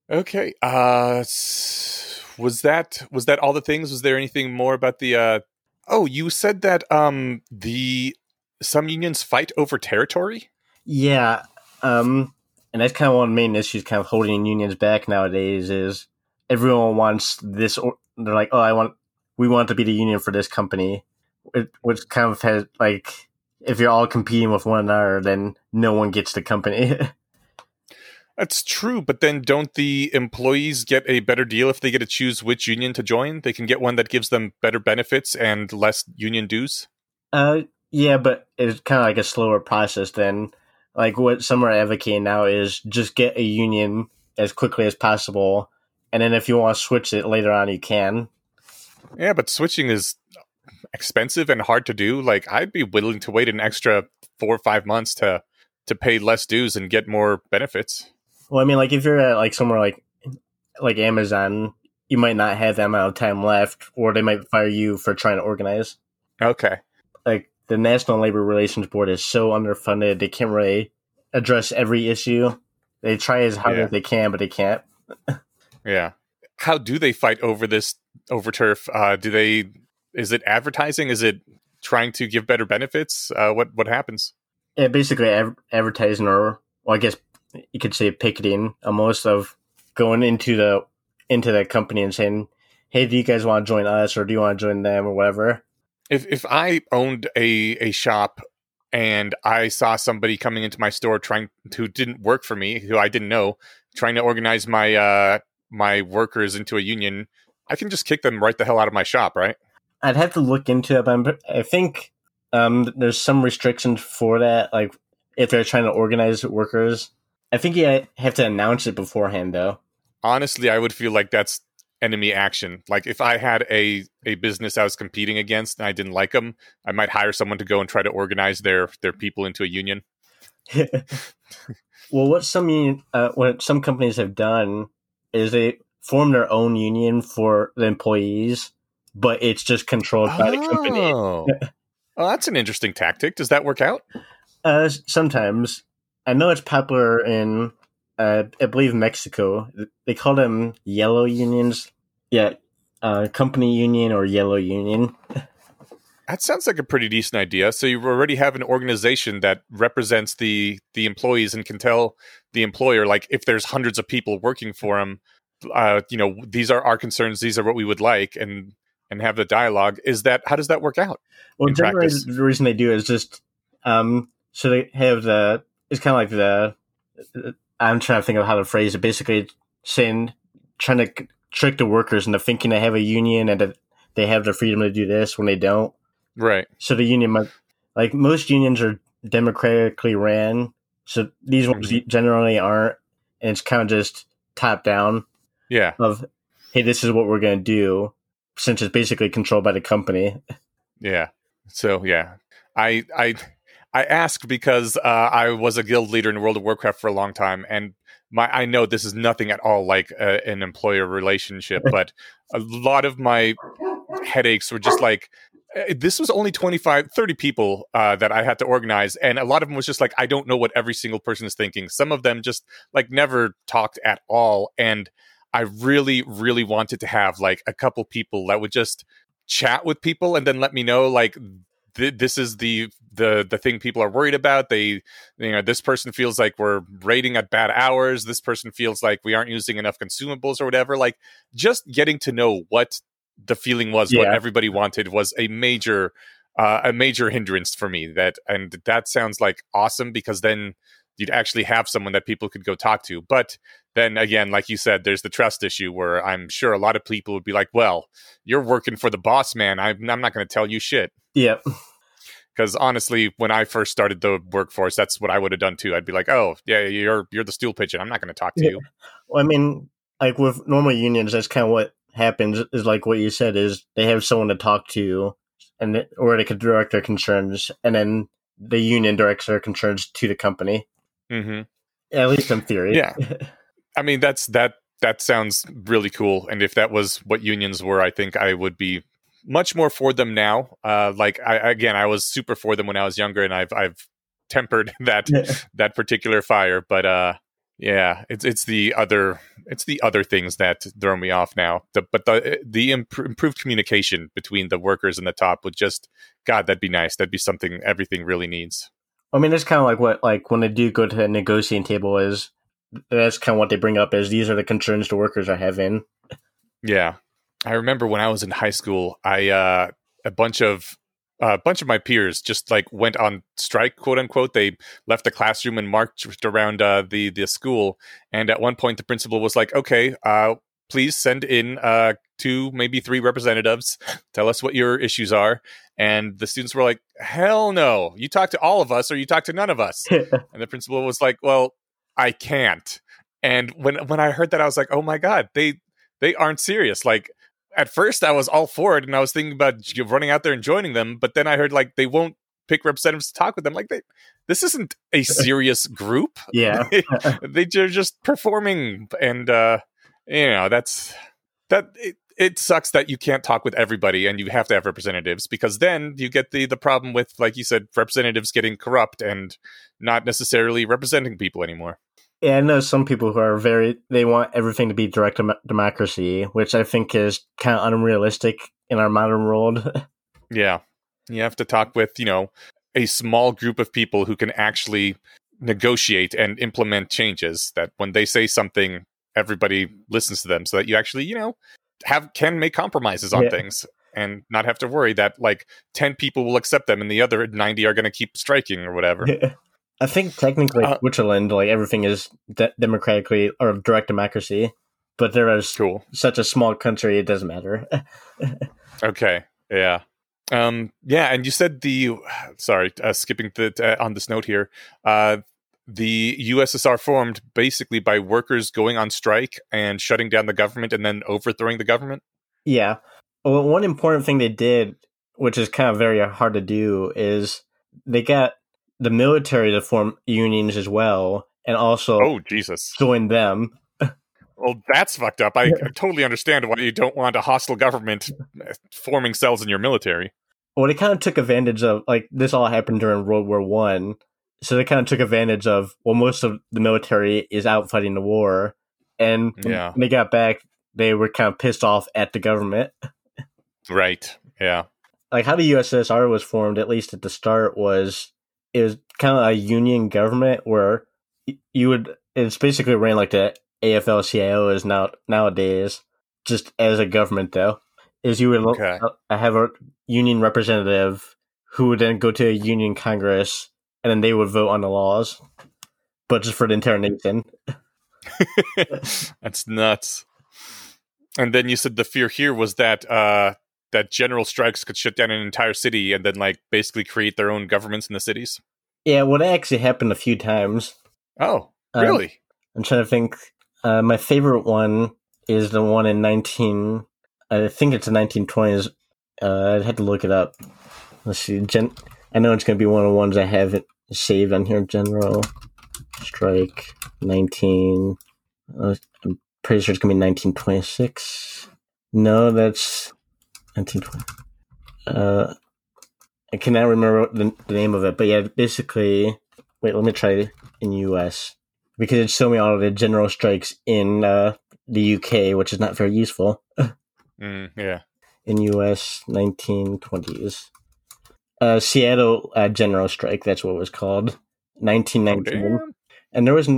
Okay. Uh, was that was that all the things? Was there anything more about the? Uh, oh, you said that um the some unions fight over territory. Yeah, um, and that's kind of one of the main issues, kind of holding unions back nowadays. Is everyone wants this? Or, they're like, oh, I want, we want to be the union for this company, it, which kind of has like, if you're all competing with one another, then no one gets the company. [laughs] That's true, but then don't the employees get a better deal if they get to choose which union to join? They can get one that gives them better benefits and less union dues. uh, yeah, but it's kind of like a slower process than like what some are advocating now is just get a union as quickly as possible, and then if you want to switch it later on, you can. Yeah, but switching is expensive and hard to do. Like I'd be willing to wait an extra four or five months to to pay less dues and get more benefits. Well, I mean, like if you're at like somewhere like like Amazon, you might not have that amount of time left, or they might fire you for trying to organize. Okay. Like the National Labor Relations Board is so underfunded; they can't really address every issue. They try as hard Yeah. as they can, but they can't. [laughs] Yeah. How do they fight over this over turf? Uh, do they? Is it advertising? Is it trying to give better benefits? Uh, what what happens? Yeah, basically av- advertising, or well, I guess you could say picketing, almost of going into the into the company and saying, "Hey, do you guys want to join us, or do you want to join them, or whatever?" If if I owned a a shop and I saw somebody coming into my store trying who didn't work for me, who I didn't know, trying to organize my uh my workers into a union, I can just kick them right the hell out of my shop, right? I'd have to look into it, but I'm, I think um, there's some restrictions for that. Like if they're trying to organize workers, I think you have to announce it beforehand, though. honestly i would feel like that's enemy action like if i had a a business i was competing against and i didn't like them i might hire someone to go and try to organize their their people into a union [laughs] well, what some uh, what some companies have done is they form their own union for the employees, but it's just controlled by the company. oh [laughs] oh that's an interesting tactic does that work out Uh, sometimes I know it's popular in, uh, I believe Mexico. They call them yellow unions. Yeah, uh, company union or yellow union. [laughs] that sounds like a pretty decent idea so you already have an organization that represents the the employees and can tell the employer like if there's hundreds of people working for them uh you know these are our concerns these are what we would like and and have the dialogue is that how does that work out Well, in generally, practice. the reason they do is just um, so they have the. It's kind of like the. I'm trying to think of how to phrase it. Basically, saying trying to trick the workers into thinking they have a union and that they have the freedom to do this when they don't. Right So the union, like most unions, are democratically ran. So these ones Mhm. generally aren't, and it's kind of just top down yeah of, hey, this is what we're going to do, since it's basically controlled by the company. Yeah. So yeah, I I I asked because uh, I was a guild leader in World of Warcraft for a long time, and my I know this is nothing at all like uh an employer relationship, [laughs] but a lot of my headaches were just like. Uh, This was only 25, 30 people uh, that I had to organize. And a lot of them was just like, I don't know what every single person is thinking. Some of them just like never talked at all. And I really, really wanted to have like a couple people that would just chat with people and then let me know like th- this is the the the thing people are worried about they you know this person feels like we're raiding at bad hours this person feels like we aren't using enough consumables or whatever like just getting to know what the feeling was what everybody wanted was a major uh, a major hindrance for me that and that sounds like awesome because then you'd actually have someone that people could go talk to but then again like you said there's the trust issue where i'm sure a lot of people would be like well you're working for the boss man. I'm, I'm not going to tell you shit. Yep. because honestly when i first started the workforce that's what i would have done too. I'd be like oh yeah you're you're the stool pigeon. I'm not going to talk to Yeah. you. Well, I mean, like with normal unions, that's kind of what happens. Is like what you said is they have someone to talk to, and or they could direct their concerns, and then the union directs their concerns to the company. hmm At least in theory. Yeah. [laughs] I mean, that's that. That sounds really cool. And if that was what unions were, I think I would be much more for them now. Uh, like I again, I was super for them when I was younger, and I've I've tempered [laughs] that [laughs] that particular fire. But uh, Yeah, it's it's the other it's the other things that throw me off now. The, but the the imp- improved communication between the workers and the top would just God, that'd be nice. That'd be something everything really needs. I mean, it's kind of like what like when they do go to a negotiating table is that's kind of what they bring up is these are the concerns the workers are having. Yeah, I remember when I was in high school, I uh, a bunch of a bunch of my peers just like went on strike, quote unquote. They left the classroom and marched around uh, the the school. And at one point, the principal was like, "Okay, uh, please send in uh, two, maybe three representatives. Tell us what your issues are." And the students were like, "Hell no! You talk to all of us, or you talk to none of us." [laughs] and the principal was like, "Well, I can't." And when when I heard that, I was like, "Oh my god, they they aren't serious!" Like at first I was all for it and I was thinking about running out there and joining them, but then I heard like they won't pick representatives to talk with them. Like they, this isn't a [laughs] serious group. Yeah, [laughs] they, they're just performing, and uh, you know that's that. It, it sucks that you can't talk with everybody and you have to have representatives because then you get the the problem with like you said representatives getting corrupt and not necessarily representing people anymore I know some people who are very they want everything to be direct dem- democracy, which I think is kind of unrealistic in our modern world. [laughs] yeah, you have to talk with you know a small group of people who can actually negotiate and implement changes. That when they say something, everybody listens to them, so that you actually you know have can make compromises on yeah. things and not have to worry that like 10 people will accept them and the other 90 are going to keep striking or whatever. I think technically uh, Switzerland, like everything is de- democratically or direct democracy, but there is cool. such a small country, it doesn't matter. [laughs] okay, yeah, um, yeah. And you said the sorry, uh, skipping the, uh, on this note here, uh, the USSR formed basically by workers going on strike and shutting down the government and then overthrowing the government. Yeah. Well, one important thing they did, which is kind of very hard to do, is they got the military to form unions as well, and also oh Jesus, join them. Well, that's fucked up. I, I totally understand why you don't want a hostile government uh, forming cells in your military. Well, they kind of took advantage of like this all happened during World War One, so they kind of took advantage of well, most of the military is out fighting the war, and yeah. when they got back, they were kind of pissed off at the government. Right. Yeah. Like how the USSR was formed, at least at the start, was it was kind of a union government where you would it's basically ran like the AFL-CIO is now nowadays, just as a government though. Is you would okay. have a union representative who would then go to a union congress and then they would vote on the laws, but just for the entire nation. [laughs] That's nuts. And then you said the fear here was that uh, that general strikes could shut down an entire city and then like basically create their own governments in the cities? Yeah, well, that actually happened a few times. Oh, um, really? Um, I'm trying to think. Uh, my favorite one is the one in 19. I think it's the 1920s. Uh, I had to look it up. Let's see. Gen- I know it's going to be one of the ones I haven't saved on here. General strike 19. Uh, I'm pretty sure it's going to be 1926. No, that's 1920. Uh, I cannot remember the, the name of it, but yeah, basically, wait, let me try it in US because it showed me all the general strikes in uh, the UK, which is not very useful. [laughs] mm, yeah. In US, 1920s. Uh, Seattle uh, General Strike, that's what it was called. 1919. Oh, and there was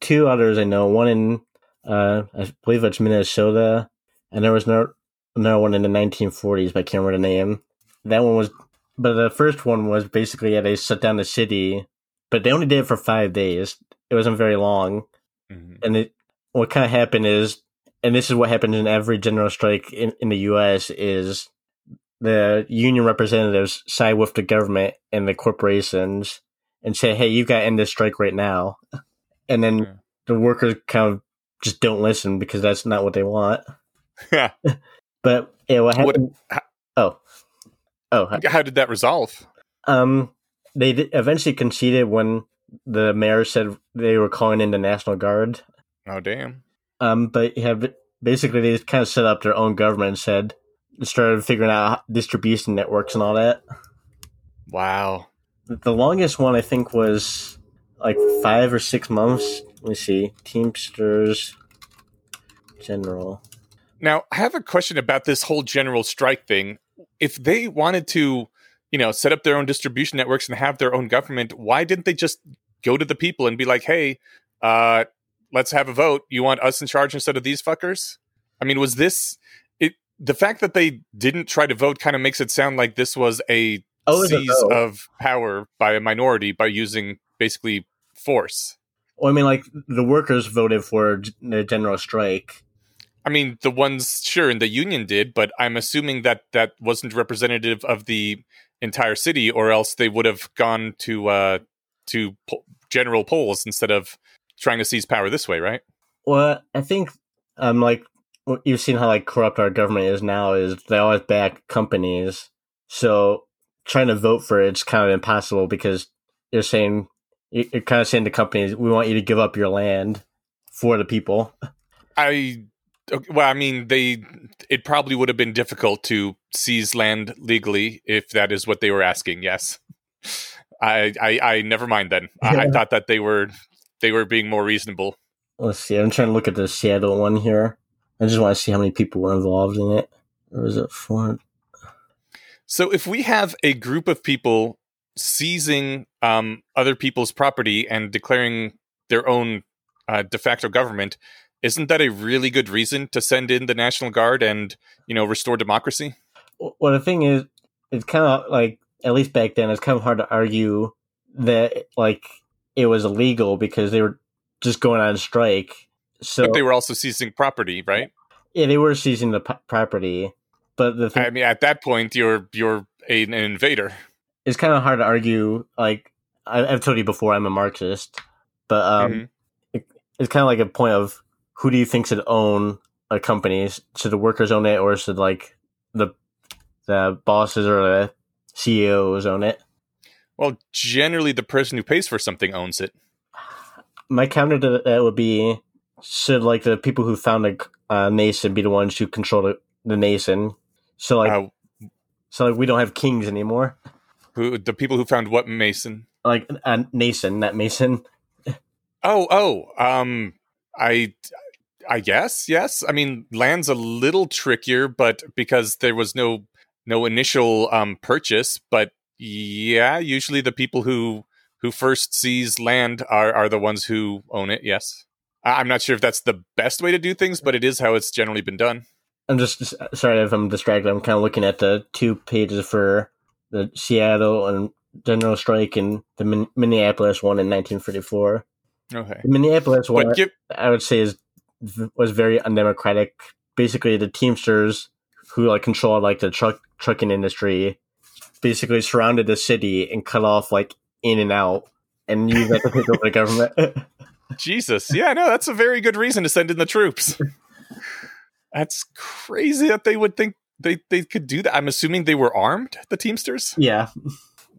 two others I know. One in, uh, I believe it's Minnesota, and there was no another one in the 1940s, but I can't remember the name. That one was, but the first one was basically yeah, they shut down the city, but they only did it for five days. It wasn't very long, mm-hmm. and it what kind of happened is, and this is what happens in every general strike in, in the U.S. is the union representatives side with the government and the corporations and say, "Hey, you've got to end this strike right now," and then yeah. the workers kind of just don't listen because that's not what they want. [laughs] Yeah. [laughs] But yeah, what happened? What, how, oh, oh, how did that resolve? Um, they eventually conceded when the mayor said they were calling in the National Guard. Oh, damn. Um, but yeah, basically they kind of set up their own government and said started figuring out distribution networks and all that. Wow. The longest one I think was like five or six months let me see. Teamsters General. Now, I have a question about this whole general strike thing. If they wanted to, you know, set up their own distribution networks and have their own government, why didn't they just go to the people and be like, "Hey, uh, let's have a vote. You want us in charge instead of these fuckers?" I mean, was this it? The fact that they didn't try to vote kind of makes it sound like this was a Oh, was a seize of power by a minority by using basically force. Well, I mean, like the workers voted for the general strike. I mean, the ones sure in the union did, but I'm assuming that that wasn't representative of the entire city, or else they would have gone to uh, to po- general polls instead of trying to seize power this way, right? Well, I think um, like you've seen how like corrupt our government is now is they always back companies. So trying to vote for it's kind of impossible because you're saying you- you're kind of saying to companies, "We want you to give up your land for the people." I well, I mean, they it probably would have been difficult to seize land legally if that is what they were asking. Yes, I I, I never mind then. I, I thought that they were they were being more reasonable. Let's see. I'm trying to look at the Seattle one here. I just want to see how many people were involved in it. Or was it four? So if we have a group of people seizing um, other people's property and declaring their own uh, de facto government, isn't that a really good reason to send in the National Guard and you know restore democracy? Well, the thing is, it's kind of like at least back then, it's kind of hard to argue that like it was illegal because they were just going on strike. So But they were also seizing property, right? yeah, they were seizing the p- property, but the thing I mean, at that point, you're you're a, an invader. it's kind of hard to argue. Like I, I've told you before, I'm a Marxist, but um, Mhm. it, it's kind of like a point of who do you think should own a company? Should the workers own it, or should like the the bosses or the CEOs own it? Well, generally, the person who pays for something owns it. My counter to that would be: should like the people who found a uh, nation be the ones who control the, the nation? So like, uh, so like we don't have kings anymore. who the people who found what Mason? Like a nation, not Mason. [laughs] Oh, oh, um, I, I guess yes. I mean, land's a little trickier, but because there was no no initial um purchase, but yeah, usually the people who who first sees land are are the ones who own it. Yes, I- I'm not sure if that's the best way to do things, but it is how it's generally been done. I'm just sorry if I'm distracted. I'm kind of looking at the two pages for the Seattle and General Strike and the Min- Minneapolis one in 1944. Okay, The Minneapolis one, give, I would say, is was very undemocratic. Basically, the Teamsters, who like controlled like the truck trucking industry, basically surrounded the city and cut off like in and out, and used that to take over the government. [laughs] Jesus. Yeah, no, that's a very good reason to send in the troops. [laughs] that's crazy that they would think they, they could do that. I'm assuming they were armed, the Teamsters. yeah,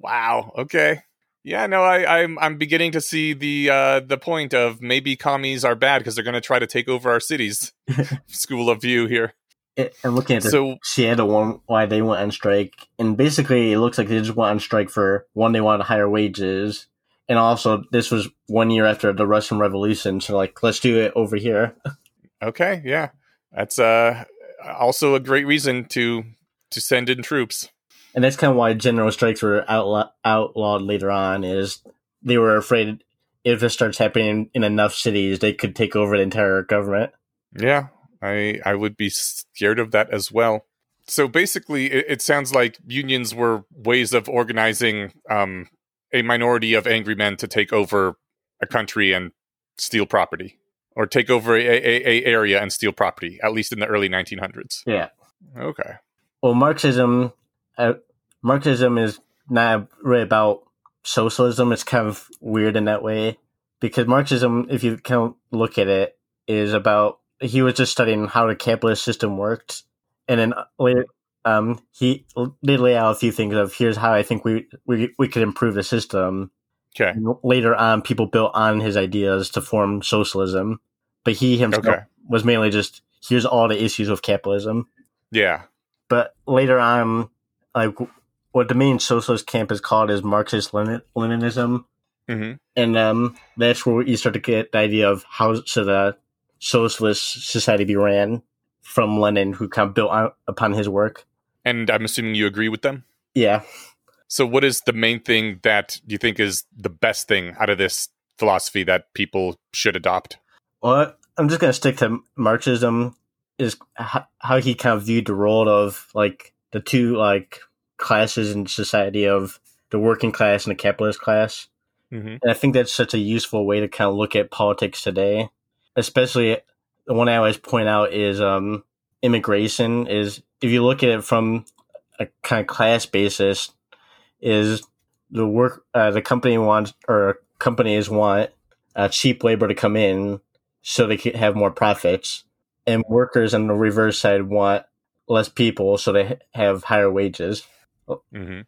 Wow. Okay. Yeah, no, I, I'm I'm beginning to see the uh, the point of maybe commies are bad because they're going to try to take over our cities. [laughs] School of view here. It- and looking at the So Seattle one, why they went on strike, and basically it looks like they just went on strike for one, they wanted higher wages, and also this was one year after the Russian Revolution, so like let's do it over here. [laughs] okay, yeah, that's uh also a great reason to to send in troops. And that's kind of why general strikes were outlaw- outlawed later on. Is they were afraid if this starts happening in enough cities, they could take over the entire government. Yeah, I I would be scared of that as well. So basically, it, it sounds like unions were ways of organizing um, a minority of angry men to take over a country and steal property, or take over a, a, a area and steal property. At least in the early 1900s. Yeah. Okay. Well, Marxism, uh, Marxism is not really about socialism. It's kind of weird in that way because Marxism, if you kind of look at it, is about he was just studying how the capitalist system worked, and then later, um, he they lay out a few things of here's how I think we we we could improve the system. Okay. And later on, people built on his ideas to form socialism, but he himself Okay. was mainly just here's all the issues with capitalism Yeah. but later on, like what the main socialist camp is called is Marxist Lenin- Leninism, hmm and um, that's where you start to get the idea of how should a socialist society be ran from Lenin, who kind of built on, upon his work. And I'm assuming you agree with them. Yeah, So, what is the main thing that you think is the best thing out of this philosophy that people should adopt? well, I'm just gonna stick to Marxism. Is how he kind of viewed the role of like the two like classes in society of the working class and the capitalist class. hmm And I think that's such a useful way to kind of look at politics today. Especially the one I always point out is um, immigration. Is if you look at it from a kind of class basis, is the work uh, the company wants or companies want uh, cheap labor to come in so they can have more profits, and workers on the reverse side want less people so they have higher wages. hmm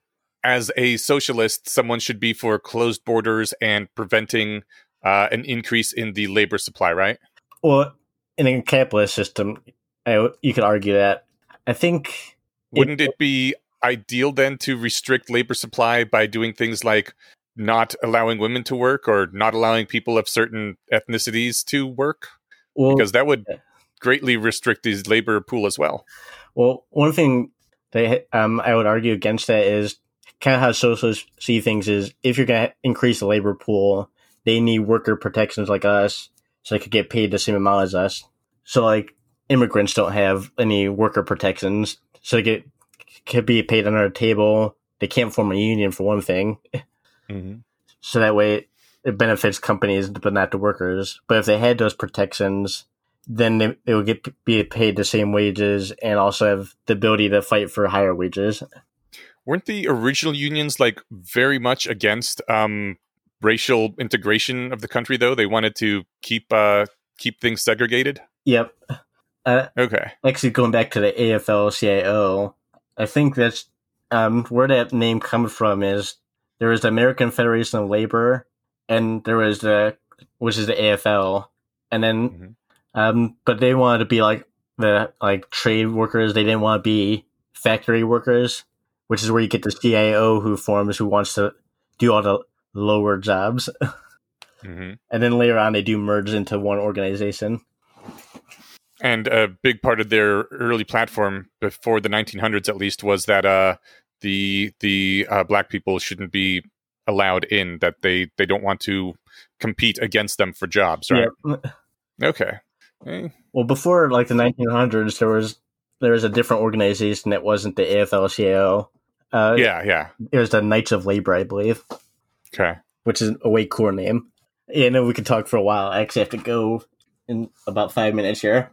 As a socialist, someone should be for closed borders and preventing uh, an increase in the labor supply, right? Well, in a capitalist system, I, you could argue that. I think Wouldn't it be ideal then to restrict labor supply by doing things like not allowing women to work or not allowing people of certain ethnicities to work? well, Because that would greatly restrict the labor pool as well. well, one thing they um I would argue against that is kind of how socialists see things is if you're going to increase the labor pool, they need worker protections like us, so they could get paid the same amount as us. So like immigrants don't have any worker protections, so they get could be paid under a table. They can't form a union for one thing. Mm-hmm. so that way it benefits companies but not the workers but if they had those protections then they, they would get be paid the same wages and also have the ability to fight for higher wages Weren't the original unions like very much against um, racial integration of the country? Though they wanted to keep uh, keep things segregated. yep uh, Okay. actually going back to the afl-cio i think that's um, where that name comes from is there was the american federation of labor and there was the which is the afl and then Mhm. Um, but they wanted to be like the like trade workers they didn't want to be factory workers which is where you get the cio who forms who wants to do all the lower jobs [laughs] hmm and then later on they do merge into one organization And a big part of their early platform before the 1900s, at least, was that uh, the the uh, black people shouldn't be allowed in. That they they don't want to compete against them for jobs, right? Yep. [laughs] Okay. Eh, Well, before like the 1900s, there was there was a different organization that wasn't the AFL-CIO. Uh, yeah. Yeah. it was the Knights of Labor, I believe, Okay. which is a way cooler name. Yeah, no, we could talk for a while. I actually have to go in about five minutes here.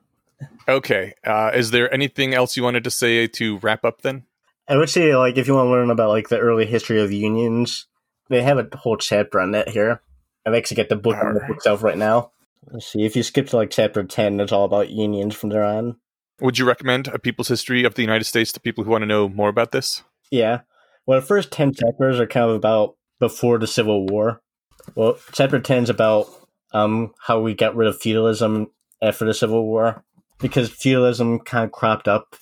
Okay. Uh, is there anything else you wanted to say to wrap up then? I would say, like, if you want to learn about like the early history of unions, they have a whole chapter on that here. I've actually got the book on the bookshelf right now. Let's see. If you skip to like chapter ten, it's all about unions from there on. Would you recommend a people's history of the United States to people who want to know more about this? Yeah. Well, the first 10 chapters are kind of about before the Civil War. Well, chapter 10 is about um, how we got rid of feudalism after the Civil War because feudalism kind of cropped up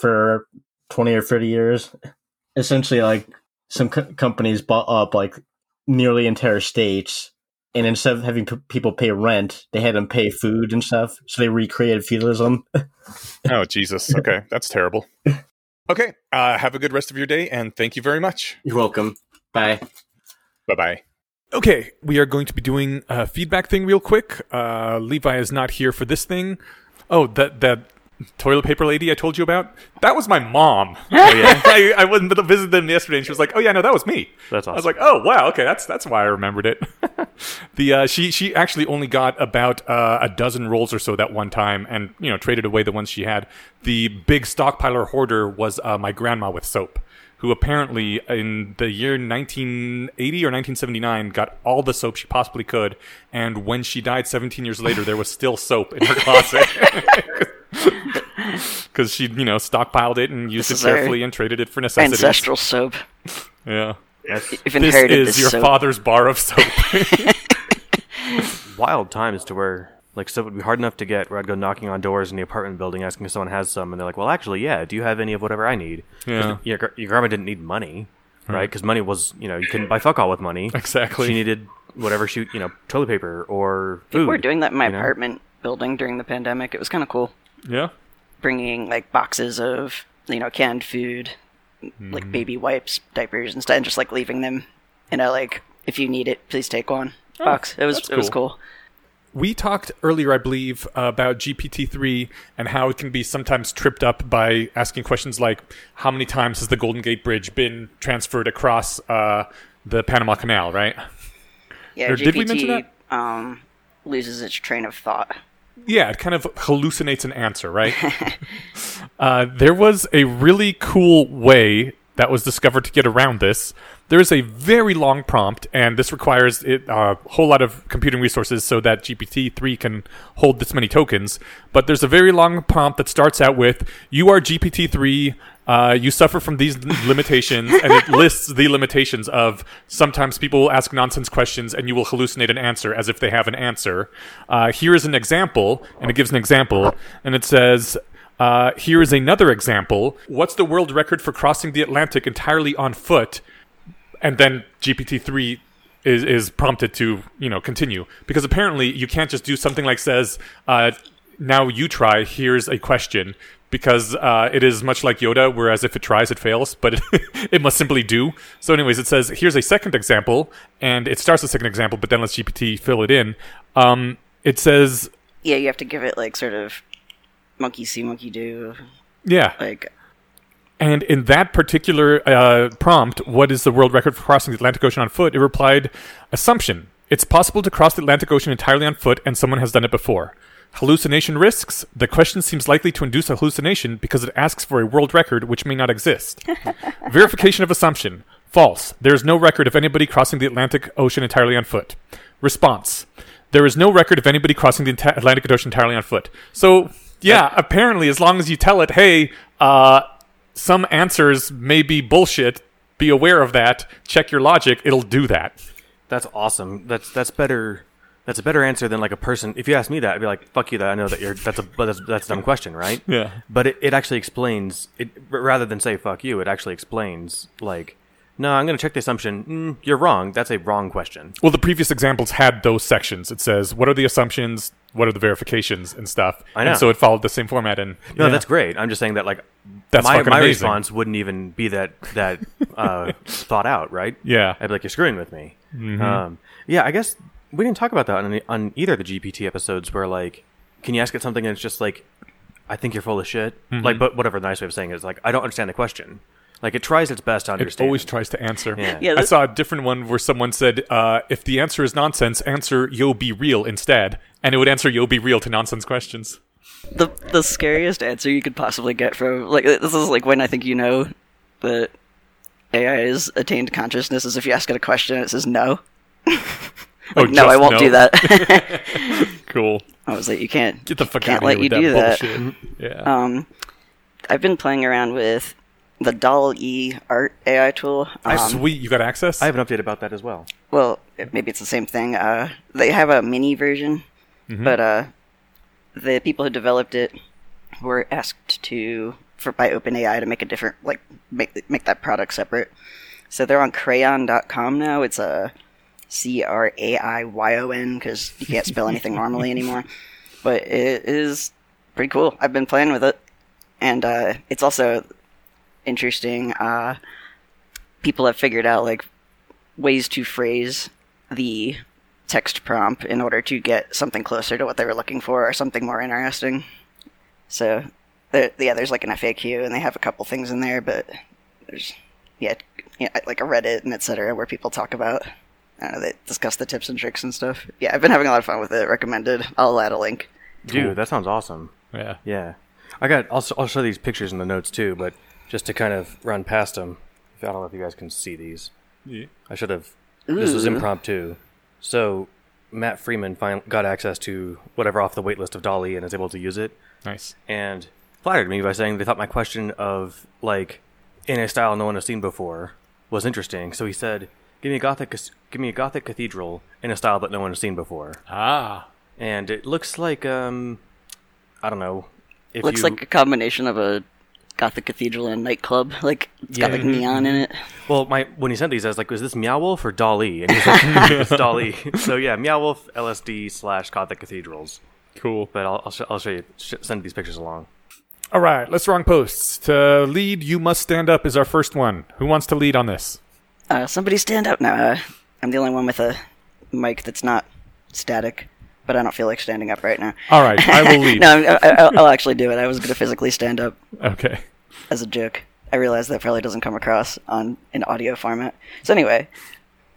for 20 or 30 years. Essentially, like some co- companies bought up like nearly entire states. And instead of having p- people pay rent, they had them pay food and stuff. So they recreated feudalism. [laughs] Oh, Jesus. Okay. That's terrible. Okay. Uh, have a good rest of your day, and thank you very much. You're welcome. Bye. Bye bye. Okay, we are going to be doing a feedback thing real quick. Uh, Levi is not here for this thing. Oh, that that toilet paper lady I told you about? That was my mom. [laughs] Oh yeah, I, I went to visit them yesterday, and she was like, "Oh yeah, no, that was me." that's awesome. I was like, "Oh wow, okay, that's that's why I remembered it." [laughs] the uh, she she actually only got about uh, a dozen rolls or so that one time, and you know traded away the ones she had. The big stockpiler hoarder was uh, my grandma with soap, who apparently in the year 1980 or 1979 got all the soap she possibly could, and when she died 17 years later, there was still soap in her [laughs] closet. [laughs] Because she, you know, stockpiled it and used This it is our carefully and traded it for necessities. Ancestral soap. Yeah. That's You've This is this your soap. father's bar of soap. [laughs] wild times to where like soap would be hard enough to get where I'd go knocking on doors in the apartment building asking if someone has some and they're like, Well actually yeah, do you have any of whatever I need?" Yeah. Your, gr- your grandma didn't need money. right? Because money was, you know, you couldn't buy fuck all with money. Exactly. She needed whatever she, you know, toilet paper or People food. were doing that in my you know? apartment building during the pandemic. It was kind of cool. Yeah. Bringing like boxes of you know canned food, like baby mm. wipes, diapers, and stuff, and just like leaving them. You know, like if you need it, please take one oh, box. It was that's it was cool. cool. We talked earlier, I believe, about GPT-3 and how it can be sometimes tripped up by asking questions like, "How many times has the Golden Gate Bridge been transferred across uh, the Panama Canal?" Right? Yeah, Or GPT did we mention that? um loses its train of thought. Yeah, it kind of hallucinates an answer, right? [laughs] uh, there was a really cool way that was discovered to get around this. There is a very long prompt, and this requires it, a whole lot of computing resources so that GPT-3 can hold this many tokens. But there's a very long prompt that starts out with, "You are GPT-3. Uh, you suffer from these [laughs] limitations," and it lists the limitations of sometimes people will ask nonsense questions, and you will hallucinate an answer as if they have an answer. Uh, here is an example, and it gives an example, and it says. Uh, here is another example. What's the world record for crossing the Atlantic entirely on foot? And then GPT-3 is is prompted to you know continue. Because apparently you can't just do something like says uh, now you try here's a question. Because uh, it is much like Yoda whereas if it tries it fails but it, [laughs] it must simply do. So anyways it says here's a second example and it starts a second example but then lets GPT fill it in. Um, it says Yeah, you have to give it like sort of monkey see, monkey do. yeah. Like And in that particular uh, prompt, what is the world record for crossing the Atlantic Ocean on foot? It replied, assumption. It's possible to cross the Atlantic Ocean entirely on foot, and someone has done it before. Hallucination risks. The question seems likely to induce a hallucination because it asks for a world record which may not exist. [laughs] Verification of assumption. False. There is no record of anybody crossing the Atlantic Ocean entirely on foot. Response. There is no record of anybody crossing the Atlantic Ocean entirely on foot. So, yeah, apparently, as long as you tell it, hey, uh, some answers may be bullshit. Be aware of that. Check your logic. It'll do that. That's awesome. That's that's better. That's a better answer than like a person. If you ask me that, I'd be like, "Fuck you." That I know that you're. That's a that's, that's a dumb question, right? Yeah. But it, it actually explains it rather than say "fuck you." It actually explains like, no, I'm going to check the assumption. Mm, you're wrong. That's a wrong question. Well, the previous examples had those sections. It says what are the assumptions, what are the verifications, and stuff. I know. And so it followed the same format. And No, yeah. that's great. I'm just saying that like That's my my amazing. response wouldn't even be that that [laughs] uh, thought out, right? Yeah. Mm-hmm. I'd be like, "You're screwing with me." Um, yeah, I guess we didn't talk about that on, any- on either of the GPT episodes. Where like, can you ask it something and it's just like, "I think you're full of shit," Mm-hmm. like, but whatever the nice way of saying it is like, "I don't understand the question." Like, it tries its best to understand. It always tries to answer. Yeah. Yeah, I saw a different one where someone said, uh, if the answer is nonsense, answer yo be real instead. And it would answer yo be real to nonsense questions. the the scariest answer you could possibly get from like this is like when I think you know that AI has attained consciousness is if you ask it a question and it says no. [laughs] Oh, no, I won't no. do that. [laughs] Cool. I was like, you can't. Get the fuck can't out of let here with you that do that. bullshit. Yeah. Um, I've been playing around with the Doll E art AI tool. Um, Sweet. You got access? I have an update about that as well. well, it- maybe it's the same thing. Uh, they have a mini version, but uh, the people who developed it were asked to for by OpenAI to make a different like make make that product separate. So they're on Craiyon.com now. It's a C R A I Y O N because you can't spell anything [laughs] normally anymore. But it is pretty cool. I've been playing with it, and uh, it's also interesting. Uh, people have figured out like ways to phrase the text prompt in order to get something closer to what they were looking for or something more interesting. So, the, yeah, there's like an FAQ and they have a couple things in there, but there's yeah, yeah, like a Reddit and etc. where people talk about. I know, they discuss the tips and tricks and stuff. Yeah, I've been having a lot of fun with it. Recommended. I'll add a link. Dude, that sounds awesome. yeah. Yeah, I got. I'll, I'll show these pictures in the notes too, but just to kind of run past them. I don't know if you guys can see these. Yeah. I should have. This was impromptu. So Matt Freeman fin- got access to whatever off the wait list of DALL-E and is able to use it, Nice. and flattered me by saying they thought my question of like in a style no one has seen before was interesting. So he said, "Give me a gothic, give me a gothic cathedral in a style that no one has seen before." Ah. And it looks like um, I don't know. If Looks you, like a combination of a Gothic Cathedral and nightclub. Like it's got like neon in it. Well, my when he sent these, I was like, "Was this Meow Wolf or DALL-E?" And he's like, "It's [laughs] DALL-E." So yeah, Meow Wolf, LSD slash Gothic Cathedrals. Cool. But I'll I'll, sh- I'll show you. Sh- send these pictures along. All right, LessWrong posts. To lead, you must stand up is our first one. Who wants to lead on this? Uh, somebody stand up now. Uh, I'm the only one with a mic that's not static, but I don't feel like standing up right now. All right, I will [laughs] lead. no, I, I, I'll- I'll actually do it. I was going to physically stand up Okay. as a joke. I realize that probably doesn't come across on an audio format. So anyway,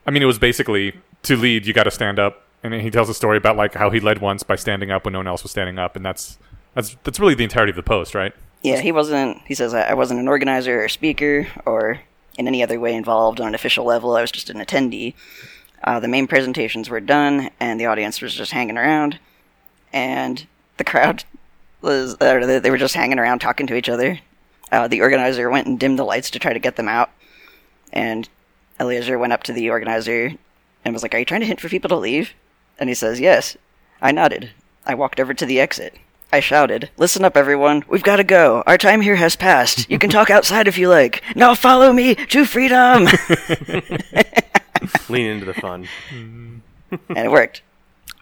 I mean, it was basically to lead, you got to stand up, and he tells a story about like how he led once by standing up when no one else was standing up, and that's that's that's really the entirety of the post, right? yeah, he wasn't. He says I wasn't an organizer or speaker or in any other way involved on an official level. I was just an attendee. Uh, the main presentations were done, and the audience was just hanging around, and the crowd was they they were just hanging around talking to each other. Uh, the organizer went and dimmed the lights to try to get them out, and Eliezer went up to the organizer and was like, "Are you trying to hint for people to leave?" And he says, "Yes." I nodded. I walked over to the exit. I shouted, Listen up, everyone. We've got to go. Our time here has passed. You can talk outside if you like. Now follow me to freedom! [laughs] [laughs] [laughs] Lean into the fun. Mm-hmm. and it worked.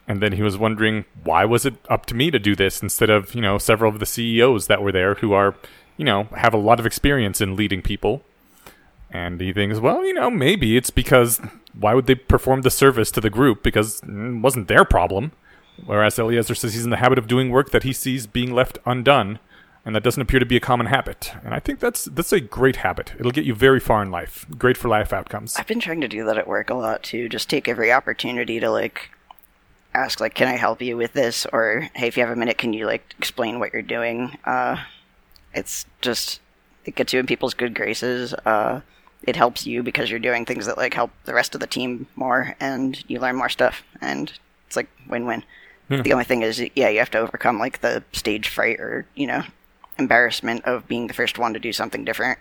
And then he was wondering why was it up to me to do this instead of you know several of the CEOs that were there who are you know have a lot of experience in leading people. And he thinks, well, you know, maybe it's because why would they perform the service to the group because it wasn't their problem. Whereas Eliezer says he's in the habit of doing work that he sees being left undone, and that doesn't appear to be a common habit. And I think that's that's a great habit. It'll get you very far in life. Great for life outcomes. I've been trying to do that at work a lot too. Just take every opportunity to like ask like, "Can I help you with this?" Or, "Hey, if you have a minute, can you like explain what you're doing?" Uh, it's just it gets you in people's good graces. Uh, it helps you because you're doing things that like help the rest of the team more, and you learn more stuff, and it's like win-win. The only thing is, yeah, you have to overcome like the stage fright or you know embarrassment of being the first one to do something different.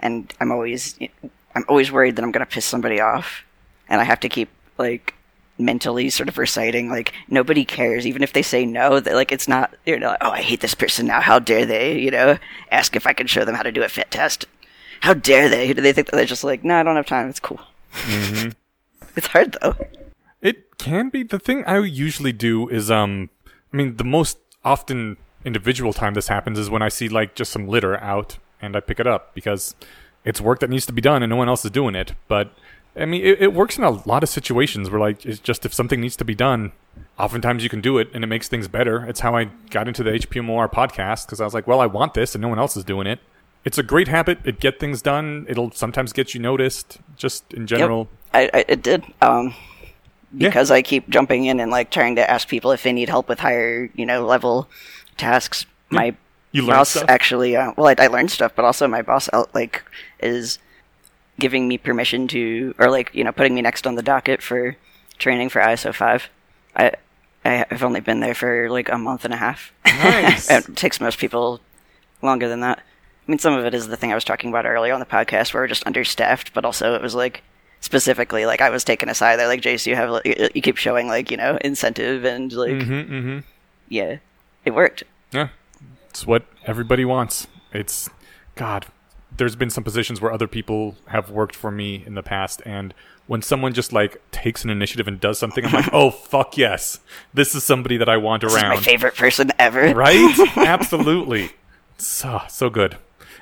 And I'm always I'm always worried that I'm gonna piss somebody off, and I have to keep like mentally sort of reciting like nobody cares even if they say no that like it's not you know like, oh I hate this person now how dare they you know ask if I can show them how to do a fit test. How dare they? Do they think that they're just like no I don't have time it's cool. [laughs] It's hard though. It can be. The thing I usually do is, um, I mean, the most often individual time this happens is when I see like just some litter out and I pick it up because it's work that needs to be done and no one else is doing it. But I mean, it, it works in a lot of situations where like it's just if something needs to be done, oftentimes you can do it and it makes things better. It's how I got into the HPMOR podcast because I was like, well, I want this and no one else is doing it. It's a great habit. It get things done. It'll sometimes get you noticed. Just in general. I, I it did um Yeah. because I keep jumping in and like trying to ask people if they need help with higher you know level tasks. My You boss actually, uh, well, I, I learned stuff, but also my boss like is giving me permission to, or like you know, putting me next on the docket for training for ISO five. I I- I've only been there for like a month and a half. Nice. [laughs] it takes most people longer than that. I mean, some of it is the thing I was talking about earlier on the podcast, where we're just understaffed, but also it was like specifically like I was taken aside. They're like, Jace, you have like, you you keep showing like you know incentive and like Mm-hmm, mm-hmm. yeah, it worked. Yeah, it's what everybody wants. It's God. There's been some positions where other people have worked for me in the past, and when someone just like takes an initiative and does something, I'm like, [laughs] oh fuck yes, this is somebody that I want This is my favorite person ever. Right? [laughs] Absolutely. So so good.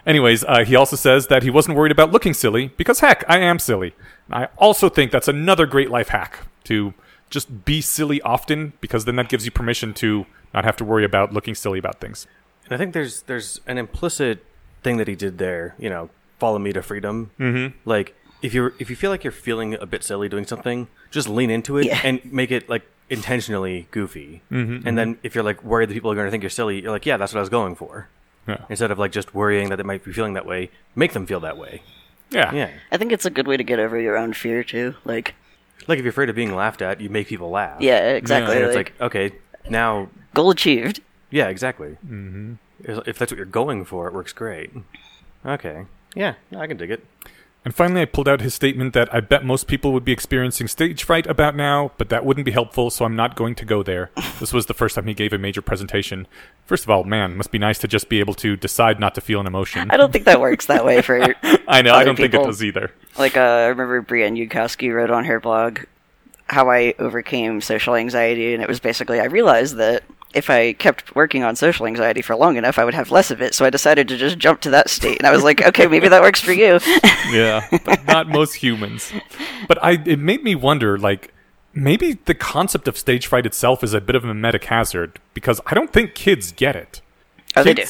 Anyways, uh, he also says that he wasn't worried about looking silly because heck, I am silly. I also think that's another great life hack to just be silly often because then that gives you permission to not have to worry about looking silly about things. And I think there's there's an implicit thing that he did there. You know, follow me to freedom. Mm-hmm. Like if you're if you feel like you're feeling a bit silly doing something, just lean into it Yeah. and make it like intentionally goofy. Mm-hmm, and then if you're like worried that people are going to think you're silly, you're like, yeah, that's what I was going for. Yeah. Instead of like just worrying that they might be feeling that way, make them feel that way. Yeah. Yeah. I think it's a good way to get over your own fear too. Like, Like if you're afraid of being laughed at, you make people laugh. yeah, exactly. And it's like, like, okay, now, goal achieved. yeah, exactly. Mm-hmm. If that's what you're going for, it works great. Okay. Yeah, I can dig it. And finally, I pulled out his statement that I bet most people would be experiencing stage fright about now, but that wouldn't be helpful, so I'm not going to go there. [laughs] this was the first time he gave a major presentation. First of all, man, must be nice to just be able to decide not to feel an emotion. I don't think that works that way for. [laughs] I know, I don't think it does either. Like, uh, I remember Brienne Yudkowsky wrote on her blog how I overcame social anxiety, and it was basically I realized that if I kept working on social anxiety for long enough, I would have less of it. So I decided to just jump to that state, and I was like, okay, maybe that works for you. [laughs] yeah, but not most humans. But I, it made me wonder, like, maybe the concept of stage fright itself is a bit of a memetic hazard because I don't think kids get it. oh, they do.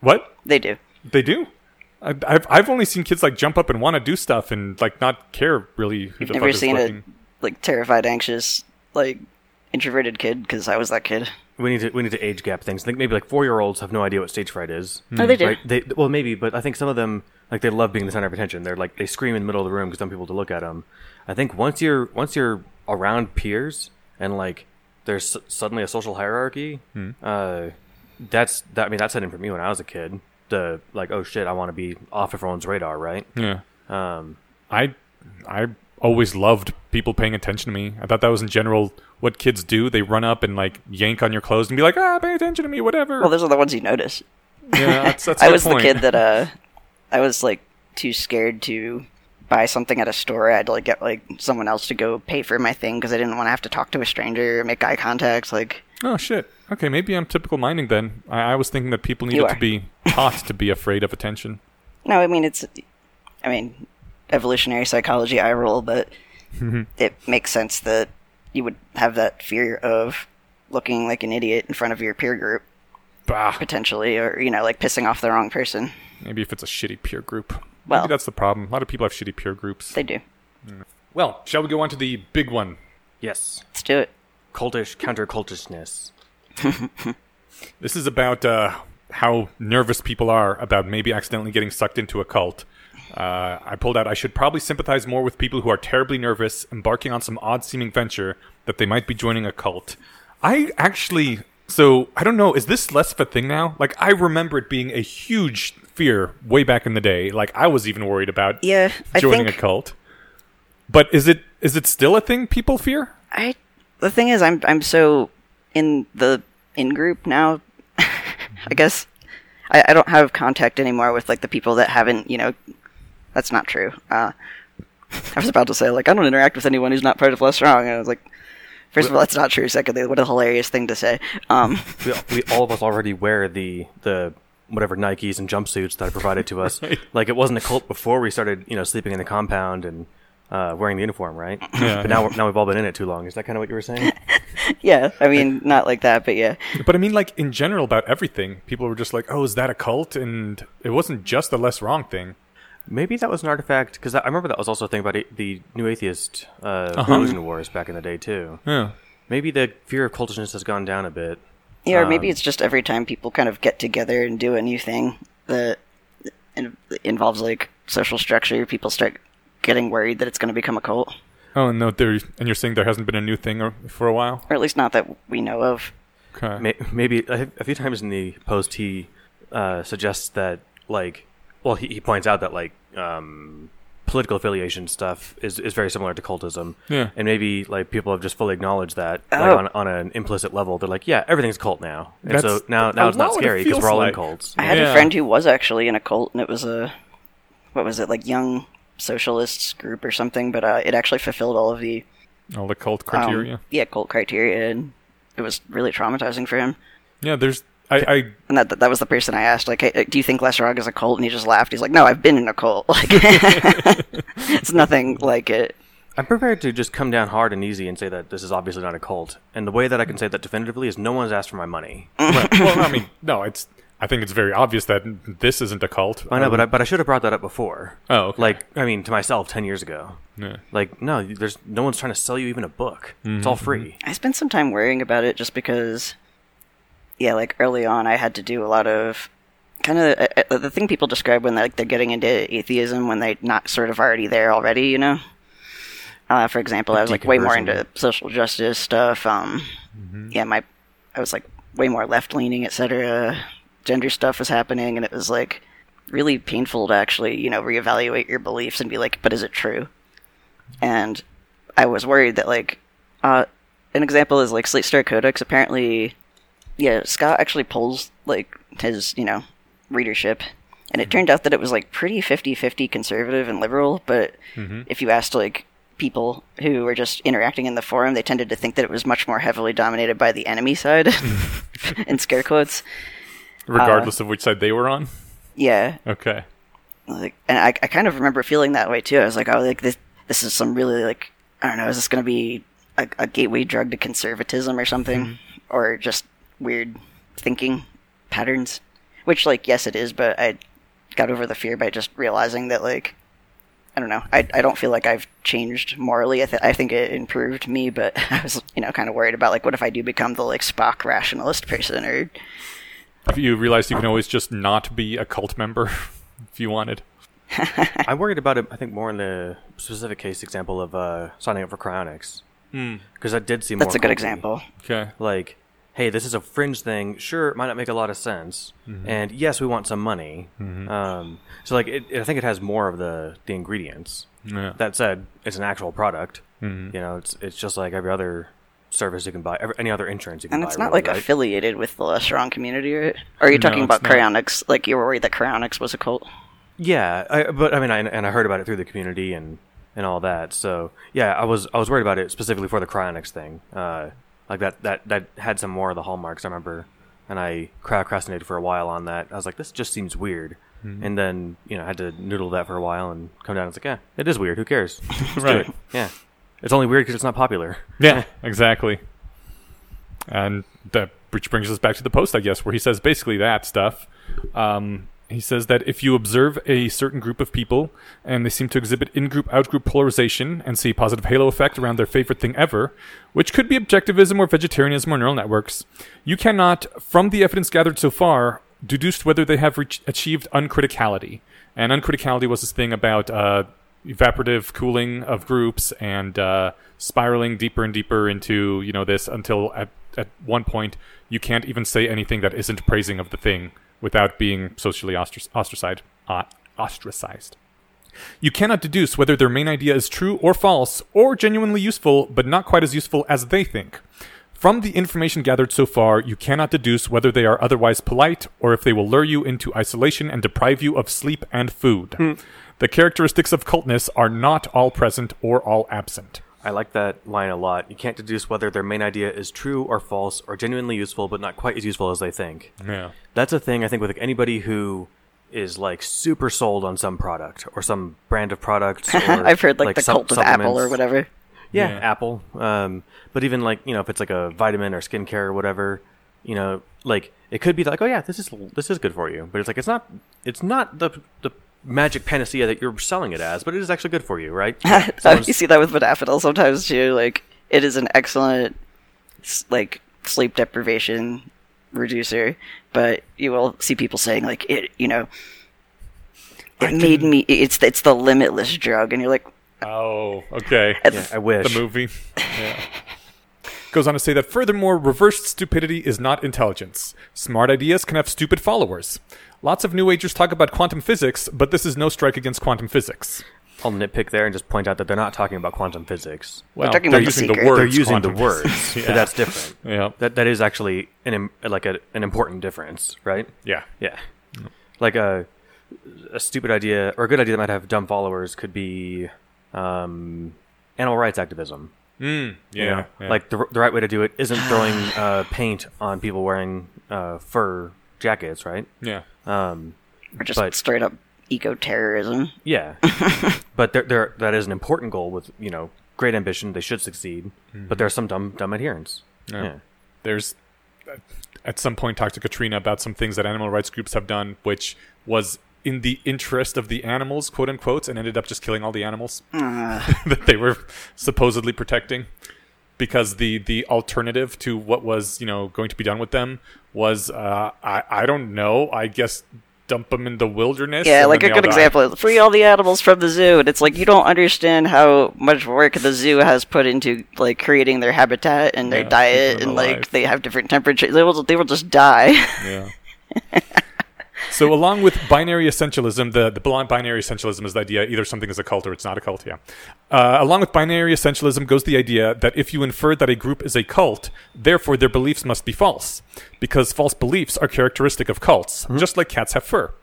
What? They do. They do? I- I've I've only seen kids like jump up and want to do stuff and like not care really. Who You've the never fuck is seen looking. a like terrified, anxious, like introverted kid because I was that kid. We need to we need to age gap things. I think maybe like four year olds have no idea what stage fright is. Oh, they do. Right? They well maybe, but I think some of them like they love being the center of attention. They're like they scream in the middle of the room because some people to look at them. I think once you're once you're around peers and like there's s- suddenly a social hierarchy, uh, that's that. I mean that's setting for me when I was a kid. The like oh shit, I want to be off everyone's radar, right? Yeah, Um, I I always loved people paying attention to me. I thought that was in general what kids do. They run up and like yank on your clothes and be like, ah, pay attention to me, whatever. Well, those are the ones you notice. yeah, that's that's. [laughs] I was point. the kid that uh, [laughs] I was like too scared to buy something at a store. I had to like get like someone else to go pay for my thing because I didn't want to have to talk to a stranger or make eye contact. Like, Oh shit. Okay, maybe I'm typical minding then. I, I was thinking that people needed to be taught to be afraid of attention. no, I mean it's, I mean, evolutionary psychology. I roll, but it makes sense that you would have that fear of looking like an idiot in front of your peer group Bah. potentially, or you know, like pissing off the wrong person. Maybe if it's a shitty peer group. Well- maybe that's the problem. A lot of people have shitty peer groups. They do. Well, shall we go on to the big one? yes, Let's do it. cultish counter cultishness. [laughs] This is about uh, how nervous people are about maybe accidentally getting sucked into a cult. Uh, I pulled out, I should probably sympathize more with people who are terribly nervous, embarking on some odd seeming venture that they might be joining a cult. I actually, so I don't know, is this less of a thing now? Like, I remember it being a huge fear way back in the day. Like, I was even worried about Yeah, joining think a cult. But is it is it still a thing people fear? I the thing is I'm I'm so in the in group now. [laughs] I guess I, I don't have contact anymore with like the people that haven't you know that's not true. Uh, I was about to say like I don't interact with anyone who's not part of LessWrong, and I was like, first of all, that's not true. Secondly, what a hilarious thing to say. Um, we, we all of us already wear the the whatever Nikes and jumpsuits that are provided to us. [laughs] Like it wasn't a cult before we started, you know, sleeping in the compound and uh, wearing the uniform, right? [laughs] Yeah. But now we're, now we've all been in it too long. Is that kind of what you were saying? [laughs] yeah, I mean not like that, but yeah. But I mean, like in general, about everything, people were just like, "Oh, is that a cult?" And it wasn't just the less wrong thing. Maybe that was an artifact because I I remember that was also a thing about a- the New Atheist uh, Uh-huh. religion wars back in the day too. Yeah. Maybe the fear of cultishness has gone down a bit. Yeah, or maybe Um, it's just every time people kind of get together and do a new thing that involves like social structure, people start getting worried that it's going to become a cult, Oh no, there. And you're saying there hasn't been a new thing or, for a while. or at least not that we know of. Okay. Maybe a a few times in the post he uh, suggests that like, well, he, he points out that like um, political affiliation stuff is, is very similar to cultism. Yeah. and maybe like people have just fully acknowledged that like, Oh. on on an implicit level. They're like, yeah, everything's cult now, and That's so now a now it's lot not what it scary because feels we're all like. in cults. I had Yeah. a friend who was actually in a cult, and it was a what was it like young socialists group or something, but uh, it actually fulfilled all of the All the cult um, criteria. yeah, cult criteria, and it was really traumatizing for him. yeah. There's. I. I And that that was the person I asked, like, hey, do you think LessWrong is a cult? And he just laughed. He's like, no, I've been in a cult. [laughs] Like, [laughs] it's nothing like it. I'm prepared to just come down hard and easy and say that this is obviously not a cult. And the way that I can say that definitively is no one's asked for my money. well, well, I mean, no. It's. I think it's very obvious that this isn't a cult. I know, but um, I, but I should have brought that up before. Oh, okay. Like, I mean, to myself ten years ago. Yeah. Like, no, there's no one's trying to sell you even a book. It's mm-hmm. all free. I spent some time worrying about it just because, yeah, like early on, I had to do a lot of kind of uh, uh, the thing people describe when they're, like they're getting into atheism when they're not sort of already there already, you know. Uh, for example, I was like way more into social justice stuff. Um, yeah, my I was like way more left leaning, etc. Gender stuff was happening, and it was like really painful to actually, you know, reevaluate your beliefs and be like, but is it true? And I was worried that like uh an example is like Slate Star Codex apparently yeah, Scott actually polls like his, you know, readership and it mm-hmm. turned out that it was like pretty 50-50 conservative and liberal, but mm-hmm. if you asked like people who were just interacting in the forum, they tended to think that it was much more heavily dominated by the enemy side [laughs] [laughs] in scare quotes. regardless uh, of which side they were on. Yeah, Okay. like and I, I kind of remember feeling that way too. I was like, oh, like this this is some really like I don't know, is this going to be a, a gateway drug to conservatism or something, mm-hmm. or just weird thinking patterns? Which, like, yes, it is, but I got over the fear by just realizing that, like, I don't know, I I don't feel like I've changed morally. I, th- I think it improved me, but [laughs] I was you know kind of worried about like what if I do become the like Spock rationalist person or If you realize you can always just not be a cult member [laughs] if you wanted. [laughs] I worried about it. I think more in the specific case example of uh, signing up for cryonics, because that did seem that's more a good example. Okay. Like, hey, this is a fringe thing. Sure, it might not make a lot of sense, and yes, we want some money. Um, so, like, it, I think it has more of the the ingredients. Yeah. That said, it's an actual product. You know, it's it's just like every other service you can buy, every, any other insurance you can And buy. And it's not really, like right? affiliated with the strong community, right? Or are you No, talking it's about not. cryonics? Like you were worried that cryonics was a cult? Yeah, I, but I mean, I, and I heard about it through the community and and all that. So yeah, I was I was worried about it specifically for the cryonics thing. Uh, like that that that had some more of the hallmarks. I remember, and I procrastinated for a while on that. I was like, this just seems weird. And then you know, I had to noodle that for a while and come down. and It's like, yeah, it is weird. Who cares? [laughs] Right. it. Yeah, it's only weird because it's not popular. Yeah, [laughs] exactly. And that which brings us back to the post, I guess, where he says basically that stuff. Um, he says that if you observe a certain group of people and they seem to exhibit in-group, out-group polarization and see positive halo effect around their favorite thing ever, which could be objectivism or vegetarianism or neural networks, you cannot, from the evidence gathered so far, deduce whether they have reach- achieved uncriticality. And uncriticality was this thing about uh, evaporative cooling of groups and uh, spiraling deeper and deeper into you know this until at at one point you can't even say anything that isn't praising of the thing without being socially ostrac- ostracized. Uh, ostracized. You cannot deduce whether their main idea is true or false, or genuinely useful, but not quite as useful as they think. From the information gathered so far, you cannot deduce whether they are otherwise polite or if they will lure you into isolation and deprive you of sleep and food. The characteristics of cultness are not all present or all absent. I like that line a lot. You can't deduce whether their main idea is true or false or genuinely useful, but not quite as useful as they think. Yeah. That's a thing I think with like anybody who is like super sold on some product or some brand of products. [laughs] Or, I've heard like, the sup- cult of Apple or whatever. Yeah, Yeah. Apple. Um, but even like you know if it's like a vitamin or skincare or whatever, you know, like it could be like, oh yeah, this is this is good for you, but it's like it's not it's not the the magic panacea that you're selling it as, but it is actually good for you, right? [laughs] You see that with modafinil sometimes too. Like it is an excellent like sleep deprivation reducer, but you will see people saying like it. You know, it made me. It's it's the limitless drug, and you're like, Oh, okay. [laughs] yeah, I wish. the movie. Yeah. Goes on to say that furthermore, reversed stupidity is not intelligence. Smart ideas can have stupid followers. Lots of New Agers talk about quantum physics, but this is no strike against quantum physics. I'll nitpick there and just point out that they're not talking about quantum physics. Well, talking they're about the using the secret. words. they're using the words, physics. but [laughs] Yeah. that's different. Yeah. That that is actually an like a, an important difference, right? Yeah. Yeah. Like a a stupid idea or a good idea that might have dumb followers could be um, animal rights activism. Mm, yeah, you know? yeah. Like the, the right way to do it isn't throwing uh, paint on people wearing uh, fur jackets, right? yeah. Um, or just But- straight up eco terrorism. yeah, [laughs] but there, there that is an important goal with you know great ambition. They should succeed, but mm-hmm. there are some dumb dumb adherents. Yeah. Yeah. There's uh, at some point talked to Katrina about some things that animal rights groups have done, which was in the interest of the animals, quote unquote, and ended up just killing all the animals uh-huh. [laughs] that they were supposedly protecting. Because the the alternative to what was you know going to be done with them was uh, I I don't know I guess dump them in the wilderness. Yeah, like a good die. example is free all the animals from the zoo, and it's like you don't understand how much work the zoo has put into like creating their habitat and their Yeah, diet, and them like they have different temperatures. They will they will just die. Yeah. [laughs] So, along with binary essentialism, the, the binary essentialism is the idea either something is a cult or it's not a cult, yeah. Uh, along with binary essentialism goes the idea that if you infer that a group is a cult, therefore their beliefs must be false, because false beliefs are characteristic of cults, just like cats have fur.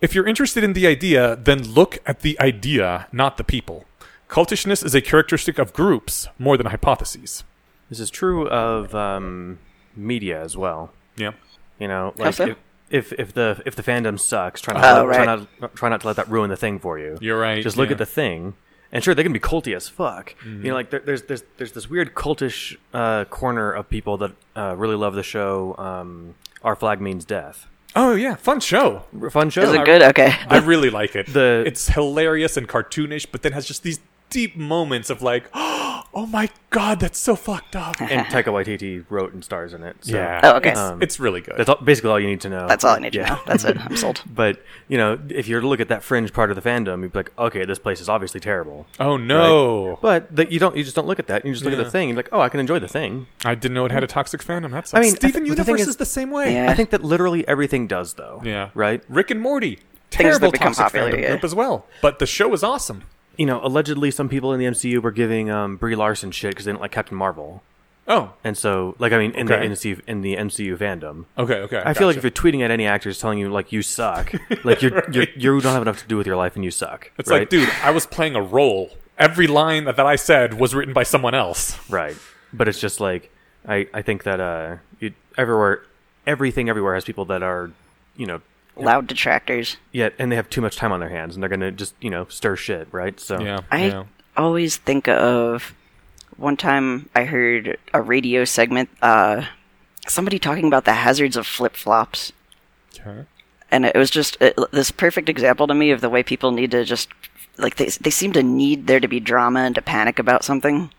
If you're interested in the idea, then look at the idea, not the people. Cultishness is a characteristic of groups more than hypotheses. This is true of um, media as well. Yeah. You know, like so? if, if if the if the fandom sucks, try not, Oh, to let, try not try not to let that ruin the thing for you. You're right. Just look yeah. at the thing, and sure, they can be culty as fuck. Mm-hmm. You know, like there, there's there's there's this weird cultish uh, corner of people that uh, really love the show. Um, Our flag means death. Oh yeah, fun show. Fun show. Is it good? Okay. [laughs] I really like it. The- it's hilarious and cartoonish, but then has just these deep moments of like, [gasps] oh my god, that's so fucked up. [laughs] and Taika Waititi wrote and stars in it. So yeah. Oh, okay. It's, Um, it's really good. That's all, basically all you need to know. That's all I need to Yeah. know. That's it. I'm sold. [laughs] But you know, if you're to look at that fringe part of the fandom, you'd be like, okay, this place is obviously terrible. oh no, But that you don't, you just don't look at that. You just look at the thing. And you're like, oh, I can enjoy the thing. I didn't know it had a toxic fandom. That's I mean, Steven I th- but the Universe is, is- the same way. Yeah. I think that literally everything does, though. Yeah. Right. Rick and Morty, Things that terrible toxic popular, fandom yeah. group as well. But the show is awesome. You know, allegedly, some people in the MCU were giving um, Brie Larson shit because they didn't like Captain Marvel, Oh, and so, like, I mean, in Okay. the MCU, in the MCU fandom, okay, okay. I feel like if you're tweeting at any actors telling you like you suck, [laughs] like you're, you're you don't have enough to do with your life and you suck. it's right? like, dude, I was playing a role. Every line that, that I said was written by someone else. Right. But it's just like I, I think that uh it, everywhere everything everywhere has people that are you know Loud detractors. yeah and they have too much time on their hands and they're gonna just you know stir shit right so Yeah, I yeah. always think of one time I heard a radio segment, uh, somebody talking about the hazards of flip flops. Okay. and it was just uh this perfect example to me of the way people need to just like they they seem to need there to be drama and to panic about something,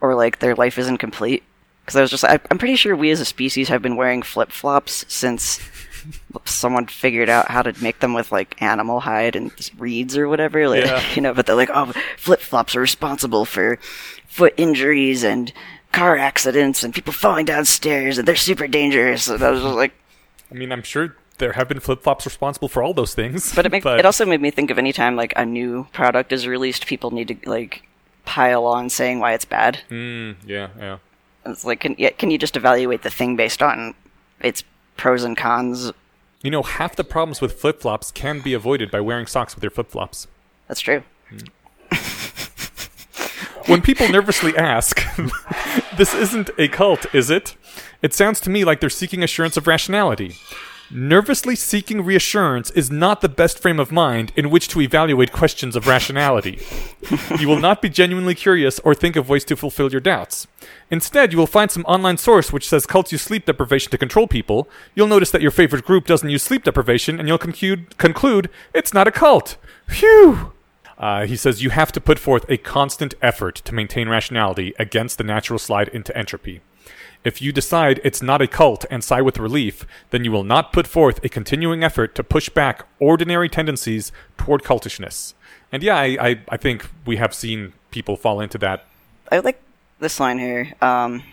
or like their life isn't complete. Because I was just I, I'm pretty sure we as a species have been wearing flip flops since someone figured out how to make them with like animal hide and reeds or whatever. Like, Yeah. [laughs] You know, but they're like, oh, flip flops are responsible for foot injuries and car accidents and people falling downstairs and they're super dangerous. And I was just like. I mean, I'm sure there have been flip flops responsible for all those things. But it, make, it also made me think of any time like a new product is released, people need to like pile on saying why it's bad. Mm, yeah, yeah. It's like, can, yeah, can you just evaluate the thing based on its pros and cons? You know, half the problems with flip flops can be avoided by wearing socks with your flip flops. That's true. [laughs] When people nervously ask, [laughs] this isn't a cult, is it? It sounds to me like they're seeking assurance of rationality. Nervously seeking reassurance is not the best frame of mind in which to evaluate questions of rationality. [laughs] you will not be genuinely curious or think of ways to fulfill your doubts. Instead, you will find some online source which says cults use sleep deprivation to control people. You'll notice that your favorite group doesn't use sleep deprivation, and you'll conclude, conclude it's not a cult. Phew! Uh, he says you have to put forth a constant effort to maintain rationality against the natural slide into entropy. If you decide it's not a cult and sigh with relief, then you will not put forth a continuing effort to push back ordinary tendencies toward cultishness. And yeah, I, I, I think we have seen people fall into that. I like this line here. Um,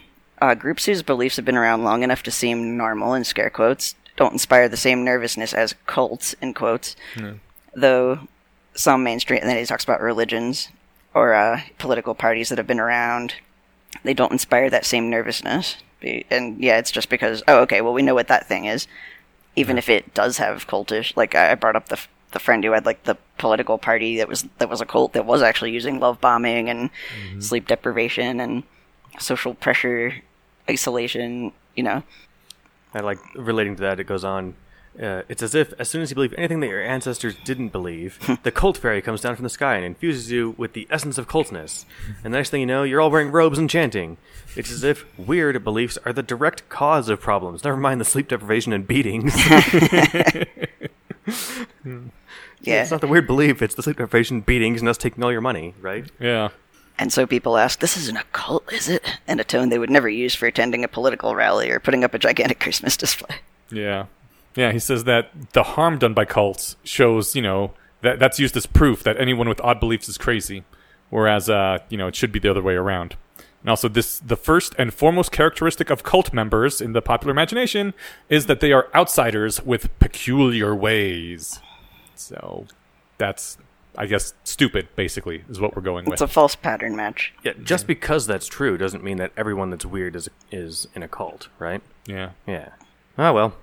uh, groups whose beliefs have been around long enough to seem normal, in scare quotes, don't inspire the same nervousness as cults, in quotes. Though some mainstream, and then he talks about religions or uh, political parties that have been around, they don't inspire that same nervousness. And yeah, it's just because, oh, okay, well, we know what that thing is. Even if it does have cultish, like I brought up the the friend who had like the political party that was that was a cult that was actually using love bombing and mm-hmm. sleep deprivation and social pressure, isolation. You know, I like relating to that. It goes on. Uh, it's as if as soon as you believe anything that your ancestors didn't believe, [laughs] the cult fairy comes down from the sky and infuses you with the essence of cultness. And the next thing you know, you're all wearing robes and chanting. It's as if weird beliefs are the direct cause of problems. Never mind the sleep deprivation and beatings. [laughs] [laughs] yeah. it's not the weird belief; it's the sleep deprivation, beatings, and us taking all your money, right? Yeah. And so people ask, "This isn't a cult, is it?" In a tone they would never use for attending a political rally or putting up a gigantic Christmas display. Yeah. Yeah, he says that the harm done by cults shows, you know, that that's used as proof that anyone with odd beliefs is crazy, whereas, uh, you know, it should be the other way around. And also, this the first and foremost characteristic of cult members in the popular imagination is that they are outsiders with peculiar ways. So that's, I guess, stupid. Basically, is what we're going with. It's a false pattern match. Yeah, just because that's true doesn't mean that everyone that's weird is is in a cult, right? yeah. Yeah. Oh well.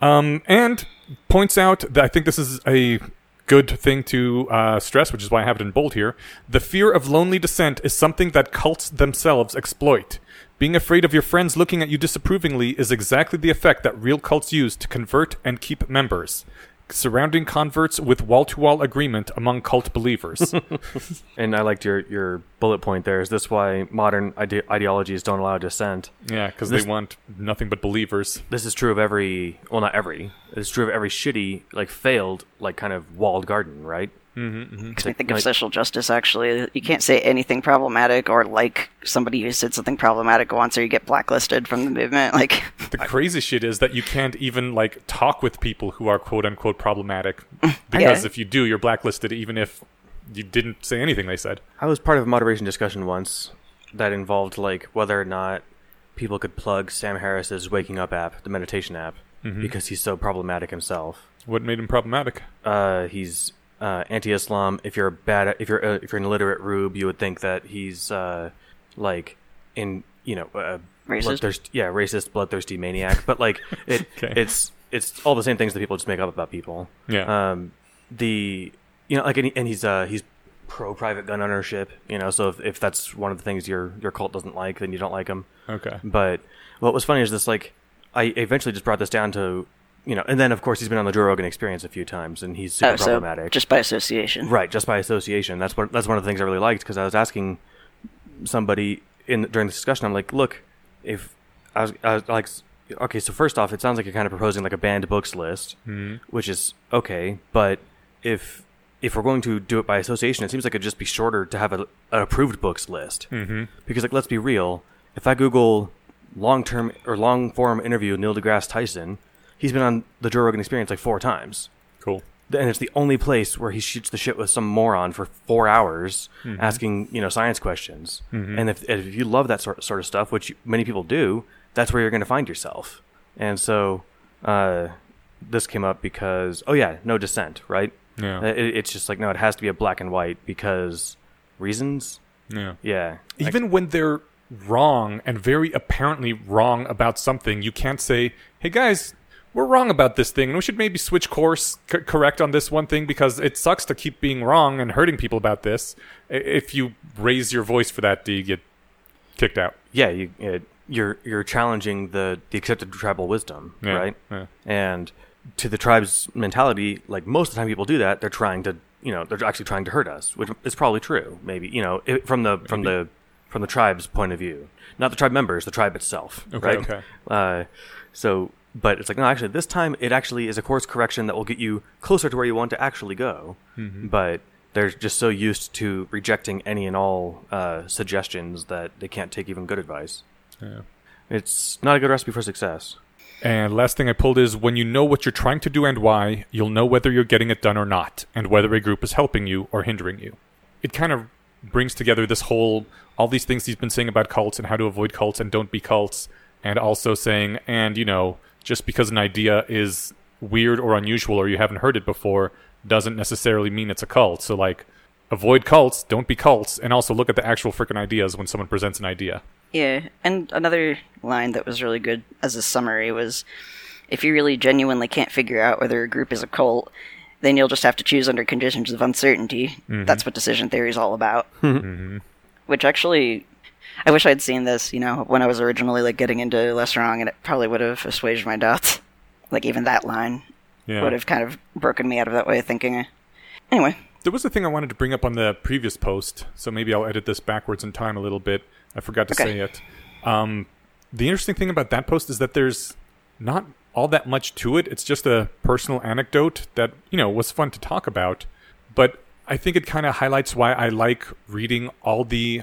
Um, and points out that I think this is a good thing to uh, stress, which is why I have it in bold here. The fear of lonely dissent is something that cults themselves exploit. Being afraid of your friends looking at you disapprovingly is exactly the effect that real cults use to convert and keep members. Surrounding converts with wall to wall agreement among cult believers. [laughs] And I liked your your bullet point there. Is this why modern ide- ideologies don't allow dissent? yeah, because they want nothing but believers. This is true of every well, not every. It's true of every shitty, like failed, like kind of walled garden, right? Mm-hmm, mm-hmm. Makes me think of social justice. Actually, you can't say anything problematic or like somebody who said something problematic once, or you get blacklisted from the movement. Like, [laughs] The crazy shit is that you can't even like talk with people who are quote unquote problematic [laughs] because Yeah. if you do, you're blacklisted even if you didn't say anything they said. I was part of a moderation discussion once that involved like whether or not people could plug Sam Harris's Waking Up app, the meditation app, mm-hmm. because he's so problematic himself. What made him problematic? Uh, he's uh, anti-Islam. If you're a bad, if you're uh, if you're an illiterate rube, you would think that he's uh, like in you know uh, Racist? bloodthirst- yeah, racist, bloodthirsty maniac. But like [laughs] it, Okay. it's it's all the same things that people just make up about people. Yeah. Um, the you know like and, he, and he's uh he's pro private gun ownership. You know, so if, if that's one of the things your your cult doesn't like, then you don't like him. Okay. But what was funny is this like I eventually just brought this down to you know, and then of course he's been on the Joe Rogan Experience a few times, and he's super oh, so problematic. just by association. Right, just by association. That's what that's one of the things I really liked because I was asking somebody in during the discussion. I'm like, look, if I was, I was like, okay, so first off, it sounds like you're kind of proposing like a banned books list, which is okay. But if if we're going to do it by association, it seems like it'd just be shorter to have a, an approved books list. Mm-hmm. Because like, let's be real, if I Google long term or long form interview Neil deGrasse Tyson, he's been on the Joe Rogan Experience like four times. Cool. and it's the only place where he shoots the shit with some moron for four hours asking you know science questions. And if, if you love that sort, sort of stuff which many people do that's where you're going to find yourself. And so uh, this came up because oh yeah no dissent right? Yeah. Uh, it, it's just like no it has to be a black and white because reasons? Yeah. yeah. Even when they're wrong and very apparently wrong about something, you can't say, "Hey guys, we're wrong about this thing, and we should maybe switch course, c- correct on this one thing because it sucks to keep being wrong and hurting people about this." If you raise your voice for that, do you get kicked out? yeah you it, you're you're challenging the the accepted tribal wisdom Yeah, right yeah. and to the tribe's mentality like most of the time people do that they're trying to you know they're actually trying to hurt us which is probably true maybe you know it, from the from the from the tribe's point of view not the tribe members the tribe itself Okay, right okay. uh, so but it's like no actually this time it actually is a course correction that will get you closer to where you want to actually go Mm-hmm. but they're just so used to rejecting any and all uh, suggestions that they can't take even good advice Yeah. it's not a good recipe for success And last thing I pulled is when you know what you're trying to do and why, you'll know whether you're getting it done or not, and whether a group is helping you or hindering you. It kind of brings together this whole all these things he's been saying about cults and how to avoid cults and don't be cults, and also saying, and you know, just because an idea is weird or unusual or you haven't heard it before doesn't necessarily mean it's a cult. So like avoid cults, don't be cults, and also look at the actual freaking ideas when someone presents an idea. Yeah, and another line that was really good as a summary was if you really genuinely can't figure out whether a group is a cult, then you'll just have to choose under conditions of uncertainty. Mm-hmm. That's what decision theory is all about. [laughs] Mm-hmm. Which actually, I wish I'd seen this, you know, when I was originally like getting into LessWrong, and it probably would have assuaged my doubts. [laughs] Like even that line Yeah. would have kind of broken me out of that way of thinking. Anyway, There was a thing I wanted to bring up on the previous post, so maybe I'll edit this backwards in time a little bit. I forgot to Okay. say it. Um, the interesting thing about that post is that there's not all that much to it. It's just a personal anecdote that, you know, was fun to talk about. But I think it kind of highlights why I like reading all the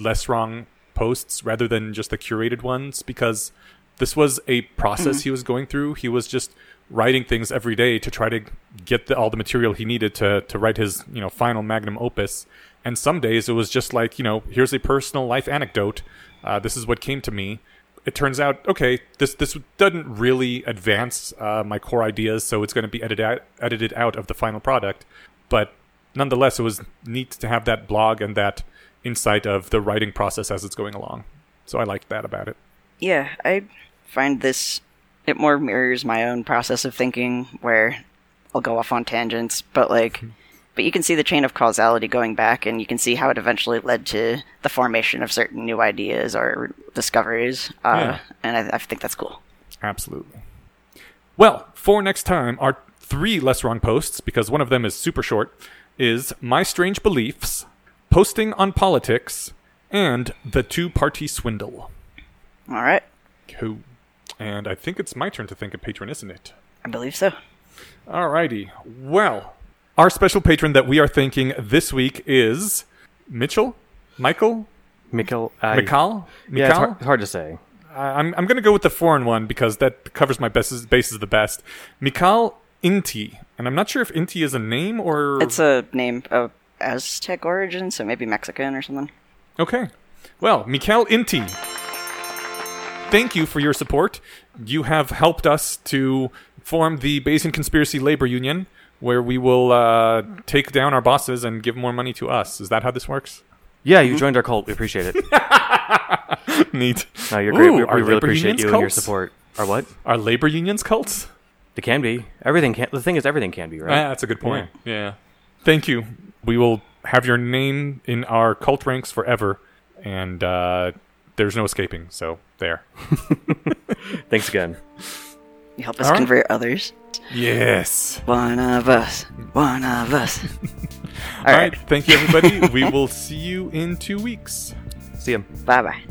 LessWrong posts rather than just the curated ones because this was a process he was going through. He was just writing things every day to try to get the, all the material he needed to to write his you know final magnum opus. And some days it was just like, you know, here's a personal life anecdote. Uh, this is what came to me. It turns out, okay, this this doesn't really advance uh, my core ideas, so it's going to be edited out, edited out of the final product. But nonetheless, it was neat to have that blog and that insight of the writing process as it's going along. So I liked that about it. Yeah, I find this it more mirrors my own process of thinking where I'll go off on tangents, but like but you can see the chain of causality going back and you can see how it eventually led to the formation of certain new ideas or discoveries. Uh, Yeah. and I, I think that's cool. Absolutely. Well, for next time, our three LessWrong posts, because one of them is super short, is My Strange Beliefs, Posting on Politics, and The Two Party Swindle. All right. Cool. And I think it's my turn to thank a patron, isn't it? I believe so. Alrighty. Well, our special patron that we are thanking this week is Mitchell? Michael? Mikkel, I, Mikal? Yeah, it's hard, it's hard to say. I- I'm, I'm going to go with the foreign one because that covers my best, bases the best. Mikal Inti. And I'm not sure if Inti is a name or. It's a name of Aztec origin, so maybe Mexican or something. Okay. Well, Mikal Inti. Thank you for your support. You have helped us to form the Bayesian Conspiracy Labor Union, where we will uh, take down our bosses and give more money to us. Is that how this works? Yeah, you joined our cult. We appreciate it. [laughs] Neat. No, you're great. Ooh, we, are we really labor appreciate unions you and your cults? support. Our what? Our labor unions cults? They can be. Everything can. The thing is, everything can be, right? Ah, that's a good point. Yeah. Thank you. We will have your name in our cult ranks forever, and uh, there's no escaping. So there. [laughs] Thanks again. You help us All right. convert others. Yes. One of us. One of us. [laughs] All right. Thank you, everybody. we will see you in two weeks. See ya. Bye bye.